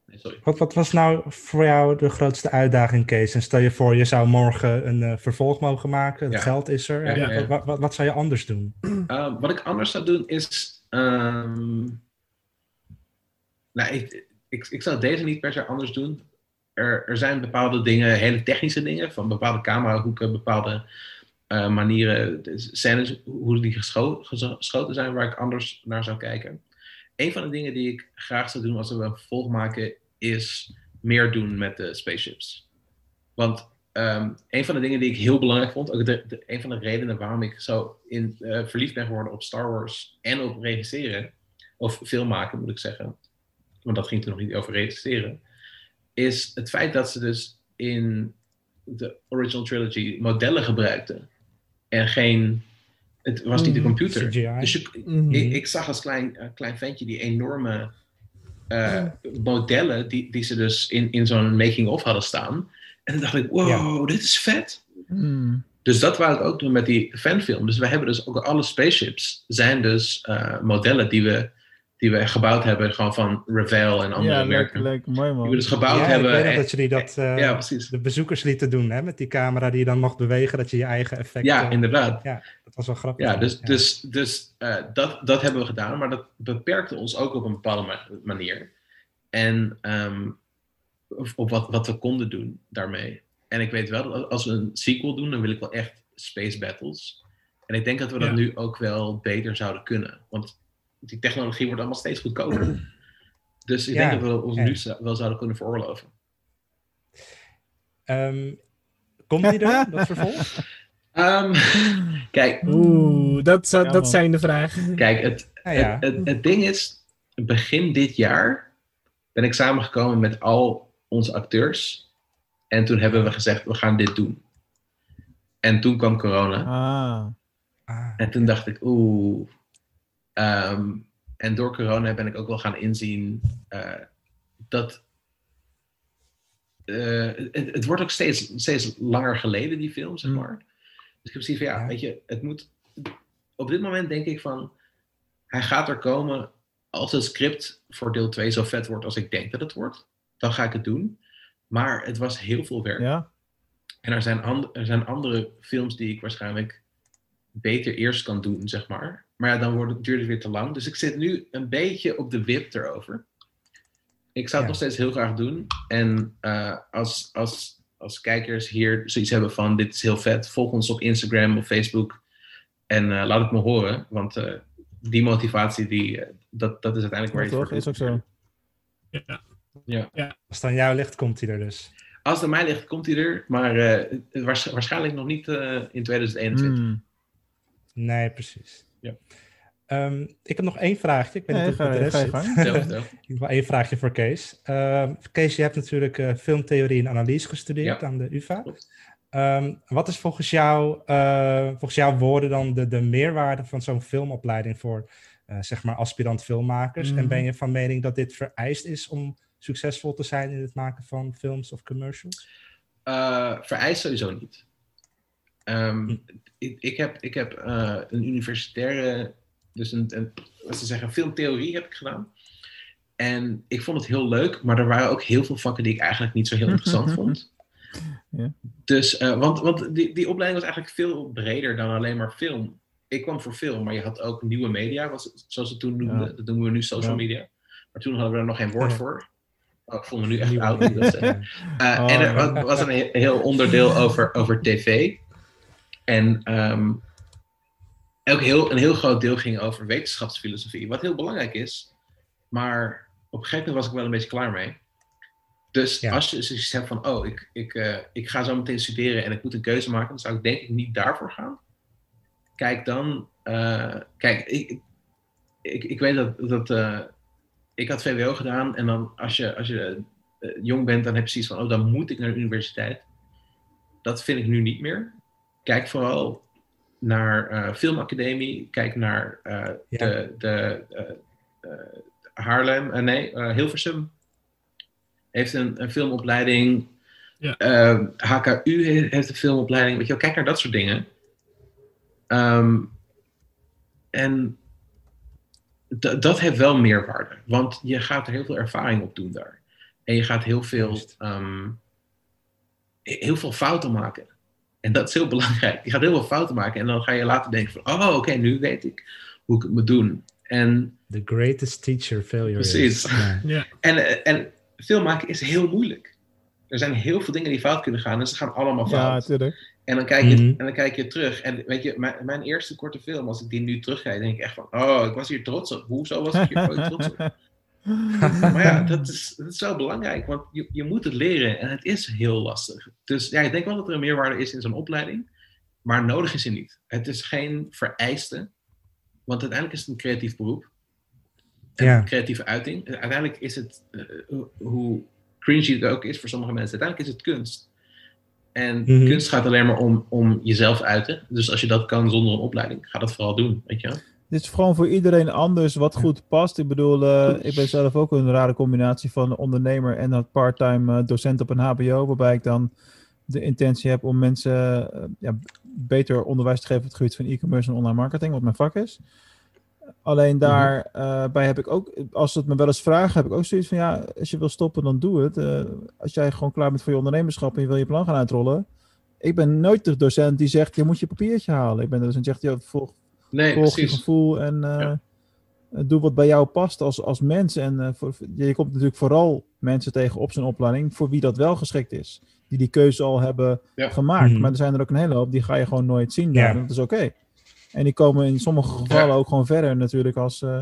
Nee, sorry. Wat, wat was nou voor jou de grootste uitdaging, Kees? En stel je voor, je zou morgen een eh, vervolg mogen maken. Het Ja. geld is er. Ja, En ja, ja. Wat, wat, wat zou je anders doen? Uh, wat ik anders zou doen is. ehm, nou, ik, ik, ik zou deze niet per se anders doen. Er, er zijn bepaalde dingen, hele technische dingen, van bepaalde camerahoeken, bepaalde eh, manieren, scènes, hoe die gescho- gescho- geschoten zijn, waar ik anders naar zou kijken. Een van de dingen die ik graag zou doen als we een vervolg maken, is meer doen met de spaceships. Want ehm, een van de dingen die ik heel belangrijk vond, ook een van de redenen waarom ik zo in, eh, verliefd ben geworden op Star Wars en op regisseren, of film maken moet ik zeggen, want dat ging toen nog niet over regisseren, is het feit dat ze dus in de original trilogy modellen gebruikten en geen, het was niet de Mhm. computer. CGI. Dus je, Mhm. ik, ik zag als klein, eh, klein ventje die enorme eh, modellen die, die ze dus in, in zo'n making-of hadden staan. En dan dacht ik, wow, dit is vet. Hmm. Dus dat wou ik ook doen met die fanfilm. Dus we hebben dus ook alle spaceships zijn dus eh, modellen die we die we gebouwd hebben, gewoon van Revell en andere Ja, leuk, merken. leuk. Mooi Die man. we dus gebouwd ja, hebben. ik weet en- dat jullie dat eh, ja, precies. de bezoekers lieten doen, hè, met die camera die je dan mocht bewegen, dat je je eigen effect... Ja, eh, inderdaad. dat was wel grappig. Ja, dus, dus, dus eh, dat, dat hebben we gedaan, maar dat beperkte ons ook op een bepaalde ma- manier. En ehm, op op wat, wat we konden doen daarmee. En ik weet wel dat als we een sequel doen, dan wil ik wel echt space battles. En ik denk dat we dat Ja. nu ook wel beter zouden kunnen. Want die technologie wordt allemaal steeds goedkoper. Dus ik Ja, denk dat we ons ja. nu wel zouden kunnen veroorloven. Ehm, komt die er, dat vervolg? Ehm, kijk, Oeh, dat, zou- dat zijn de vragen. kijk het, ja, Het, het, het ding is, begin dit jaar ben ik samengekomen met al onze acteurs. En toen hebben we gezegd, we gaan dit doen. En toen kwam corona. Ah, ah, En toen dacht ik, oeh. Ehm, en door corona ben ik ook wel gaan inzien eh, dat. eh, het, het wordt ook steeds, steeds langer geleden, die film, zeg Mm. maar. Dus ik heb zoiets van, ja, Ja. weet je, het moet. Op dit moment denk ik van. Hij gaat er komen als het script voor deel 2 zo vet wordt als ik denk dat het wordt. Dan ga ik het doen. Maar het was heel veel werk. ja. En er zijn, and- er zijn andere films die ik waarschijnlijk beter eerst kan doen, zeg maar. Maar ja, dan wordt het, duurt het weer te lang. Dus ik zit nu een beetje op de wip erover. Ik zou het Ja. nog steeds heel graag doen. En eh, als, als, als kijkers hier zoiets hebben van dit is heel vet, volg ons op Instagram of Facebook. En eh, laat het me horen. Want eh, die motivatie, die, dat, dat is uiteindelijk waar je toch? voor Is ook zo. Ja. Ja. als het aan jou ligt, komt hij er dus. Als het aan mij ligt, komt hij er. Maar eh, waars- waarschijnlijk nog niet eh, in 2021. Hmm. Nee, precies. Ja. Ehm, ik heb nog één vraagje. Ik weet Nee, niet of ga, het de ga je rest. Ik heb wel één vraagje voor Kees. Ehm, Kees, je hebt natuurlijk eh, filmtheorie en analyse gestudeerd Ja. aan de UvA. Ehm, wat is volgens jou, eh, volgens jouw woorden dan de, de meerwaarde van zo'n filmopleiding voor eh, zeg maar aspirant filmmakers? Mhm. En ben je van mening dat dit vereist is om succesvol te zijn in het maken van films of commercials? Eh, vereist sowieso niet. Ehm, Hm. ik, ik heb, ik heb eh, een universitaire, dus een, een, wat ze zeggen, filmtheorie heb ik gedaan. En ik vond het heel leuk, maar er waren ook heel veel vakken die ik eigenlijk niet zo heel interessant vond. Ja. Dus, eh, want, want die, die opleiding was eigenlijk veel breder dan alleen maar film. Ik kwam voor film, maar je had ook nieuwe media, was, zoals ze toen noemden. Ja. Dat noemen we nu social Ja. media. Maar toen hadden we er nog geen woord Ja. voor. Oh, ik voel me nu echt oud. Uh, Oh, en er ja. wa- was een he- heel onderdeel over, over tv. En ehm, ook heel, een heel groot deel ging over wetenschapsfilosofie. Wat heel belangrijk is. Maar op een gegeven moment was ik wel een beetje klaar mee. Dus Ja. als je zoiets hebt van, oh, ik, ik, eh, ik ga zo meteen studeren en ik moet een keuze maken, dan zou ik denk ik niet daarvoor gaan. Kijk dan, eh, kijk, ik, ik, ik weet dat, dat eh, ik had VWO gedaan en dan als je, als je jong bent, dan heb je zoiets van, oh, dan moet ik naar de universiteit. Dat vind ik nu niet meer. Kijk vooral naar eh, filmacademie, kijk naar Ja. de, de eh, Haarlem, nee, Hilversum heeft een, een filmopleiding. Ja. HKU he- heeft een filmopleiding. Weet je wel, kijk naar dat soort dingen. Ehm, en dat heeft wel meerwaarde, want je gaat er heel veel ervaring op doen daar. En je gaat heel veel, ehm, he- heel veel fouten maken. En dat is heel belangrijk. Je gaat heel veel fouten maken en dan ga je later denken van, oh oké, nu weet ik hoe ik het moet doen. En The greatest teacher failure Precies. is. Ja. Ja. en, eh, en film maken is heel moeilijk. Er zijn heel veel dingen die fout kunnen gaan en ze gaan allemaal Ja, fout. natuurlijk. en, dan kijk je, Mhm. en dan kijk je terug. En weet je, mijn, mijn eerste korte film, als ik die nu terugkijk, denk ik echt van, oh, ik was hier trots op. Hoezo was ik hier ooit trots op? Maar ja, dat is, dat is wel belangrijk, want je, je moet het leren en het is heel lastig. Dus ja, ik denk wel dat er een meerwaarde is in zo'n opleiding, maar nodig is het niet. Het is geen vereiste, want uiteindelijk is het een creatief beroep. En Ja. een creatieve uiting. Uiteindelijk is het, eh, hoe- hoe cringy het ook is voor sommige mensen, uiteindelijk is het kunst. En Mhm. kunst gaat alleen maar om, om jezelf uiten. Dus als je dat kan zonder een opleiding, ga dat vooral doen, weet je wel. Het is gewoon voor iedereen anders wat goed past. Ik bedoel, eh, ik ben zelf ook een rare combinatie van ondernemer en dat part-time eh, docent op een HBO. Waarbij ik dan de intentie heb om mensen eh, ja, beter onderwijs te geven op het gebied van e-commerce en online marketing, wat mijn vak is. Alleen daar eh, bij heb ik ook, als ze het me wel eens vragen, heb ik ook zoiets van ja, als je wil stoppen, dan doe het. Als jij gewoon klaar bent voor je ondernemerschap en je wil je plan gaan uitrollen. Ik ben nooit de docent die zegt, je moet je papiertje halen. Ik ben de docent die zegt, ja, volg, Nee, volg je precies. gevoel en eh, Ja. doe wat bij jou past als, als mens. En eh, voor, je komt natuurlijk vooral mensen tegen op zijn opleiding voor wie dat wel geschikt is. Die die keuze al hebben Ja. gemaakt. Mhm. Maar er zijn er ook een hele hoop, die ga je gewoon nooit zien. Ja. daar. En dat is oké. En die komen in sommige gevallen ook gewoon verder natuurlijk als eh,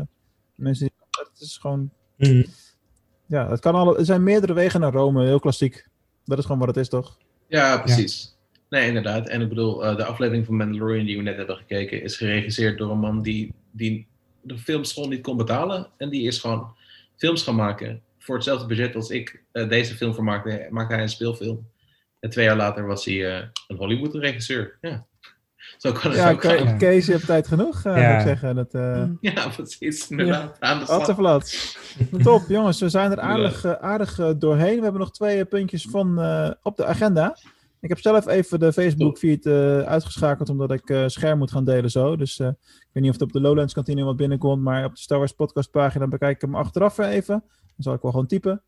mensen die... Het is gewoon... Mhm. Ja, het kan alle, er zijn meerdere wegen naar Rome, heel klassiek. Dat is gewoon wat het is, toch? Ja, precies. Nee, inderdaad. En ik bedoel, eh, de aflevering van Mandalorian die we net hebben gekeken, is geregisseerd door een man die, die de filmschool niet kon betalen. En die is gewoon films gaan maken. Voor hetzelfde budget als ik eh, deze film voor maakte, maakte hij een speelfilm. En twee jaar later was hij eh, een Hollywood-regisseur. Ja. Zo kan het Ja, ook. Kees, je hebt tijd genoeg, eh, Ja. moet ik zeggen. Dat, eh Ja, precies. Inderdaad. Aan de. Top, jongens. We zijn er aardig, aardig doorheen. We hebben nog twee puntjes van, eh, op de agenda. Ik heb zelf even de Facebook feed eh, uitgeschakeld omdat ik eh, scherm moet gaan delen zo. Dus eh, ik weet niet of het op de Lowlands kantine wat binnenkomt, maar op de Star Wars podcast pagina bekijk ik hem achteraf even. Dan zal ik wel gewoon typen.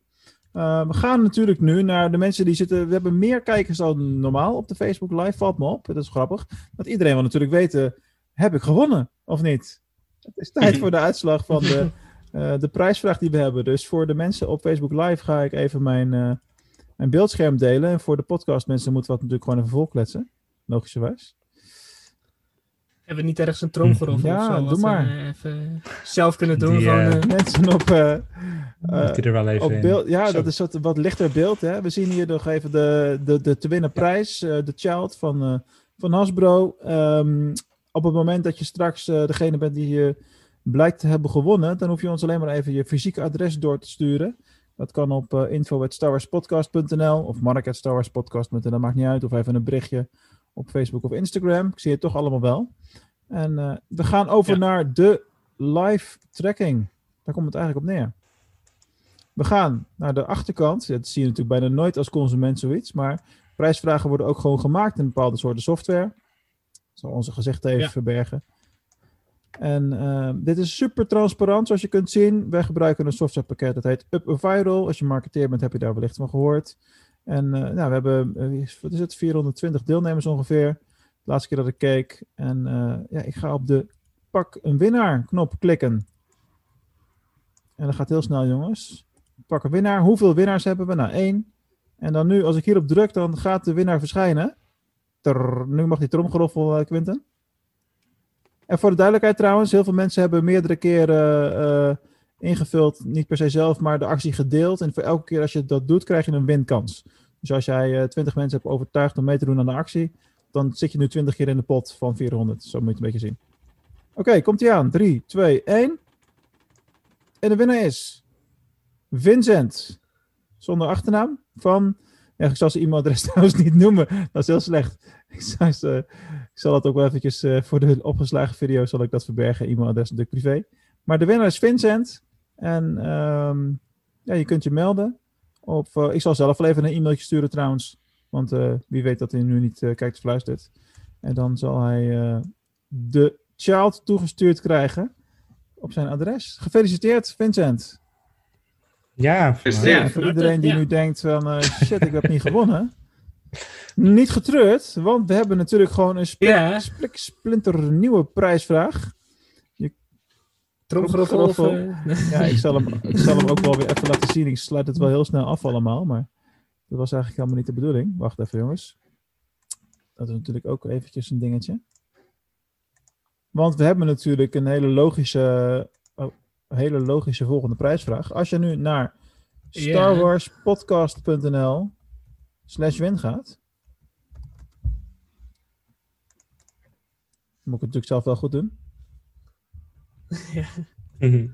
We gaan natuurlijk nu naar de mensen die zitten. We hebben meer kijkers dan normaal op de Facebook live. Valt me op. Dat is grappig. Want iedereen wil natuurlijk weten: heb ik gewonnen of niet? Het is tijd voor de uitslag van de, de prijsvraag die we hebben. Dus voor de mensen op Facebook live ga ik even mijn, mijn beeldscherm delen. En voor de podcast mensen moeten we dat natuurlijk gewoon even volkletsen. Logischerwijs. Hebben we niet ergens een tromgeroffel Ja, of zo? doe we, maar. eh, even zelf kunnen doen. Die, gewoon, eh, eh, Mensen op, Moet je er wel even op in. beeld. Ja, Zo. dat is wat, wat lichter beeld. Hè? We zien hier nog even de, de, de te winnen prijs. eh, de Child van, eh, van Hasbro. Ehm, op het moment dat je straks degene bent die je blijkt te hebben gewonnen, dan hoef je ons alleen maar even je fysieke adres door te sturen. Dat kan op uh, info.starwarspodcast.nl of mark.starwarspodcast.nl, maakt niet uit. Of even een berichtje op Facebook of Instagram. Ik zie het toch allemaal wel. En uh, we gaan over Ja. naar de live tracking. Daar komt het eigenlijk op neer. We gaan naar de achterkant. Dat zie je natuurlijk bijna nooit als consument zoiets. Maar prijsvragen worden ook gewoon gemaakt in bepaalde soorten software. Zal onze gezichten even Ja. verbergen. En uh, dit is super transparant, zoals je kunt zien. Wij gebruiken een softwarepakket dat heet Up a Viral. Als je marketeer bent, heb je daar wellicht van gehoord. En uh, nou, we hebben, uh, wat is het, 420 deelnemers ongeveer. De laatste keer dat ik keek. En uh, ja, ik ga op de pak een winnaar knop klikken. En dat gaat heel snel, jongens. Pak een winnaar. Hoeveel winnaars hebben we? Nou, één. En dan nu, als ik hierop druk, dan gaat de winnaar verschijnen. Nu mag die tromgeroffel, Quinten. En voor de duidelijkheid trouwens, heel veel mensen hebben meerdere keren uh, ingevuld, niet per se zelf, maar de actie gedeeld. En voor elke keer als je dat doet, krijg je een winkans. Dus als jij uh, 20 mensen hebt overtuigd om mee te doen aan de actie, dan zit je nu 20 keer in de pot van 400. Zo moet je het een beetje zien. Oké, komt ie aan. 3, 2, 1. En de winnaar is Vincent. Zonder achternaam van. Ja, ik zal zijn e-mailadres trouwens niet noemen. Dat is heel slecht. Ik zal, ze, ik zal dat ook wel eventjes uh, voor de opgeslagen video zal ik dat verbergen. E-mailadres natuurlijk privé. Maar de winnaar is Vincent. En um, ja, je kunt je melden. Of, uh, ik zal zelf wel even een e-mailtje sturen trouwens. Want uh, wie weet dat hij nu niet kijkt of luistert. En dan zal hij de child toegestuurd krijgen op zijn adres. Gefeliciteerd, Vincent. Ja, ja voor iedereen die ja. nu denkt van uh, shit, ik heb niet gewonnen. Niet getreurd, want we hebben natuurlijk gewoon een splik, splinter nieuwe prijsvraag. Je... Tromgeroffel. Uh... Ja, ik zal, hem, ik zal hem ook wel weer even laten zien. Ik sluit het wel heel snel af allemaal, maar dat was eigenlijk helemaal niet de bedoeling. Wacht even jongens. Dat is natuurlijk ook eventjes een dingetje. Want we hebben natuurlijk een hele logische, oh, hele logische volgende prijsvraag. Als je nu naar starwarspodcast.nl slash win gaat. Moet ik het natuurlijk zelf wel goed doen. Ja.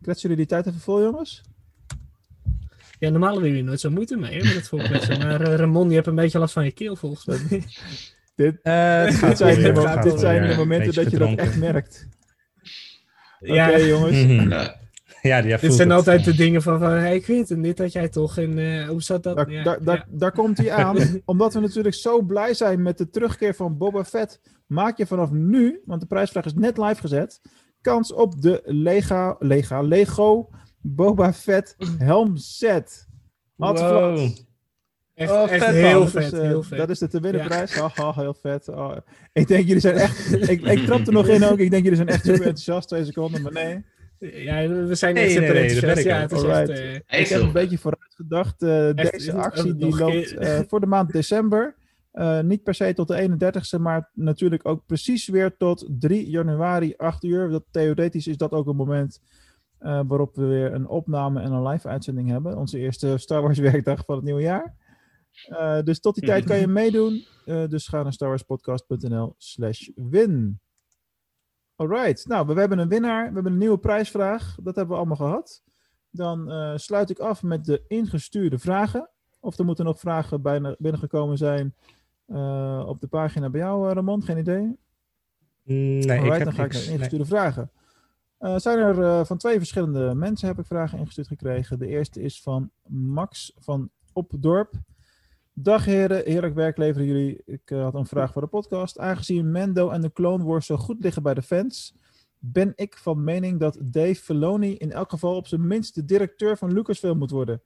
Kletsen jullie die tijd even vol, jongens? Ja, normaal hebben jullie nooit zo moeite mee hè, met het volkletsen. Maar uh, Ramon, je hebt een beetje last van je keel volgens mij. dit, uh, dit zijn, de, dit zijn de momenten dat je dat echt merkt. Oké, ja. jongens. Ja, die Dit zijn altijd de dingen van, van hey Quinten, dit had jij toch en uh, hoe zat dat? Daar, ja, daar, ja. daar, daar komt hij aan. Omdat we natuurlijk zo blij zijn met de terugkeer van Boba Fett, maak je vanaf nu, want de prijsvraag is net live gezet, kans op de Lega, Lega, Lego Boba Fett helm set. Had Wow. Echt, Oh, echt vet, heel Dat vet, is, eh, heel vet. Dat is de te winnen prijs. Ha, ha, heel vet. Oh, ik denk, jullie zijn echt... ik, ik trap er nog in ook. Ik denk, jullie zijn echt super enthousiast. Twee seconden, maar nee. Ja, we zijn Nee, echt nee, dat Ja, het is echt... eh, Ik heb een beetje vooruitgedacht. eh Echt, deze eh, actie die loopt eh, voor de maand december. Eh, niet per se tot de 31ste, maar natuurlijk ook precies weer tot 3 januari, 8 uur. Dat, theoretisch is dat ook een moment eh, waarop we weer een opname en een live uitzending hebben. Onze eerste Star Wars werkdag van het nieuwe jaar. Eh, dus tot die tijd kan je meedoen. Eh, dus ga naar starwarspodcast.nl slash win. Alright, nou we hebben een winnaar. We hebben een nieuwe prijsvraag. Dat hebben we allemaal gehad. Dan eh, sluit ik af met de ingestuurde vragen. Of er moeten nog vragen bijna binnengekomen zijn eh, op de pagina bij jou, eh, Ramon? Geen idee? Mm, Nee, ik heb dan ga ik naar Nee. ingestuurde vragen. Zijn er van twee verschillende mensen heb ik vragen ingestuurd gekregen. De eerste is van Max van Opdorp. Dag heren, heerlijk werk leveren jullie. Ik eh, had een vraag voor de podcast. Aangezien Mendo en de Clone Wars zo goed liggen bij de fans, ben ik van mening dat Dave Filoni in elk geval op zijn minst de directeur van Lucasfilm moet worden.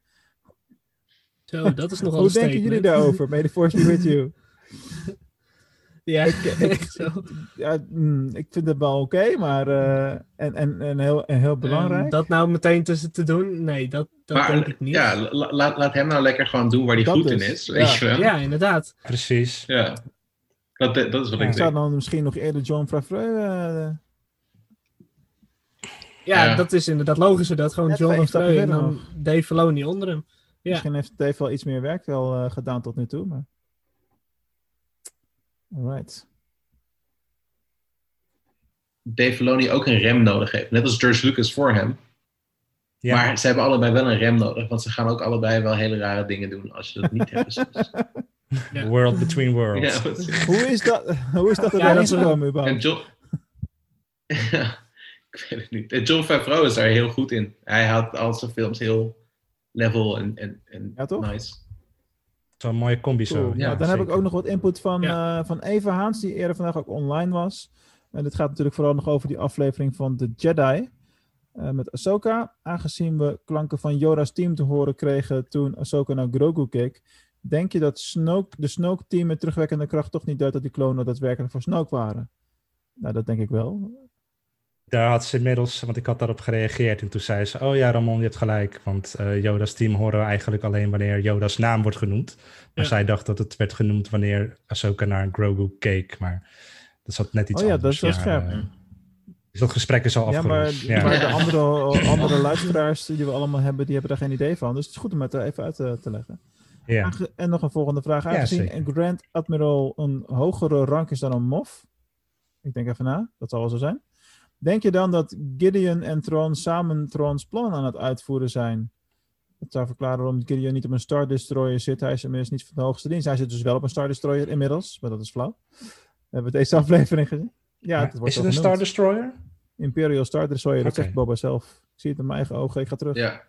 Zo, dat is nogal Hoe denken jullie daarover? May the force be with you. Ja, ik- zo. Ja, mm, ik vind het wel oké, maar eh, en, en, en, heel, en heel belangrijk. Eh, dat nou meteen tussen te doen? Nee, dat, dat Maar, denk ik niet. Ja, la- laat, laat hem nou lekker gewoon doen waar hij Dat goed in dus, is. ja. Weet je wel? Ja, inderdaad. Precies. Ja. Dat, dat is wat ik ik zou denk. dan misschien nog eerder John Favreau... eh, Ja, Ja. dat is inderdaad logischer. Dat gewoon Net John Freu en dan Dave Filoni onder hem. Ja. Misschien heeft Dave wel iets meer werk wel eh, gedaan tot nu toe, maar... Alright. Dave Filoni ook een rem nodig heeft. Net als George Lucas voor hem. Ja. Maar ze hebben allebei wel een rem nodig. Want ze gaan ook allebei wel hele rare dingen doen als je dat niet hebt. Ja. World between worlds. Ja. Hoe is dat, hoe is dat er ingekomen En überhaupt? John... ja, ik weet het niet. En John Favreau is daar heel goed in. Hij houdt al zijn films heel level en, en, en Ja, nice. Zo'n mooie combi zo. Cool. Ja, Nou, dan heb ik ook nog wat input van, eh, van Eva Haans, die eerder vandaag ook online was. En dit gaat natuurlijk vooral nog over die aflevering van The Jedi. eh, met Ahsoka. Aangezien we klanken van Yoda's team te horen kregen toen Ahsoka naar Grogu keek. Denk je dat Snoke, de Snoke-team met terugwerkende kracht toch niet duidt dat die klonen daadwerkelijk voor Snoke waren? Nou, dat denk ik wel. Daar had ze inmiddels, want ik had daarop gereageerd. En toen zei ze: Oh ja, Ramon, je hebt gelijk. Want eh Yoda's team horen we eigenlijk alleen wanneer Yoda's naam wordt genoemd. Maar Ja. zij dacht dat het werd genoemd wanneer Ahsoka naar Grogu keek. Maar dat zat net iets Oh ja, anders. dat is wel scherp. eh, dus dat gesprek is al Ja, maar. Ja, maar de andere, andere luisteraars die we allemaal hebben, die hebben daar geen idee van. Dus het is goed om het er even uit te, te leggen. ja. Aange- En nog een volgende vraag. Aangezien een Grand Admiral een hogere rank is dan een MOF. Ik denk even na, dat zal wel zo zijn. Denk je dan dat Gideon en Tron samen Trons plan aan het uitvoeren zijn? Dat zou verklaren waarom Gideon niet op een Star Destroyer zit. Hij is inmiddels niet van de hoogste dienst. Hij zit dus wel op een Star Destroyer inmiddels, maar dat is flauw. Hebben we deze aflevering gezien? Ja, Maar het wordt is het een Star. Destroyer? Imperial Star Destroyer, dat zegt Boba zelf. Ik zie het in mijn eigen ogen, ik ga terug. Ja,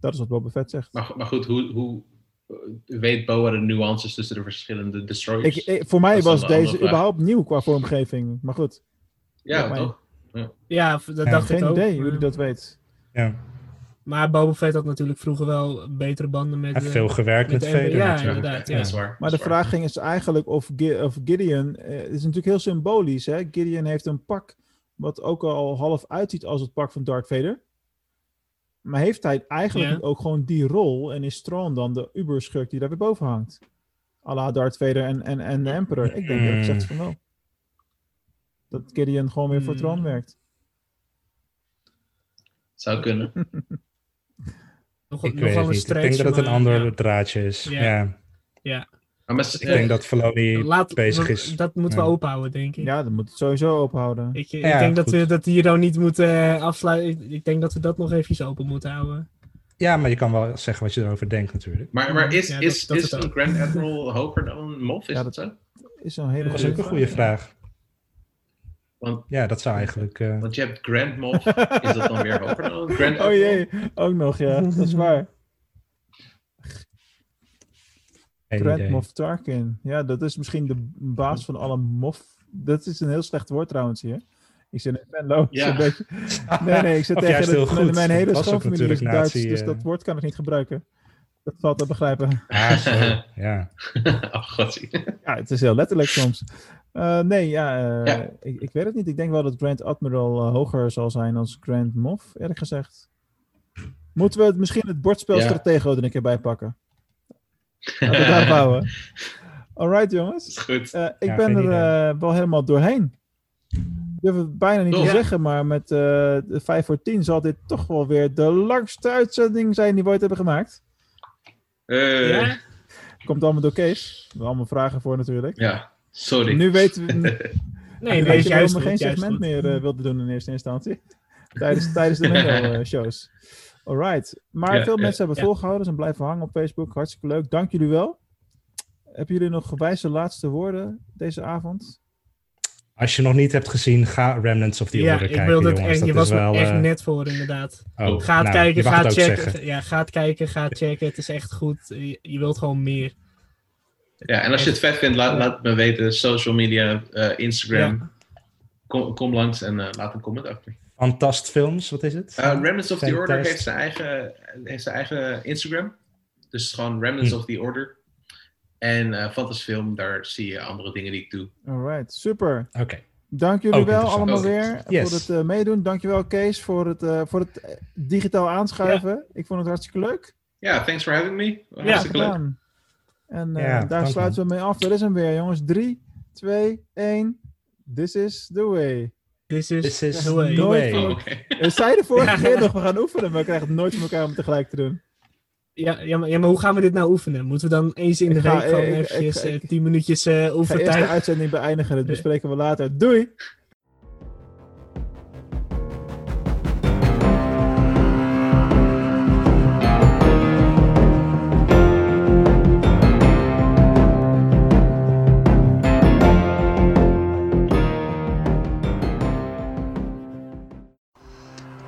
Dat is wat Boba Fett zegt. maar, maar goed, hoe, hoe eh, weet Boa de nuances tussen de verschillende destroyers? Ik, ik- voor mij was deze überhaupt nieuw qua vormgeving. Maar goed, ja, toch? Ja, dat Ja, dacht ik geen ook. idee hij dat weet. Ja. Maar Boba Fett had natuurlijk vroeger wel betere banden met... Hij heeft eh, veel gewerkt met met, de Vader. NBA, natuurlijk. inderdaad, ja. dat is waar. Maar dat de vraag ging is eigenlijk of, Gi- of Gideon... eh, het is natuurlijk heel symbolisch. Hè? Gideon heeft een pak wat ook al half uitziet als het pak van Darth Vader. Maar heeft hij eigenlijk Ja. ook gewoon die rol en is Thrawn dan de uberschurk die daar weer boven hangt? A la Darth Vader en, en, en de Emperor. Ik denk dat ik zeg van wel. Dat Gideon gewoon weer voor Hmm. Thrawn werkt. Zou kunnen. nog, Ik nog weet het een niet. Ik denk dat het een ander ja. draadje is. Ja. Ja. Ja. Maar met, Ik denk dat Filoni Laat, bezig we- is. Dat moeten Ja. we openhouden, denk ik. Ja, dan moet het sowieso openhouden. Ik, ik denk dat goed. we dat hier nou niet moeten eh, afsluiten. Ik, ik denk dat we dat nog eventjes open moeten houden. Ja, maar je kan wel zeggen wat je erover denkt natuurlijk. maar, maar is, Ja, dat- is, dat is is het een. Grand Admiral hoger dan een Moff? Is Ja, dat zo? Is een hele Dat is goede ook een goede vraag. Want, Ja, dat zou eigenlijk... eh, want je hebt Grand Moff. Is dat dan weer hoger dan Grand Oh jee, ook nog, ja. Dat is waar. Grand idee. Moff Tarkin. Ja, dat is misschien de baas van alle Moff. Dat is een heel slecht woord trouwens hier. Ik zit in Venlo. Ja. Ja. Een beetje. Nee, nee, ik zit tegen de, mijn- goed. mijn hele schoonfamilie is natuurlijk Duits, nazi, dus eh. dat woord kan ik niet gebruiken. Dat valt te begrijpen. Ah, zo. Ja. oh, god. Ja, het is heel letterlijk soms. Eh, nee, ja, eh, Ja. Ik, ik weet het niet. Ik denk wel dat Grand Admiral eh, hoger zal zijn als Grand Moff, eerlijk gezegd. Moeten we het, misschien het bordspel Ja. Stratego er een keer bij pakken? Laten we daar bouwen. Alright, jongens. is goed. Ik Ja, ben er eh, wel helemaal doorheen. Ik durf het bijna niet te Ja. zeggen, maar met eh, de 5 voor 10 zal dit toch wel weer de langste uitzending zijn die we ooit hebben gemaakt. Eh, Ja? ja? Komt allemaal door Kees. We hebben allemaal vragen voor natuurlijk. Sorry. Nu weten we, Nee, weet je goed, geen segment goed. meer eh, wilden doen in eerste instantie? tijdens, tijdens de Mango-shows. Alright. Maar Ja, veel ja, mensen hebben het ja. volgehouden. Zijn blijven hangen op Facebook. Hartstikke leuk. Dank jullie wel. Hebben jullie nog wijze laatste woorden deze avond? Als je nog niet hebt gezien, ga Remnants of the Ja, Order ik kijken, wilde het jongens. echt, je was er wel... echt eh, net voor inderdaad. oh, Ga het nou, kijken, je mag ga het het ook checken. zeggen. Ja, ga het kijken, ga het checken. Het is echt goed. Je, je wilt gewoon meer. Ja, en als je het vet vindt, laat, laat het me weten. Social media, eh, Instagram. Ja. Kom, kom langs en eh, laat een comment achter. Fantast Films, wat is het? Uh, Remnants of the Order Fantast. heeft zijn, eigen, heeft zijn eigen Instagram. Dus gewoon Remnants Hm. of the Order. En eh Fantasy Film, daar zie je andere dingen die ik doe. Alright, super. Oké. Dank jullie Ook wel allemaal weer Yes. voor het eh, meedoen. Dankjewel Kees voor het, eh, voor het eh, digitaal aanschuiven. Ik vond het hartstikke leuk. Ja, thanks for having me. Ja, Hartstikke leuk. En eh, Ja, daar sluiten we mee af. Dat is hem weer, jongens. 3, 2, 1. This is the way. This is, This is the way. the way. Oh, oké. We zeiden vorige keer nog, we gaan oefenen, maar we krijgen het nooit voor elkaar om tegelijk te doen. Ja, ja, maar, ja, maar hoe gaan we dit nou oefenen? Moeten we dan eens in de Ik ga- week gewoon ik- ik- eventjes ik- eh, 10 minuutjes eh Ik ga eerst de uitzending beëindigen, dat bespreken we later. Doei!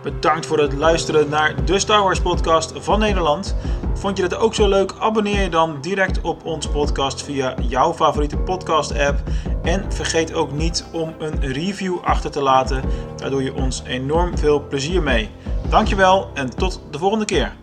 Bedankt voor het luisteren naar de Star Wars podcast van Nederland. Vond je dit ook zo leuk? Abonneer je dan direct op ons podcast via jouw favoriete podcast app. En vergeet ook niet om een review achter te laten. Daar doe je ons enorm veel plezier mee. Dankjewel en tot de volgende keer.